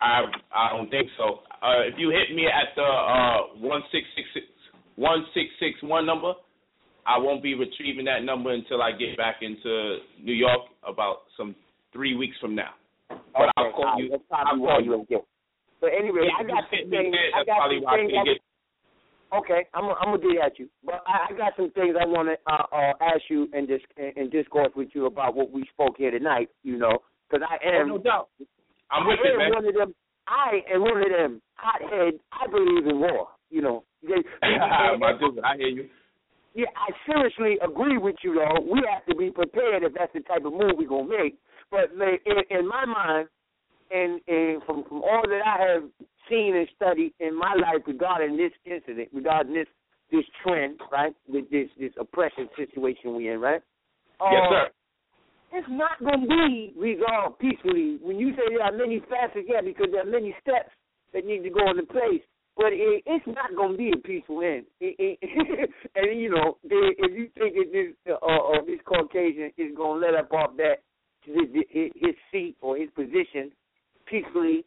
I I don't think so. Uh, if you hit me at the uh one six six six one six six one number, I won't be retrieving that number until I get back into New York about some three weeks from now. But I'll Okay, call all you. I'll I'll call you again. But anyway, Yeah, I got just some me things. I got probably some I things. I, get- okay, I'm gonna- I'm gonna do that you. But I, I got some things I want to uh, uh, ask you and dis and discourse with you about what we spoke here tonight. You know, because I am. Oh, no doubt. I'm I with it, am man. one of them. I am one of them hothead. I believe in war. You know. They- My dude, I hear you. yeah, I seriously agree with you, though. We have to be prepared if that's the type of move we're gonna make. But man, in, in my mind, and, and from from all that I have seen and studied in my life regarding this incident, regarding this this trend, right, with this this oppression situation we're in, right? Yes, Uh, sir. It's not gonna be resolved peacefully. When you say there are many facets, yeah, because there are many steps that need to go into place. But it, it's not going to be a peaceful end. It, it, and you know, they, if you think that this uh, uh, this Caucasian is going to let up off that his, seat or his position peacefully,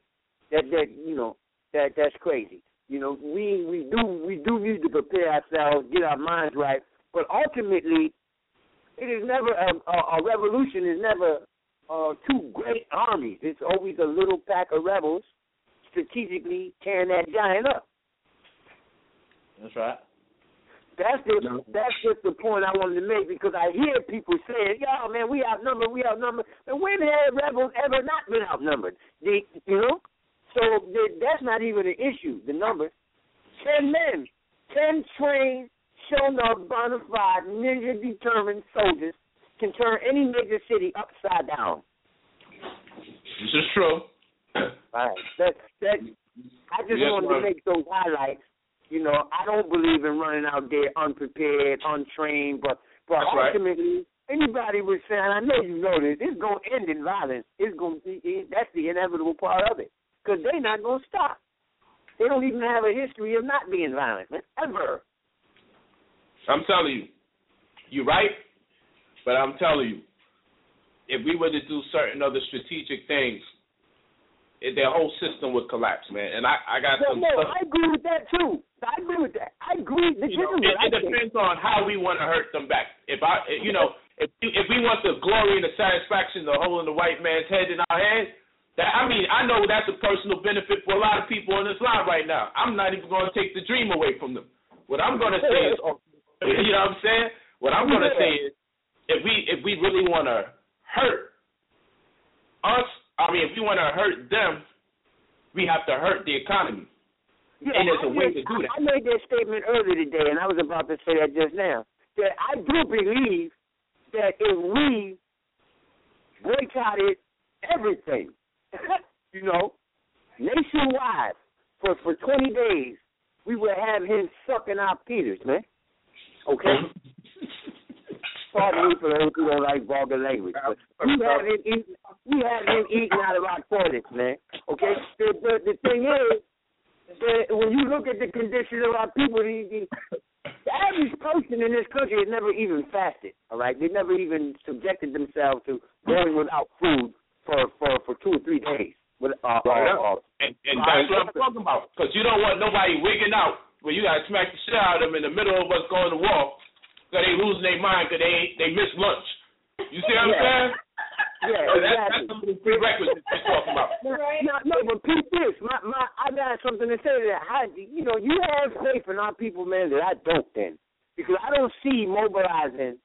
that that you know that that's crazy. You know, we we do we do need to prepare ourselves, get our minds right. But ultimately, it is never a, a, a revolution is never uh, two great armies. It's always a little pack of rebels strategically tearing that giant up. That's right. That's just that's just the point I wanted to make because I hear people saying, "Yo, man, we outnumbered, we outnumbered." And when have rebels ever not been outnumbered? They, you know, so they, that's not even an issue. The numbers: ten men, ten trained, shown up, bona fide, ninja determined soldiers can turn any major city upside down. This is true. All right. That that I just Yes, wanted to make those highlights. You know, I don't believe in running out there unprepared, untrained, but but That's right. ultimately anybody was saying, I know you know this, it's gonna end in violence. It's gonna be that's the inevitable part of it. Because they're not gonna stop. They don't even have a history of not being violent, ever. I'm telling you, you're right, but I'm telling you, if we were to do certain other strategic things, it, their whole system would collapse, man. And I, I got No, some no, stuff. I agree with that too. I agree with that. I agree. This You know, it, it think. depends on how we want to hurt them back. If I, you know, if if we want the glory and the satisfaction, the hole in the white man's head in our head, that I mean, I know that's a personal benefit for a lot of people on this line right now. I'm not even going to take the dream away from them. What I'm going to say is, you know what I'm saying? What I'm going to say is, if we if we really want to hurt us, I mean, if we want to hurt them, we have to hurt the economy. Yeah, and there's I a way made- to do that. I made that statement earlier today, and I was about to say that just now. That I do believe that if we boycotted everything, you know, nationwide for for 20 days, we would have him sucking our peters, man. Okay. Pardon me for those who don't like vulgar language, but we have him eating, we have him eating out of our toilets, man. Okay. The the, the thing is, that when you look at the condition of our people, the, the, the average person in this country has never even fasted. All right, they never even subjected themselves to going without food for for for two or three days. With uh, Right. uh, uh, And, and that's what I'm talking about. Because you don't want nobody wigging out where you got to smack the shit out of them in the middle of us going to war because they losing their mind because they they miss lunch. You see what I'm Yeah. saying? Yeah, So that's, exactly. that's some of the prerequisites we're talking about. No, no, but peep this. My, my, I got something to say to that. I, you know, you have faith in our people, man, that I don't. Then, because I don't see mobilizing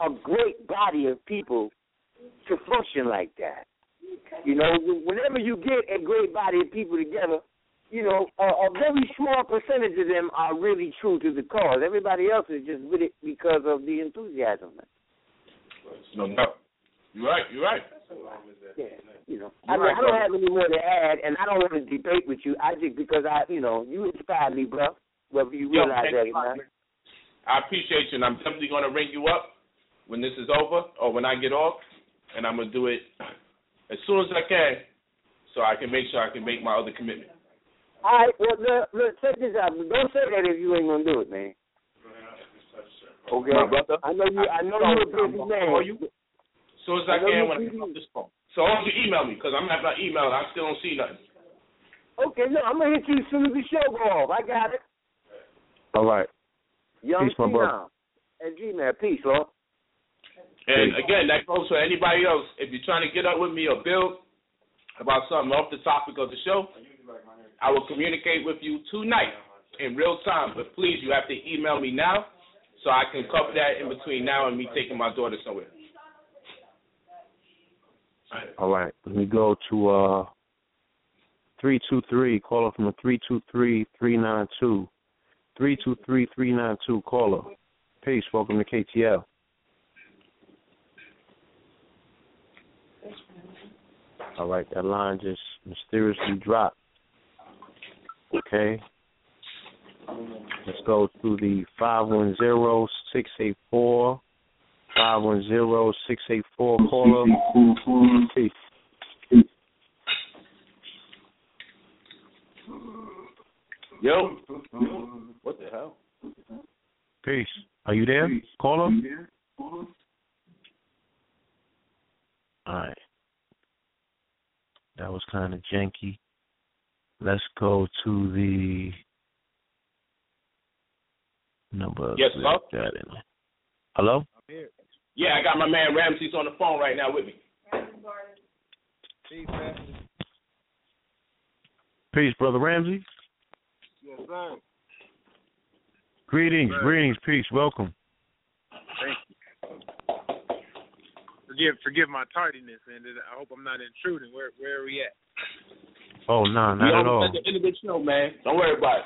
a great body of people to function like that. You know, whenever you get a great body of people together, you know, a, a very small percentage of them are really true to the cause. Everybody else is just with it because of the enthusiasm. No doubt. You're right. You're right. Yeah, you know, I, mean, I don't have any more to add, and I don't want to debate with you. I just because I, you know, you inspired me, bro. Whether you Yo, realize thank that or not. I appreciate you, and I'm definitely going to ring you up when this is over or when I get off, and I'm going to do it as soon as I can so I can make sure I can make my other commitment. All right, well, look, look, check this out. Don't say that if you ain't gonna do it, man. Okay, My brother, I know you. I know you're a busy I'll man. call you as as I, I can when I busy. get off this phone. So I want you to email me because I'm not going to email. I still don't see nothing. Okay, no, I'm gonna hit you as soon as the show go off. I got it. All right. Young Peace, my brother. Phenom at Gmail. Peace, Lord. And again, that goes for anybody else. If you're trying to get up with me or build about something off the topic of the show, I will communicate with you tonight in real time. But please, you have to email me now so I can cover that in between now and me taking my daughter somewhere. All right. Let me go to uh three two three. Caller from the three two three three nine two. Three two three three nine two. Caller. Peace. Welcome to KTL. All right. That line just mysteriously dropped. Okay. Let's go to the five one zero six eight four. Five one zero six eight four caller. Peace. Yo. What the hell? Peace. Are you there? Caller? Alright. That was kind of janky. Let's go to the number. Yes, hello? That in. Hello? Yeah, I got my man Ramses on the phone right now with me. Peace, man. Peace, brother Ramsey. Yes, sir. Greetings, Right. greetings, peace, welcome. Thank you. Forgive, forgive my tardiness, and I hope I'm not intruding. Where, where are we at? Oh no, we not at all. at the end of the show, man. Don't worry about it.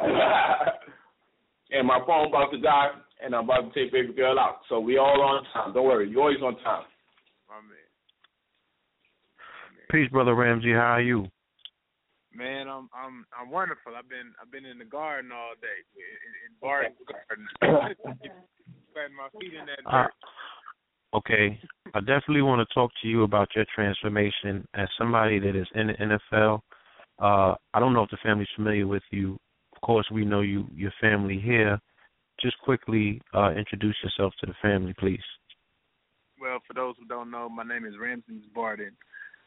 and my phone about to die, and I'm about to take baby girl out. So we all on time. Don't worry. You're always on time. My man. Peace, brother Ramsey. How are you? Man, I'm I'm I'm wonderful. I've been I've been in the garden all day, in, in Barden's garden, planting my feet in that Uh, dirt. Okay, I definitely want to talk to you about your transformation as somebody that is in the NFL. Uh, I don't know if the family's familiar with you. Of course, we know you, your family here. Just quickly uh, introduce yourself to the family, please. Well, for those who don't know, my name is Ramses Barden.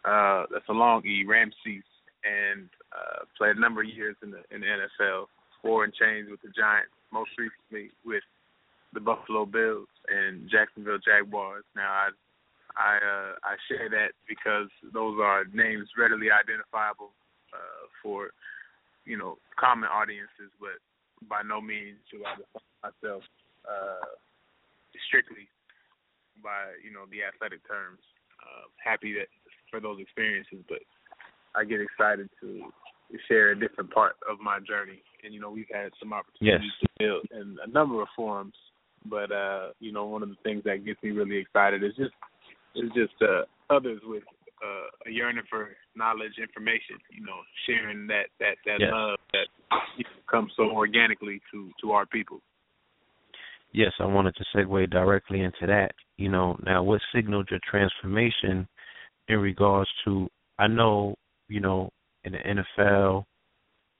Uh, that's a long E, Ramses, and uh, played a number of years in the in the NFL. Four and change with the Giants, most recently with the Buffalo Bills and Jacksonville Jaguars. Now, I I uh, I share that because those are names readily identifiable uh, for you know common audiences, but by no means do I define myself uh, strictly by you know the athletic terms. Uh, happy that for those experiences, but I get excited to share a different part of my journey. And you know we've had some opportunities Yes. to build in a number of forums, but uh, you know one of the things that gets me really excited is just is just uh, others with uh, a yearning for knowledge, information. You know, sharing that that that Yes. love that you know, comes so organically to to our people. Yes, I wanted to segue directly into that. You know, now what signaled your transformation in regards to I know, you know, in the NFL,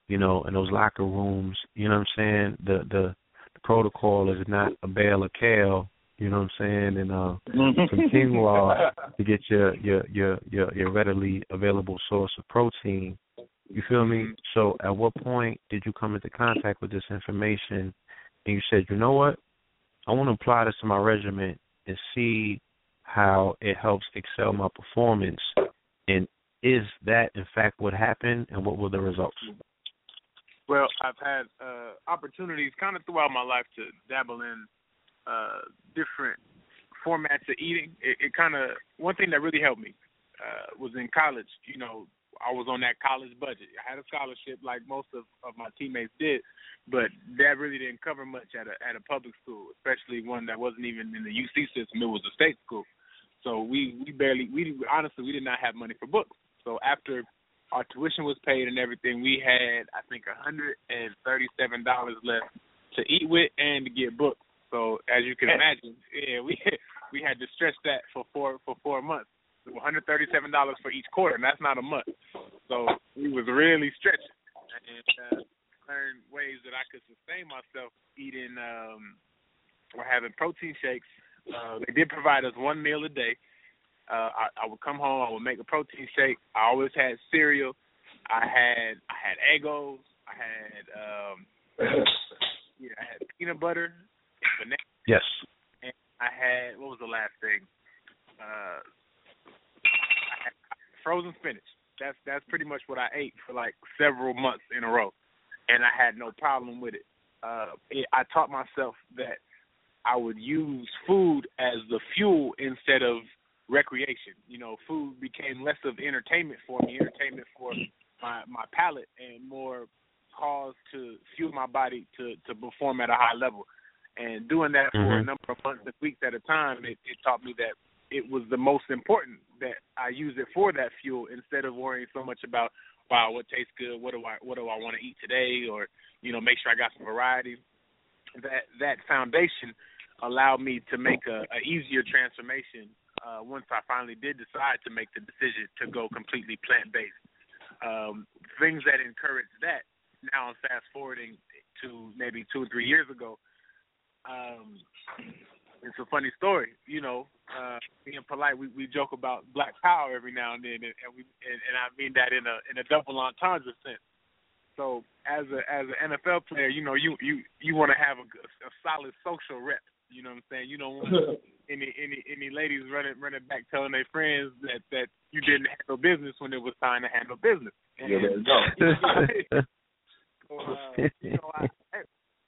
you know, in those locker rooms, you know what I'm saying? The the, the protocol is not a bale of kale, you know what I'm saying, and uh some quinoa to get your your your your your readily available source of protein. You feel me? So at what point did you come into contact with this information and you said, you know what? I want to apply this to my regimen and see how it helps excel my performance. And is that in fact what happened and what were the results? Well, I've had uh, opportunities kind of throughout my life to dabble in uh, different formats of eating. It, it kind of one thing that really helped me uh, was in college. You know, I was on that college budget. I had a scholarship like most of, of my teammates did, but that really didn't cover much at a at a public school, especially one that wasn't even in the UC system. It was a state school, so we we barely we honestly we did not have money for books. So after our tuition was paid and everything, we had I think a hundred and thirty seven dollars left to eat with and to get books. So as you can imagine, yeah, we we had to stretch that for four for four months. One hundred thirty seven dollars for each quarter, and that's not a month. So we was really stretching and uh, learned ways that I could sustain myself eating um or having protein shakes. Uh, they did provide us one meal a day. Uh, I, I would come home, I would make a protein shake. I always had cereal. I had I had Eggos. I had um yeah, I had peanut butter, banana, Yes. and I had what was the last thing? Uh, I had frozen spinach. That's that's pretty much what I ate for like several months in a row, and I had no problem with it. Uh, it I taught myself that I would use food as the fuel instead of recreation. You know, food became less of entertainment for me, entertainment for my my palate, and more cause to fuel my body to to perform at a high level. And doing that for a Mhm. number of months and weeks at a time, it, it taught me that it was the most important that I use it for that fuel instead of worrying so much about wow what tastes good, what do I what do I want to eat today, or you know make sure I got some variety. That that foundation allowed me to make a, a easier transformation uh, once I finally did decide to make the decision to go completely plant based. Um, things that encouraged that. Now I'm fast forwarding to maybe two or three years ago. Um, it's a funny story, you know. Uh, being polite, we we joke about black power every now and then, and, and we and, and I mean that in a in a double entendre sense. So as a as an NFL player, you know, you you you want to have a, a solid social rep. You know what I'm saying? You don't want any any any ladies running running back telling their friends that that you didn't handle business when it was time to handle business. And, Yeah, there you go. so, uh, you know, I, I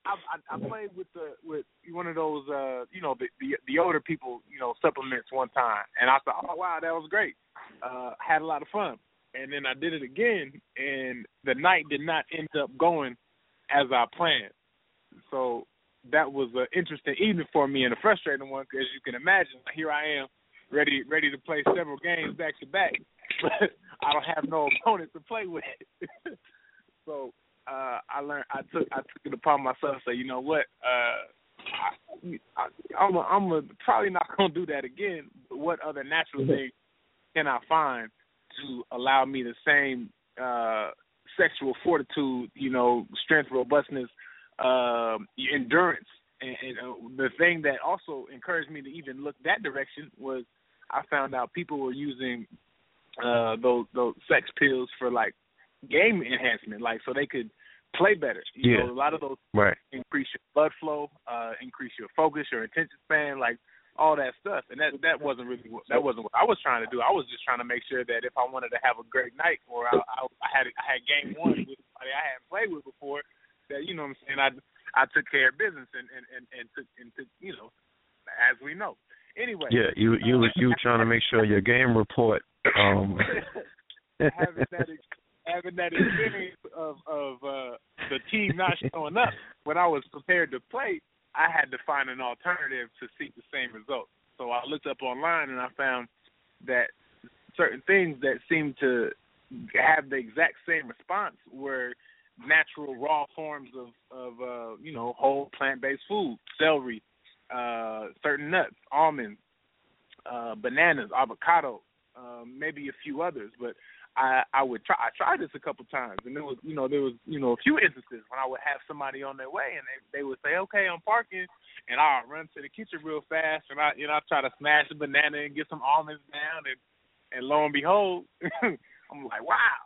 I I played with the with one of those uh you know the the, the older people you know supplements one time, and I thought oh wow that was great. Uh, had a lot of fun, and then I did it again, and the night did not end up going as I planned. So that was an interesting evening for me and a frustrating one, because you can imagine, here I am, ready ready to play several games back to back, but I don't have no opponent to play with. so uh, I learned, I took I took it upon myself to say, you know what, uh, I, I, I'm a, I'm a, probably not gonna do that again. But what other natural thing can I find to allow me the same uh, sexual fortitude, you know, strength, robustness, um, endurance. And, and uh, the thing that also encouraged me to even look that direction was I found out people were using uh, those those sex pills for like game enhancement, like so they could play better. You Yeah. know, a lot of those Right. increase your blood flow, uh, increase your focus, your attention span, like all that stuff. And that that wasn't really what, that wasn't what I was trying to do. I was just trying to make sure that if I wanted to have a great night, or I, I, I had I had game one with somebody I hadn't played with before, that you know what I'm saying. I I took care of business and and and, and took and took you know, as we know. Anyway. Yeah, you you was you trying to make sure your game report. Um, having that having that experience of of uh the team not showing up when I was prepared to play, I had to find an alternative to seek the same result. So I looked up online and I found that certain things that seemed to have the exact same response were natural raw forms of of uh you know whole plant based food, celery, uh certain nuts, almonds, uh bananas, avocado, um, maybe a few others, but I I would try I tried this a couple times and there was you know there was you know a few instances when I would have somebody on their way and they they would say okay I'm parking and I'll run to the kitchen real fast and I you know I try to smash a banana and get some almonds down and and lo and behold I'm like wow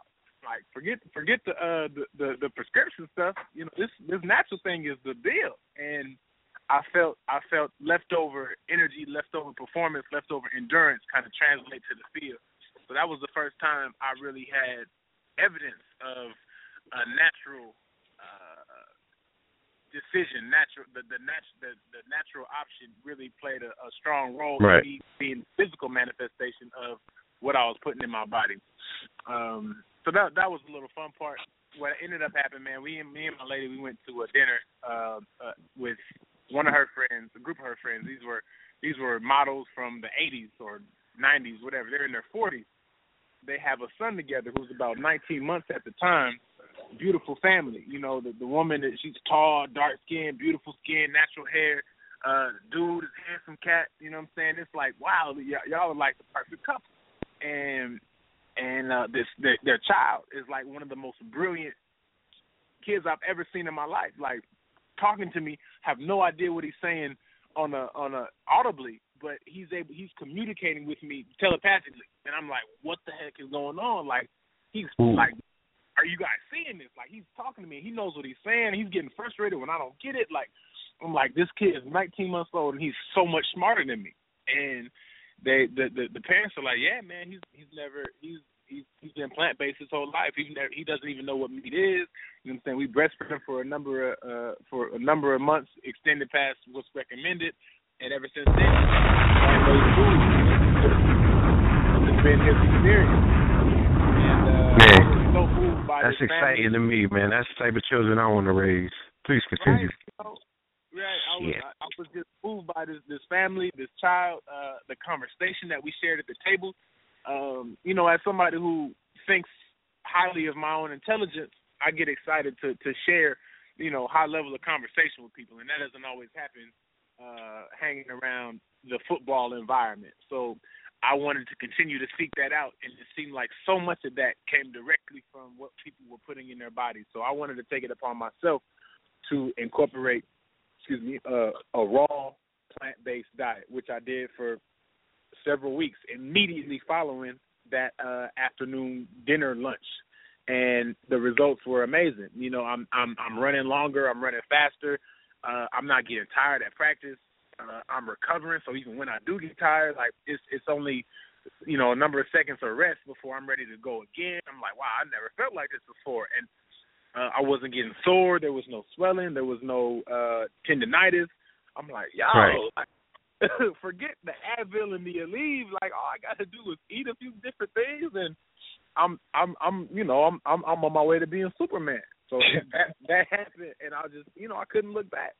like forget forget the uh the, the the prescription stuff you know this this natural thing is the deal and I felt I felt leftover energy, leftover performance, leftover endurance kind of translate to the field. So that was the first time I really had evidence of a natural uh, decision, natural the the, nat- the the natural option really played a, a strong role Right. in being physical manifestation of what I was putting in my body. Um, so that that was a little fun part. What ended up happening, man, we me and my lady we went to a dinner uh, uh, with one of her friends, a group of her friends. These were these were models from the 80s or 90s, whatever. They're in their 40s. They have a son together who's about 19 months at the time. Beautiful family. You know, the the woman that she's tall, dark skin, beautiful skin, natural hair. Uh, dude is handsome cat. You know what I'm saying? It's like wow, y'all are like the perfect couple. And and uh, this their, their child is like one of the most brilliant kids I've ever seen in my life. Like talking to me, have no idea what he's saying on a on a audibly, but he's able he's communicating with me telepathically, and I'm like, what the heck is going on? Like he's Ooh. like, are you guys seeing this? Like he's talking to me, he knows what he's saying. He's getting frustrated when I don't get it. Like I'm like, this kid is 19 months old and he's so much smarter than me, and they the the, the parents are like, yeah, man, he's he's never he's he's he's been plant based his whole life. He's never he doesn't even know what meat is. You know what I'm saying? We breastfed him for a number of uh for a number of months, extended past what's recommended, and ever since then, plant-based food. It's been his experience. And uh, Man, so moved by that's this family. exciting to me, man. That's the type of children I want to raise. Please continue. Right, you know, right. I was Shit. I, I was just moved by this this family, this child, uh, the conversation that we shared at the table. Um, you know, as somebody who thinks highly of my own intelligence, I get excited to to share, you know, high level of conversation with people, and that doesn't always happen uh, hanging around the football environment. So I wanted to continue to seek that out, and it seemed like so much of that came directly from what people were putting in their bodies. So I wanted to take it upon myself to incorporate, excuse me, uh, a raw plant-based diet, which I did for several weeks immediately following that uh, afternoon dinner lunch, and the results were amazing. You know, I'm I'm I'm running longer, I'm running faster, uh, I'm not getting tired at practice. Uh, I'm recovering, so even when I do get tired, like it's it's only you know a number of seconds of rest before I'm ready to go again. I'm like, wow, I never felt like this before, and uh, I wasn't getting sore. There was no swelling. There was no uh tendonitis. I'm like, yo, Right. like, forget the Advil and the Aleve. Like all I got to do is eat a few different things, and I'm I'm I'm you know I'm I'm I'm on my way to being Superman. So that that happened, and I just you know I couldn't look back.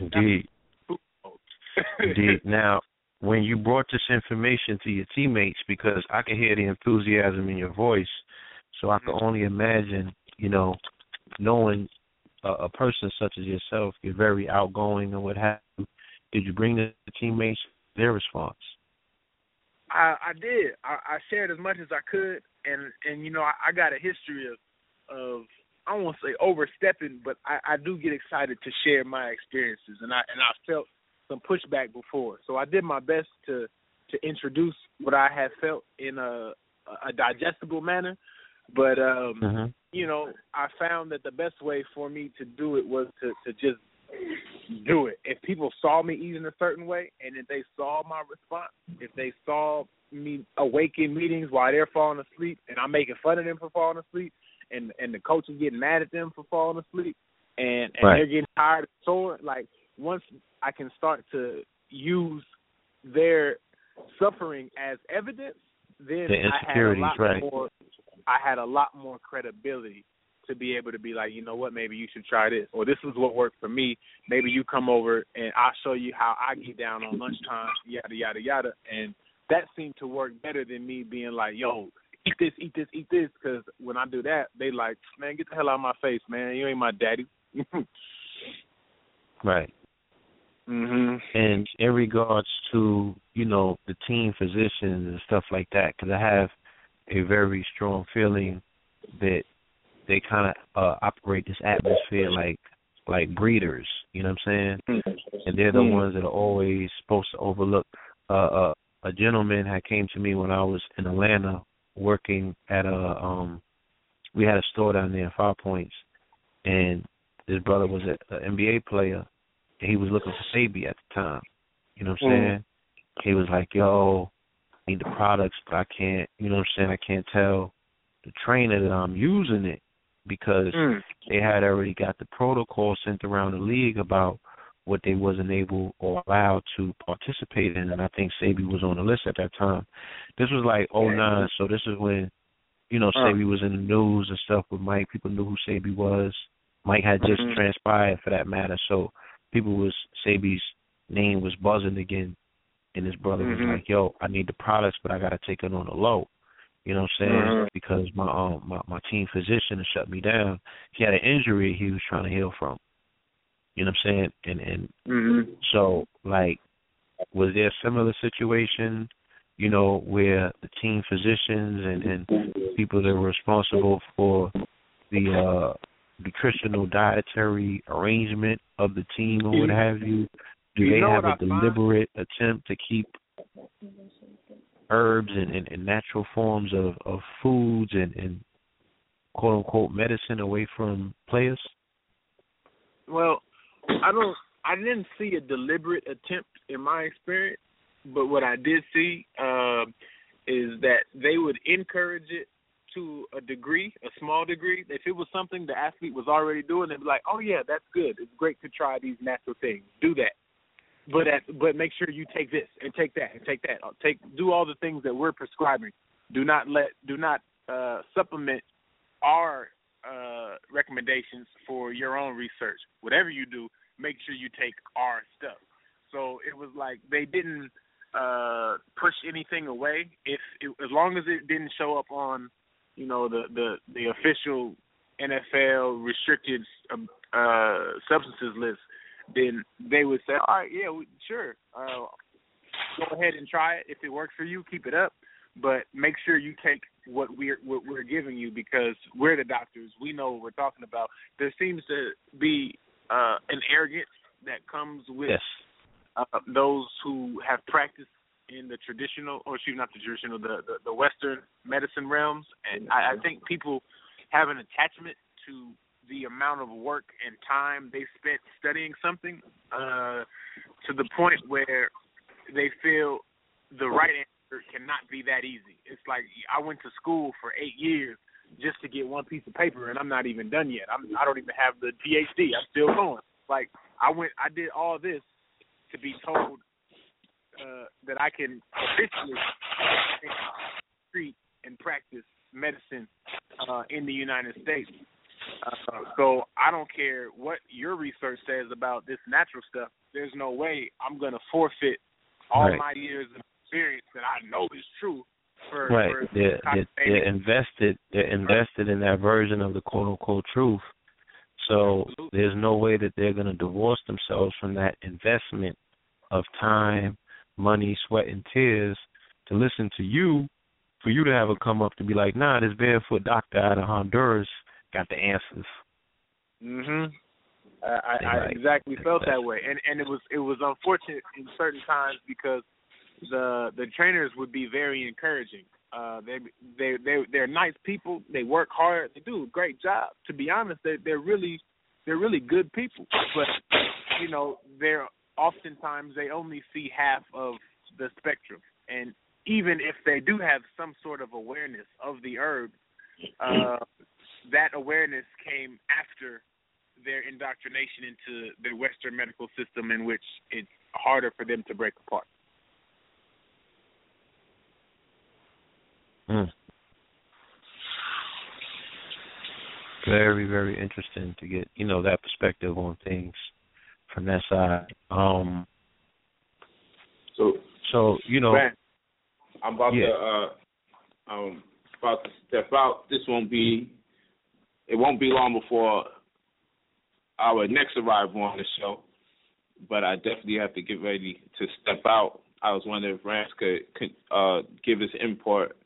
Indeed. Indeed. Now, when you brought this information to your teammates, because I can hear the enthusiasm in your voice, so I can only imagine, you know, knowing a, a person such as yourself, you're very outgoing and what have you. Did you bring the teammates their response? I I did. I, I shared as much as I could, and and you know I, I got a history of of I won't say overstepping, but I, I do get excited to share my experiences, and I and I felt some pushback before, so I did my best to to introduce what I had felt in a a digestible manner, but um Mm-hmm. You know, I found that the best way for me to do it was to to just do it. If people saw me eating a certain way, and if they saw my response, if they saw me awake in meetings while they're falling asleep, and I'm making fun of them for falling asleep, and and the coach is getting mad at them for falling asleep, and and Right. they're getting tired and sore. Like once I can start to use their suffering as evidence, then The I had a lot right. more. I had a lot more credibility to be able to be like, you know what, maybe you should try this, or this is what worked for me. Maybe you come over and I'll show you how I get down on lunchtime, yada yada yada, and that seemed to work better than me being like, yo, eat this, eat this, eat this, because when I do that, they like, man, get the hell out of my face, man. You ain't my daddy. Right. mhm. And in regards to, you know, the team physicians and stuff like that, because I have a very strong feeling that they kind of uh, operate this atmosphere like like breeders. You know what I'm saying? And they're the Mm. ones that are always supposed to overlook. Uh, uh, a gentleman had came to me when I was in Atlanta working at a um. We had a store down there in Five Points, and his brother was an NBA player, and he was looking for Sebi at the time. You know what I'm Mm. saying? He was like, "Yo, need the products, but I can't. You know what I'm saying? I can't tell the trainer that I'm using it because Mm. they had already got the protocol sent around the league about what they wasn't able or allowed to participate in, and I think Sebi was on the list at that time. This was like '09, so this is when you know Uh. Sebi was in the news and stuff with Mike. People knew who Sebi was. Mike had just Mhm. transpired for that matter, so people was Sebi's name was buzzing again, and his brother Mhm. was like, "Yo, I need the products, but I got to take it on the low." You know what I'm saying? Mhm. Because my um my, my team physician shut me down. He had an injury he was trying to heal from. You know what I'm saying? And and Mhm. so like was there a similar situation, you know, where the team physicians and, and people that were responsible for the uh nutritional dietary arrangement of the team or what have you, do they have a I find? deliberate attempt to keep herbs and, and, and natural forms of, of foods and, and quote unquote medicine away from players? Well, I don't. I didn't see a deliberate attempt in my experience, but what I did see um, is that they would encourage it to a degree, a small degree. If it was something the athlete was already doing, they'd be like, "Oh yeah, that's good. It's great to try these natural things. Do that." But at, but make sure you take this and take that and take that. Uh, Take do all the things that we're prescribing. Do not let do not uh, supplement our uh, recommendations for your own research. Whatever you do, make sure you take our stuff. So it was like they didn't uh, push anything away. If it, as long as it didn't show up on, you know, the the the official NFL restricted um, uh, substances list, then they would say, all right, yeah, we, sure, uh, go ahead and try it. If it works for you, keep it up. But make sure you take what we're what we're giving you because we're the doctors. We know what we're talking about. There seems to be uh, an arrogance that comes with Yes. uh, those who have practiced in the traditional, or excuse me, not the traditional, the, the the Western medicine realms, and I, I think people have an attachment to the amount of work and time they spent studying something uh, to the point where they feel the right answer cannot be that easy. It's like I went to school for eight years just to get one piece of paper, and I'm not even done yet. I'm I don't even have the PhD. I'm still going. Like I went, I did all this to be told uh, that I can officially treat and practice medicine uh, in the United States. Uh, so I don't care what your research says about this natural stuff. There's no way I'm going to forfeit all Right. my years of experience that I know is true. For, Right. for They're, they're they're invested they're invested in that version of the quote unquote truth. So there's no way that they're gonna divorce themselves from that investment of time, money, sweat and tears to listen to you for you to have a come up to be like, nah, this barefoot doctor out of Honduras got the answers. Mhm. I, I, I exactly felt that way, and and it was it was unfortunate in certain times because the the trainers would be very encouraging. Uh, they they they they're nice people. They work hard. They do a great job. To be honest, they they're really they're really good people. But you know, they're oftentimes they only see half of the spectrum, and even if they do have some sort of awareness of the herb, uh, that awareness came after their indoctrination into the Western medical system, in which it's harder for them to break apart. Mm. Very, very interesting to get, you know, that perspective on things from that side. Um So so, you know Man, I'm about Yeah. to uh um about to step out. This won't be it won't be long before our next arrival on the show. But I definitely have to get ready to step out. I was wondering if Ramses could, could uh give his input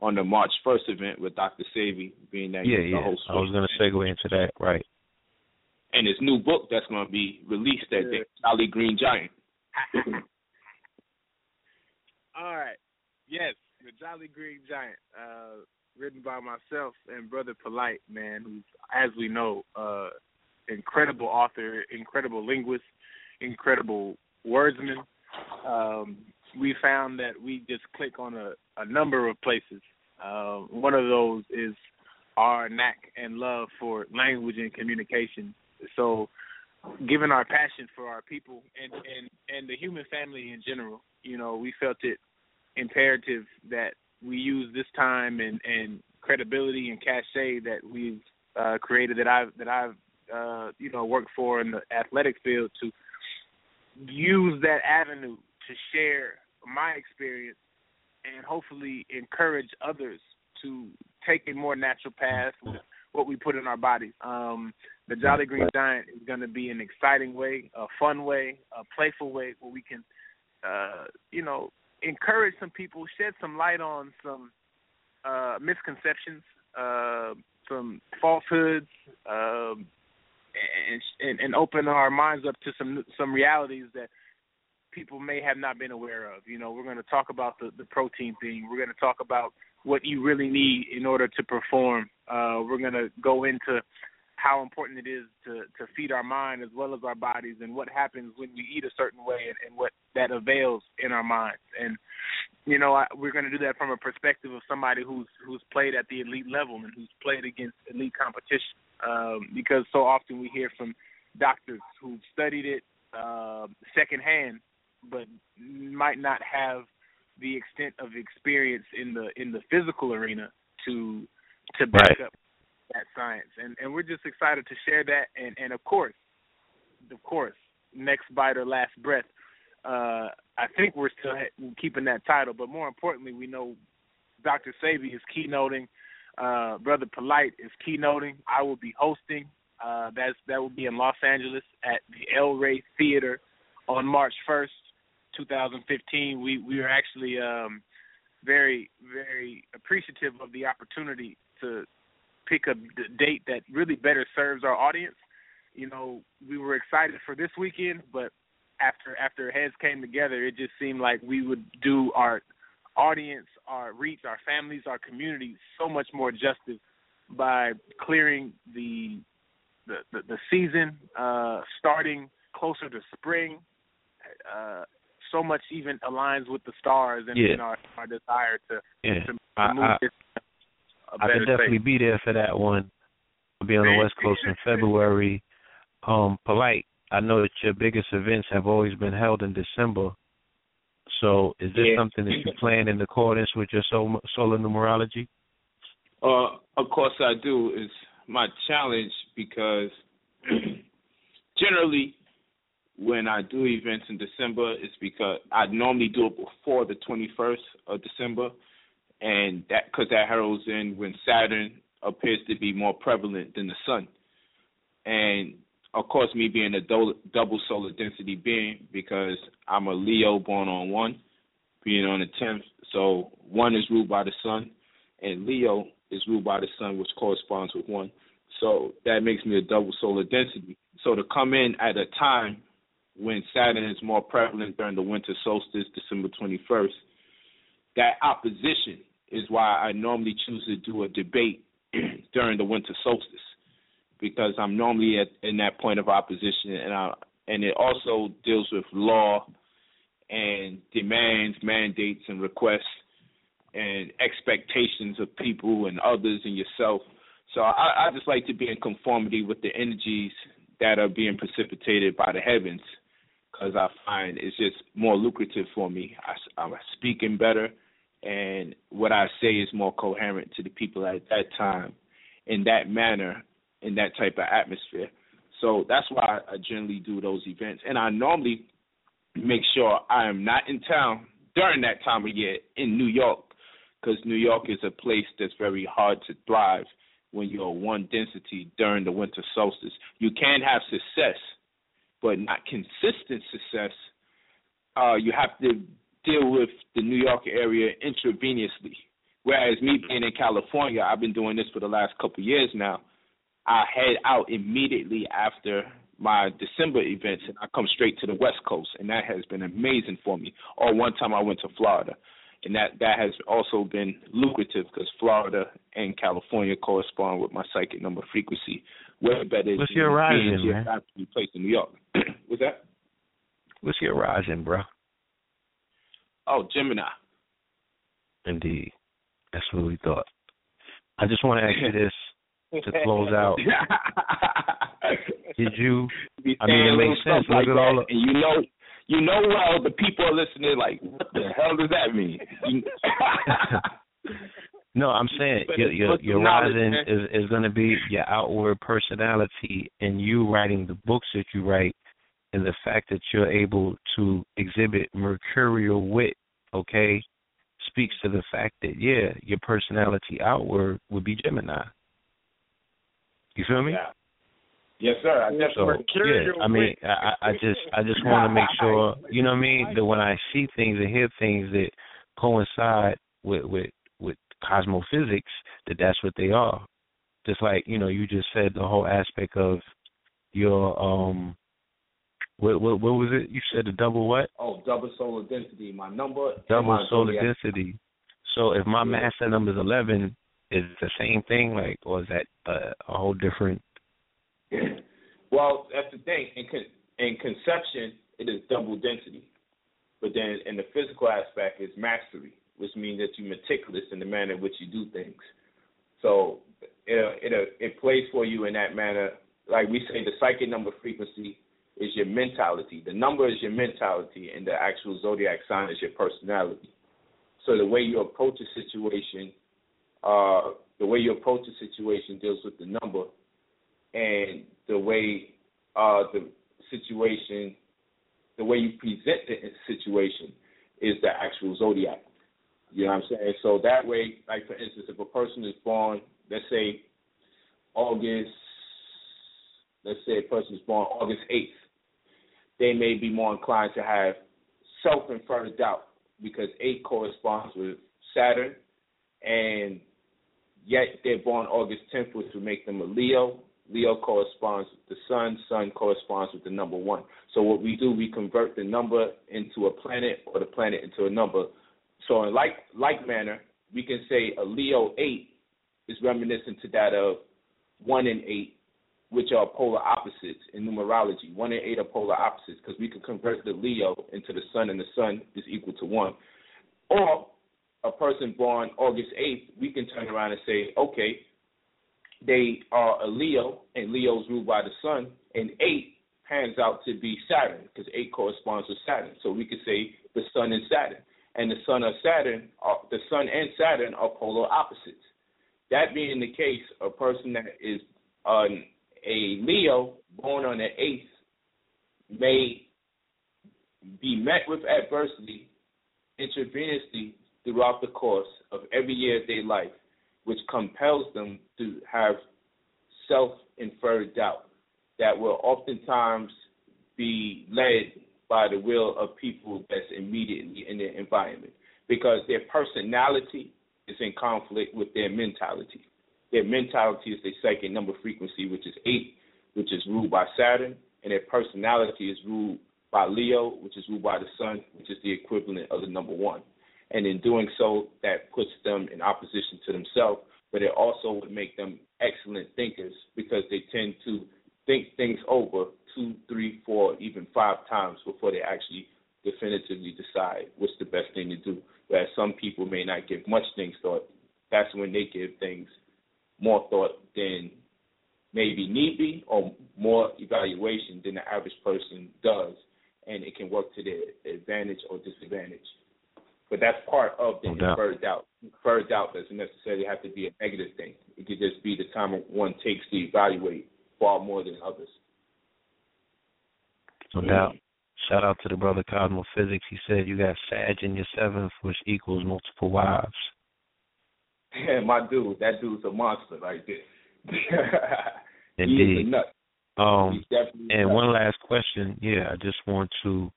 on the March first event with Dr. Sebi being that Yeah, he's the yeah. host I was gonna segue into that, right. and his new book that's gonna be released that day, Jolly Green Giant. All right. Yes, the Jolly Green Giant, uh, written by myself and Brother Polite, man, who's, as we know, uh, incredible author, incredible linguist, incredible wordsman. Um, we found that we just click on a, a number of places. Uh, one of those is our knack and love for language and communication. So, given our passion for our people and and and the human family in general, you know, we felt it imperative that we use this time and and credibility and cachet that we've uh, created that I've that I've uh, you know worked for in the athletic field to use that avenue to share my experience and hopefully encourage others to take a more natural path with what we put in our bodies. Um, the Jolly Green Giant is going to be an exciting way, a fun way, a playful way where we can, uh, you know, encourage some people, shed some light on some uh, misconceptions, uh, some falsehoods, um, and, and and open our minds up to some some realities that people may have not been aware of. You know, we're going to talk about the the protein thing. We're going to talk about what you really need in order to perform. Uh, we're going to go into how important it is to to feed our mind as well as our bodies, and what happens when we eat a certain way, and, and what that avails in our minds. And you know, I, we're going to do that from a perspective of somebody who's who's played at the elite level and who's played against elite competition. Um, because so often we hear from doctors who've studied it uh, secondhand, but might not have the extent of experience in the in the physical arena to to back Right. up that science. And and we're just excited to share that. And and of course, of course, next bite or last breath. Uh, I think we're still keeping that title, but more importantly, we know Dr. Sebi is keynoting. Uh, Brother Polite is keynoting. I will be hosting. Uh, that's that will be in Los Angeles at the El Rey Theater on March 1st, 2015. We we are actually um, very very appreciative of the opportunity to pick a d- date that really better serves our audience. You know, we were excited for this weekend, but after after heads came together, it just seemed like we would do our audience, our reach, our families, our community so much more justice by clearing the the the, the season uh, starting closer to spring. Uh, so much even aligns with the stars and, Yeah. and our our desire to Yeah, to, to I- move I- this I could definitely space. be there for that one. I'll be on the West Coast in February. Um, polite. I know that your biggest events have always been held in December. So, is this Yeah. something that you plan in accordance with your sol- solar numerology? Uh, of course I do. It's my challenge because generally when I do events in December, it's because I normally do it before the 21st of December, and that because that heralds in when Saturn appears to be more prevalent than the Sun, and of course me being a do- double solar density being because I'm a Leo born on one, being on the 10th, so one is ruled by the Sun, and Leo is ruled by the Sun, which corresponds with one. So that makes me a double solar density. So to come in at a time when Saturn is more prevalent during the winter solstice, December 21st, that opposition is why I normally choose to do a debate during the winter solstice because I'm normally at in that point of opposition and I and it also deals with law and demands, mandates and requests and expectations of people and others and yourself. So I, I just like to be in conformity with the energies that are being precipitated by the heavens because I find it's just more lucrative for me. I, I'm speaking better, and what I say is more coherent to the people at that time in that manner, in that type of atmosphere. So that's why I generally do those events. And I normally make sure I am not in town during that time of year in New York because New York is a place that's very hard to thrive when you're one density during the winter solstice. You can have success, but not consistent success. Uh, you have to deal with the New York area intravenously. Whereas me being in California, I've been doing this for the last couple of years now. I head out immediately after my December events and I come straight to the West Coast and that has been amazing for me. Or one time I went to Florida and that that has also been lucrative because Florida and California correspond with my psychic number frequency way better What's than your rising, man? geographically placed in New York. What's that? What's your rising, bro? Oh, Gemini. Indeed. That's what we thought. I just want to ask you this to close out. Did you? I mean, it makes sense. like Look at all that, and you know, you know well the people are listening. Like, what the hell does that mean? No, I'm saying your your, your rising is is going to be your outward personality, and you writing the books that you write, and the fact that you're able to exhibit mercurial wit. Okay, speaks to the fact that yeah, your personality outward would be Gemini. You feel me? Yeah. Yes, sir. I So definitely. yeah, I mean, I, I I just I just want to make sure you know what I mean that when I see things and hear things that coincide with with with cosmophysics, that that's what they are. Just like you know, you just said the whole aspect of your um, what what what was it? You said the double what? Oh, double solar density. My number. Double my solar zodiac. density. So if my Yeah. master number is eleven, is it the same thing, like, or is that uh, a whole different? Well, that's the thing. In con- in conception, it is double density, but then in the physical aspect, it's mastery, which means that you're meticulous in the manner in which you do things. So it it it plays for you in that manner. Like we say, the psychic number frequency is your mentality. The number is your mentality, and the actual zodiac sign is your personality. So the way you approach a situation, uh, the way you approach a situation deals with the number, and the way uh, the situation, the way you present the situation is the actual zodiac. You know what I'm saying? So that way, like for instance, if a person is born, let's say August, let's say a person is born August 8th, they may be more inclined to have self-inferred doubt because 8 corresponds with Saturn, and yet they're born August 10th, which would make them a Leo. Leo corresponds with the sun, sun corresponds with the number one. So what we do, we convert the number into a planet or the planet into a number. So in like like manner, we can say a Leo eight is reminiscent to that of one and eight, which are polar opposites in numerology. One and eight are polar opposites because we can convert the Leo into the sun, and the sun is equal to one. Or a person born August 8th, we can turn around and say, okay, they are a Leo, and Leo's ruled by the sun, and eight pans out to be Saturn because eight corresponds with Saturn. So we could say the sun and Saturn, and the sun of Saturn, are, the sun and Saturn are polar opposites. That being the case, a person that is an a Leo born on the eighth may be met with adversity intravenously throughout the course of every year of their life, which compels them to have self inferred doubt that will oftentimes be led by the will of people that's immediately in their environment because their personality is in conflict with their mentality. Their mentality is their second number frequency, which is eight, which is ruled by Saturn, and their personality is ruled by Leo, which is ruled by the Sun, which is the equivalent of the number one. And in doing so, that puts them in opposition to themselves, but it also would make them excellent thinkers because they tend to think things over two, three, four, even five times before they actually definitively decide what's the best thing to do. Whereas some people may not give much things thought. That's when they give things more thought than maybe need be or more evaluation than the average person does, and it can work to their advantage or disadvantage. But that's part of the No doubt. inferred doubt. Inferred doubt doesn't necessarily have to be a negative thing. It could just be the time one takes to evaluate far more than others. No doubt. Shout out to the brother Cosmo Physics. He said you got Sag in your seventh, which equals multiple wives. Yeah, my dude, that dude's a monster right there. He's a Indeed. nut. Um, He's definitely a and one last question. Yeah, I just want to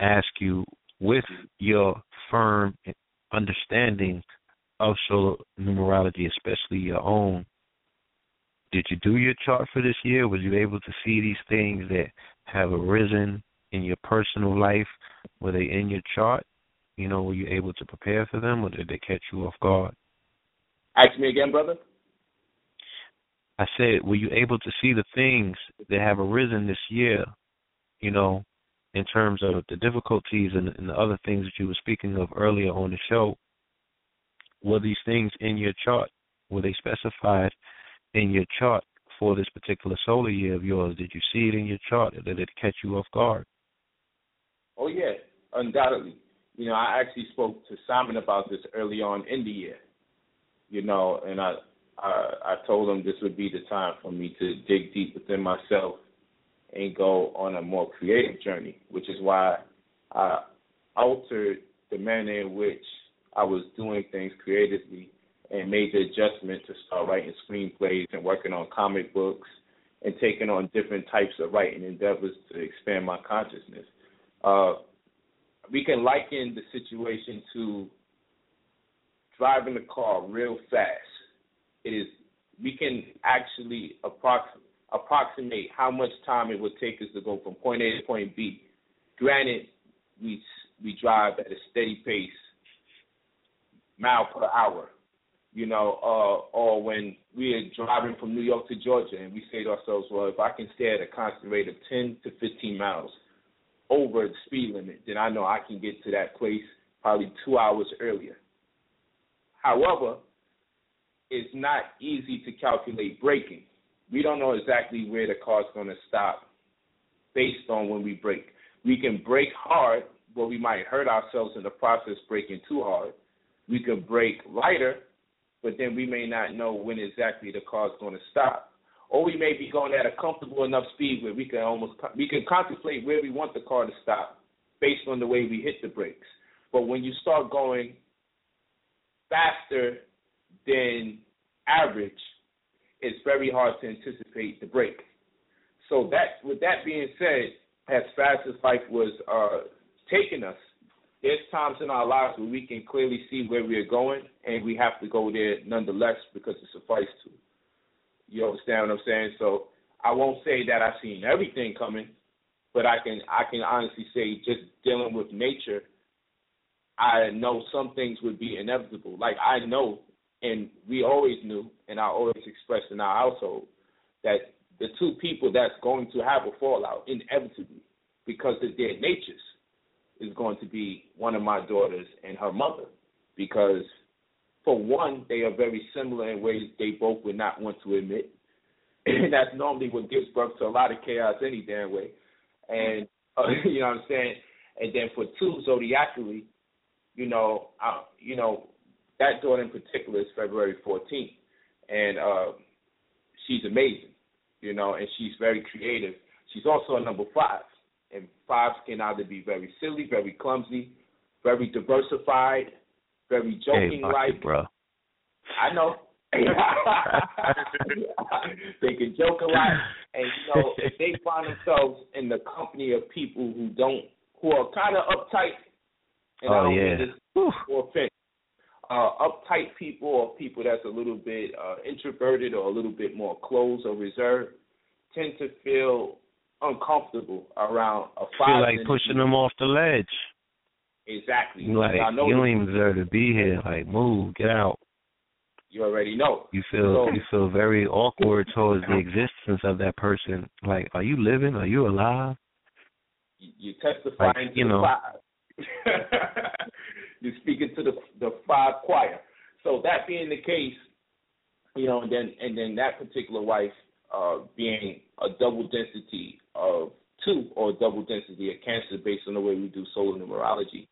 ask you, with your firm understanding of solar numerology, especially your own, did you do your chart for this year? Was you able to see these things that have arisen in your personal life? Were they in your chart? You know, were you able to prepare for them, or did they catch you off guard? Ask me again, brother. I said, were you able to see the things that have arisen this year, you know, in terms of the difficulties and, and the other things that you were speaking of earlier on the show? Were these things in your chart? Were they specified in your chart for this particular solar year of yours? Did you see it in your chart, or did it catch you off guard? Oh yeah, undoubtedly. You know, I actually spoke to Simon about this early on in the year. You know, and I I, I told him this would be the time for me to dig deep within myself and go on a more creative journey, which is why I altered the manner in which I was doing things creatively and made the adjustment to start writing screenplays and working on comic books and taking on different types of writing endeavors to expand my consciousness. Uh, we can liken the situation to driving the car real fast. It is we can actually approx- approximate how much time it would take us to go from point A to point B. Granted, we we drive at a steady pace, mile per hour, you know, uh, or when we are driving from New York to Georgia and we say to ourselves, well, if I can stay at a constant rate of 10 to 15 miles over the speed limit, then I know I can get to that place probably two hours earlier. However, it's not easy to calculate braking. We don't know exactly where the car's going to stop based on when we brake. We can brake hard, but we might hurt ourselves in the process braking too hard. We can brake lighter, but then we may not know when exactly the car's going to stop. Or we may be going at a comfortable enough speed where we can almost we can contemplate where we want the car to stop based on the way we hit the brakes. But when you start going faster than average, it's very hard to anticipate the break. So that with that being said, as fast as life was uh, taking us, there's times in our lives where we can clearly see where we're going, and we have to go there nonetheless because it suffices to. You understand what I'm saying? So I won't say that I've seen everything coming, but I can I can honestly say just dealing with nature, I know some things would be inevitable. Like I know, and we always knew, and I always expressed in our household that the two people that's going to have a fallout inevitably because of their natures is going to be one of my daughters and her mother. Because for one they are very similar in ways they both would not want to admit. And that's normally what gives birth to a lot of chaos any damn way. And uh, you know what I'm saying? And then for two zodiacally you know uh, you know that daughter in particular is February 14th and uh she's amazing you know, and she's very creative. She's also a number five, and fives can either be very silly, very clumsy, very diversified, very joking like. Hey, bro. I know. they can joke a lot, and you know if they find themselves in the company of people who don't, who are kind of uptight, and I Oh don't yeah. mean this for offense, uh, uptight people or people that's a little bit uh, introverted or a little bit more closed or reserved tend to feel uncomfortable around a. Feel like pushing them off the ledge. Exactly. You like I know you don't even deserve to be here. Like move, get out. You already know. You feel So- you feel very awkward towards the existence of that person. Like, are you living? Are you alive? You- You testifying Like, to you the know. You're speaking to the the five choir. So that being the case, you know, and then and then that particular wife uh, being a double density of two or double density of cancer based on the way we do solar numerology.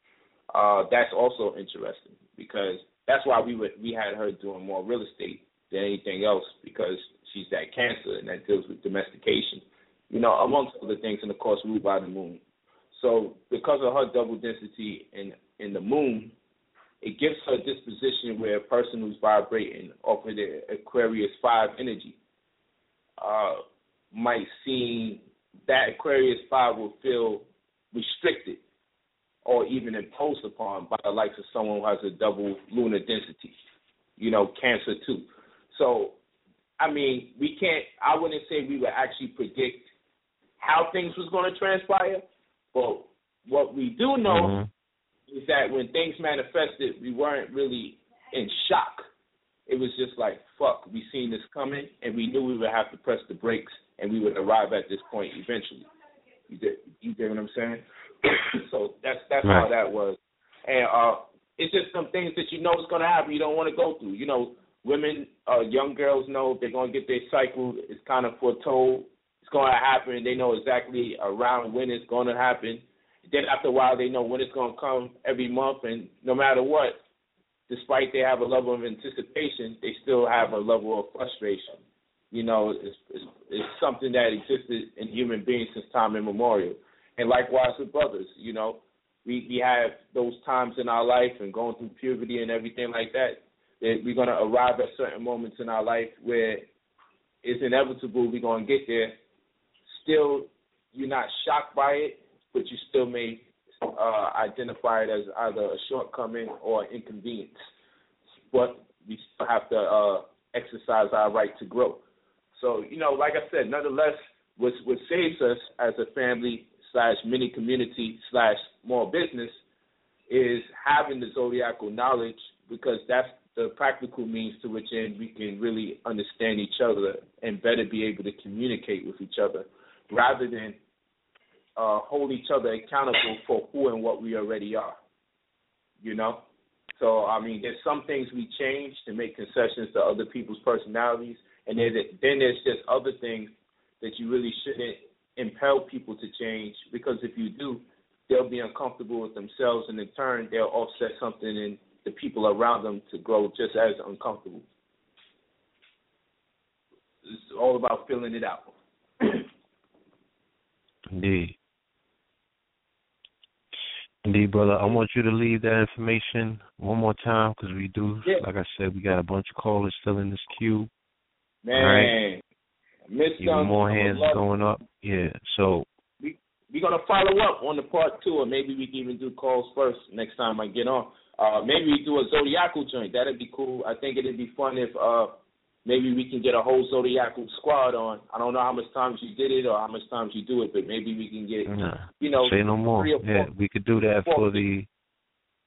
Uh, that's also interesting because that's why we would we had her doing more real estate than anything else because she's that cancer and that deals with domestication, you know, amongst other things, and of course ruled by the moon. So because of her double density in in the moon, it gives her a disposition where a person who's vibrating off of the Aquarius five energy uh, might seem that Aquarius five will feel restricted or even imposed upon by the likes of someone who has a double lunar density, you know, Cancer too. So, I mean, we can't. I wouldn't say we would actually predict how things was going to transpire, but what we do know Mhm. is that when things manifested, we weren't really in shock. It was just like, fuck, we seen this coming, and we knew we would have to press the brakes, and we would arrive at this point eventually. You get, you get what I'm saying? so that's that's how that was, and uh, it's just some things that you know is gonna happen. You don't want to go through. You know, women, uh, young girls know they're gonna get their cycle. It's kind of foretold. It's gonna happen. They know exactly around when it's gonna happen. Then after a while, they know when it's gonna come every month, and no matter what, despite they have a level of anticipation, they still have a level of frustration. You know, it's, it's, it's something that existed in human beings since time immemorial. And likewise with brothers, you know, we, we have those times in our life and going through puberty and everything like that, that we're going to arrive at certain moments in our life where it's inevitable we're going to get there. Still, you're not shocked by it, but you still may uh, identify it as either a shortcoming or inconvenience. But we still have to uh, exercise our right to grow. So, you know, like I said, nonetheless, what, what saves us as a family slash mini community slash small business is having the zodiacal knowledge because that's the practical means to which end we can really understand each other and better be able to communicate with each other rather than uh, hold each other accountable for who and what we already are. You know? So, I mean, there's some things we change to make concessions to other people's personalities, and then, then there's just other things that you really shouldn't impel people to change because if you do, they'll be uncomfortable with themselves, and in turn, they'll offset something in the people around them to grow just as uncomfortable. It's all about filling it out. Indeed. Indeed, brother. I want you to leave that information one more time because we do, Yeah. like I said, we got a bunch of callers still in this queue. Man, All right. missed Even more hands going up. Yeah. So we're gonna follow up on the part two, or maybe we can even do calls first next time I get on. Uh, maybe we do a zodiacal joint. That'd be cool. I think it'd be fun if uh, maybe we can get a whole zodiacal squad on. I don't know how much times you did it or how much times you do it, but maybe we can get nah, you know say no more. Yeah, we could do that for the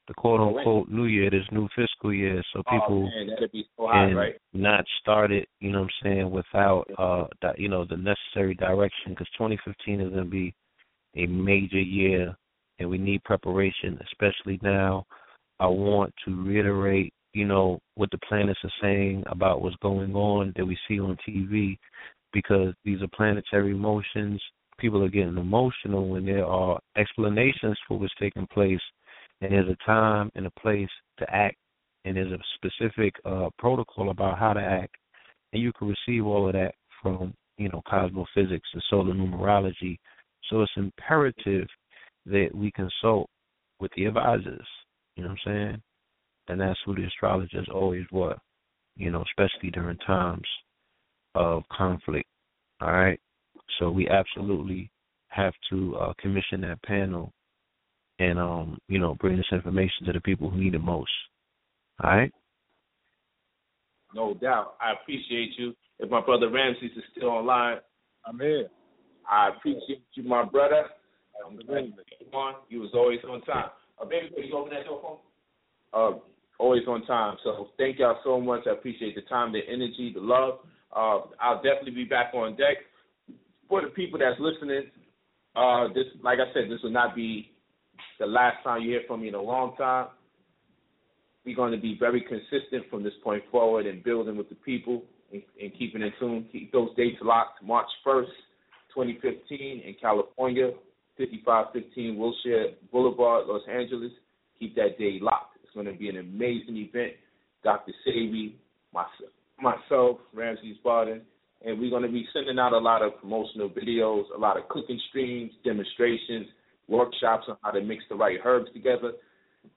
the quote unquote new year, this new fiscal year, so people oh, man, so high, can right? not start it, you know what I'm saying, without uh that you know the necessary direction because 2015 is going to be a major year and we need preparation, especially now. I want to reiterate, you know, what the planets are saying about what's going on that we see on TV because these are planetary motions. People are getting emotional when there are explanations for what's taking place and there's a time and a place to act, and there's a specific uh, protocol about how to act, and you can receive all of that from you know cosmophysics and solar numerology. So it's imperative that we consult with the advisors. You know what I'm saying? And that's who the astrologers always were. You know, especially during times of conflict. All right. So we absolutely have to uh, commission that panel and um, you know, bring this information to the people who need it most. All right. No doubt. I appreciate you. If my brother Ramses is still online, I'm here. I appreciate you, my brother. I'm glad you on. You was always on time. Uh, baby, can you open that door phone? Uh, always on time. So thank y'all so much. I appreciate the time, the energy, the love. Uh, I'll definitely be back on deck. For the people that's listening, uh, this, like I said, this will not be the last time you hear from me in a long time. We're going to be very consistent from this point forward and building with the people and, and keeping in tune. Keep those dates locked. March 1st, 2015 in California, 5515 Wilshire Boulevard, Los Angeles. Keep that day locked. Going to be an amazing event. Dr. Sebi, myself, Ramses Barden, and we're going to be sending out a lot of promotional videos, a lot of cooking streams, demonstrations, workshops on how to mix the right herbs together.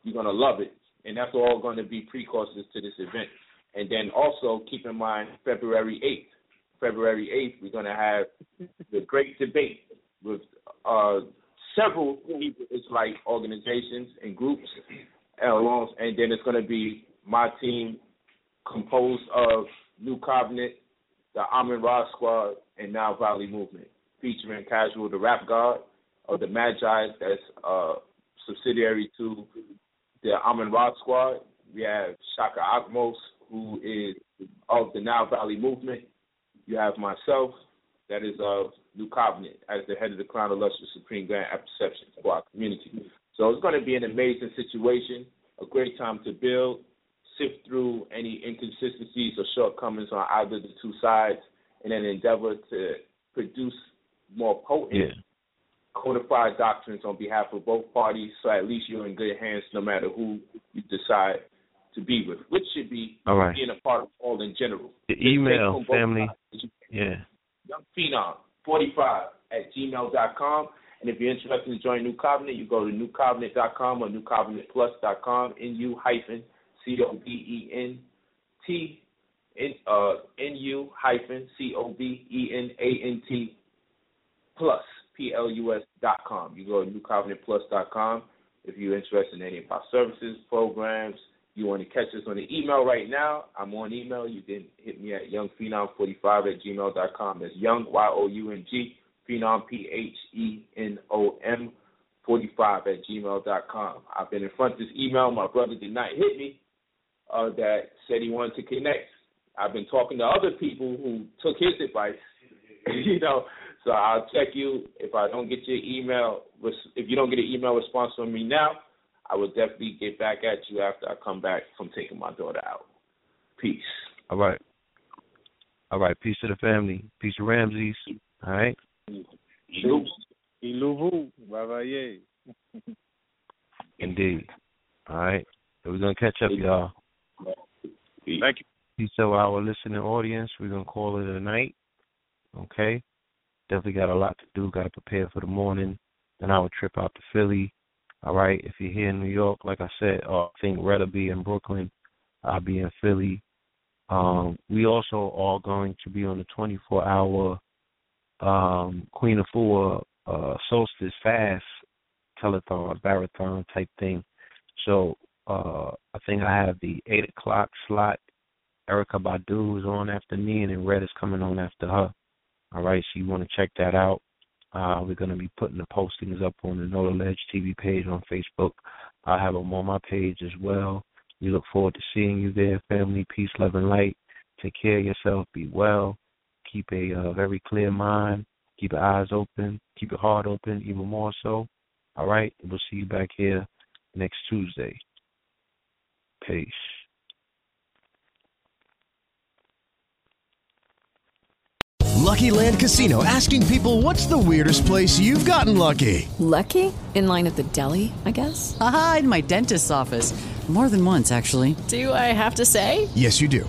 You're going to love it. And that's all going to be precursors to this event. And then also keep in mind February 8th. February 8th, we're going to have the great debate with uh, several Israelite organizations and groups. And then it's going to be my team composed of New Covenant, the Amin Ra Squad, and Nile Valley Movement, featuring Casual the Rap God, of the Magi that's uh, subsidiary to the Amin Ra Squad. We have Shaka Akmos, who is of the Nile Valley Movement. You have myself, that is of New Covenant, as the head of the Crown Illustrious Supreme Grand Perception for our community. So it's going to be an amazing situation, a great time to build, sift through any inconsistencies or shortcomings on either the two sides, and then endeavor to produce more potent yeah codified doctrines on behalf of both parties, so at least you're in good hands no matter who you decide to be with, which should be all right. being a part of all in general. The email, family, yeah. Young Phenom, 45 at gmail.com. And if you're interested in joining New Covenant, you go to newcovenant.com or newcovenantplus.com, N-U hyphen C-O-V-E-N-T, uh, N-U hyphen C-O-V-E-N-A-N-T plus plus.com. You go to newcovenantplus.com if you're interested in any of our services, programs. You want to catch us on the email right now? I'm on email. You can hit me at youngphenom45 at gmail.com. That's young, Y O U N G, phenom, P H E N O M, 45 at gmail.com. I've been in front of this email. My brother did not hit me uh, that said he wanted to connect. I've been talking to other people who took his advice, you know, so I'll check you if I don't get your email. If you don't get an email response from me now, I will definitely get back at you after I come back from taking my daughter out. Peace. All right. All right. Peace to the family. Peace to Ramses. All right. Iluvu. Bye Indeed. All right. So we're gonna catch up, y'all. Thank you. Peace to our listening audience. We're gonna call it a night. Okay. Definitely got a lot to do. Got to prepare for the morning. Then our trip out to Philly. All right. If you're here in New York, like I said, uh, I think Red will be in Brooklyn. I'll be in Philly. Um, we also are going to be on the 24 hour um, Queen Afua uh, solstice fast telethon, marathon type thing. So uh, I think I have the 8 o'clock slot. Erykah Badu is on after me, and then Red is coming on after her. All right, so you want to check that out. Uh, we're going to be putting the postings up on the Know the Ledge TV page on Facebook. I have them on my page as well. We look forward to seeing you there, family. Peace, love, and light. Take care of yourself. Be well. Keep a uh, very clear mind. Keep your eyes open. Keep your heart open, even more so. All right? We'll see you back here next Tuesday. Peace. Lucky Land Casino asking people what's the weirdest place you've gotten lucky? Lucky? In line at the deli, I guess? Aha, in my dentist's office. More than once, actually. Do I have to say? Yes, you do.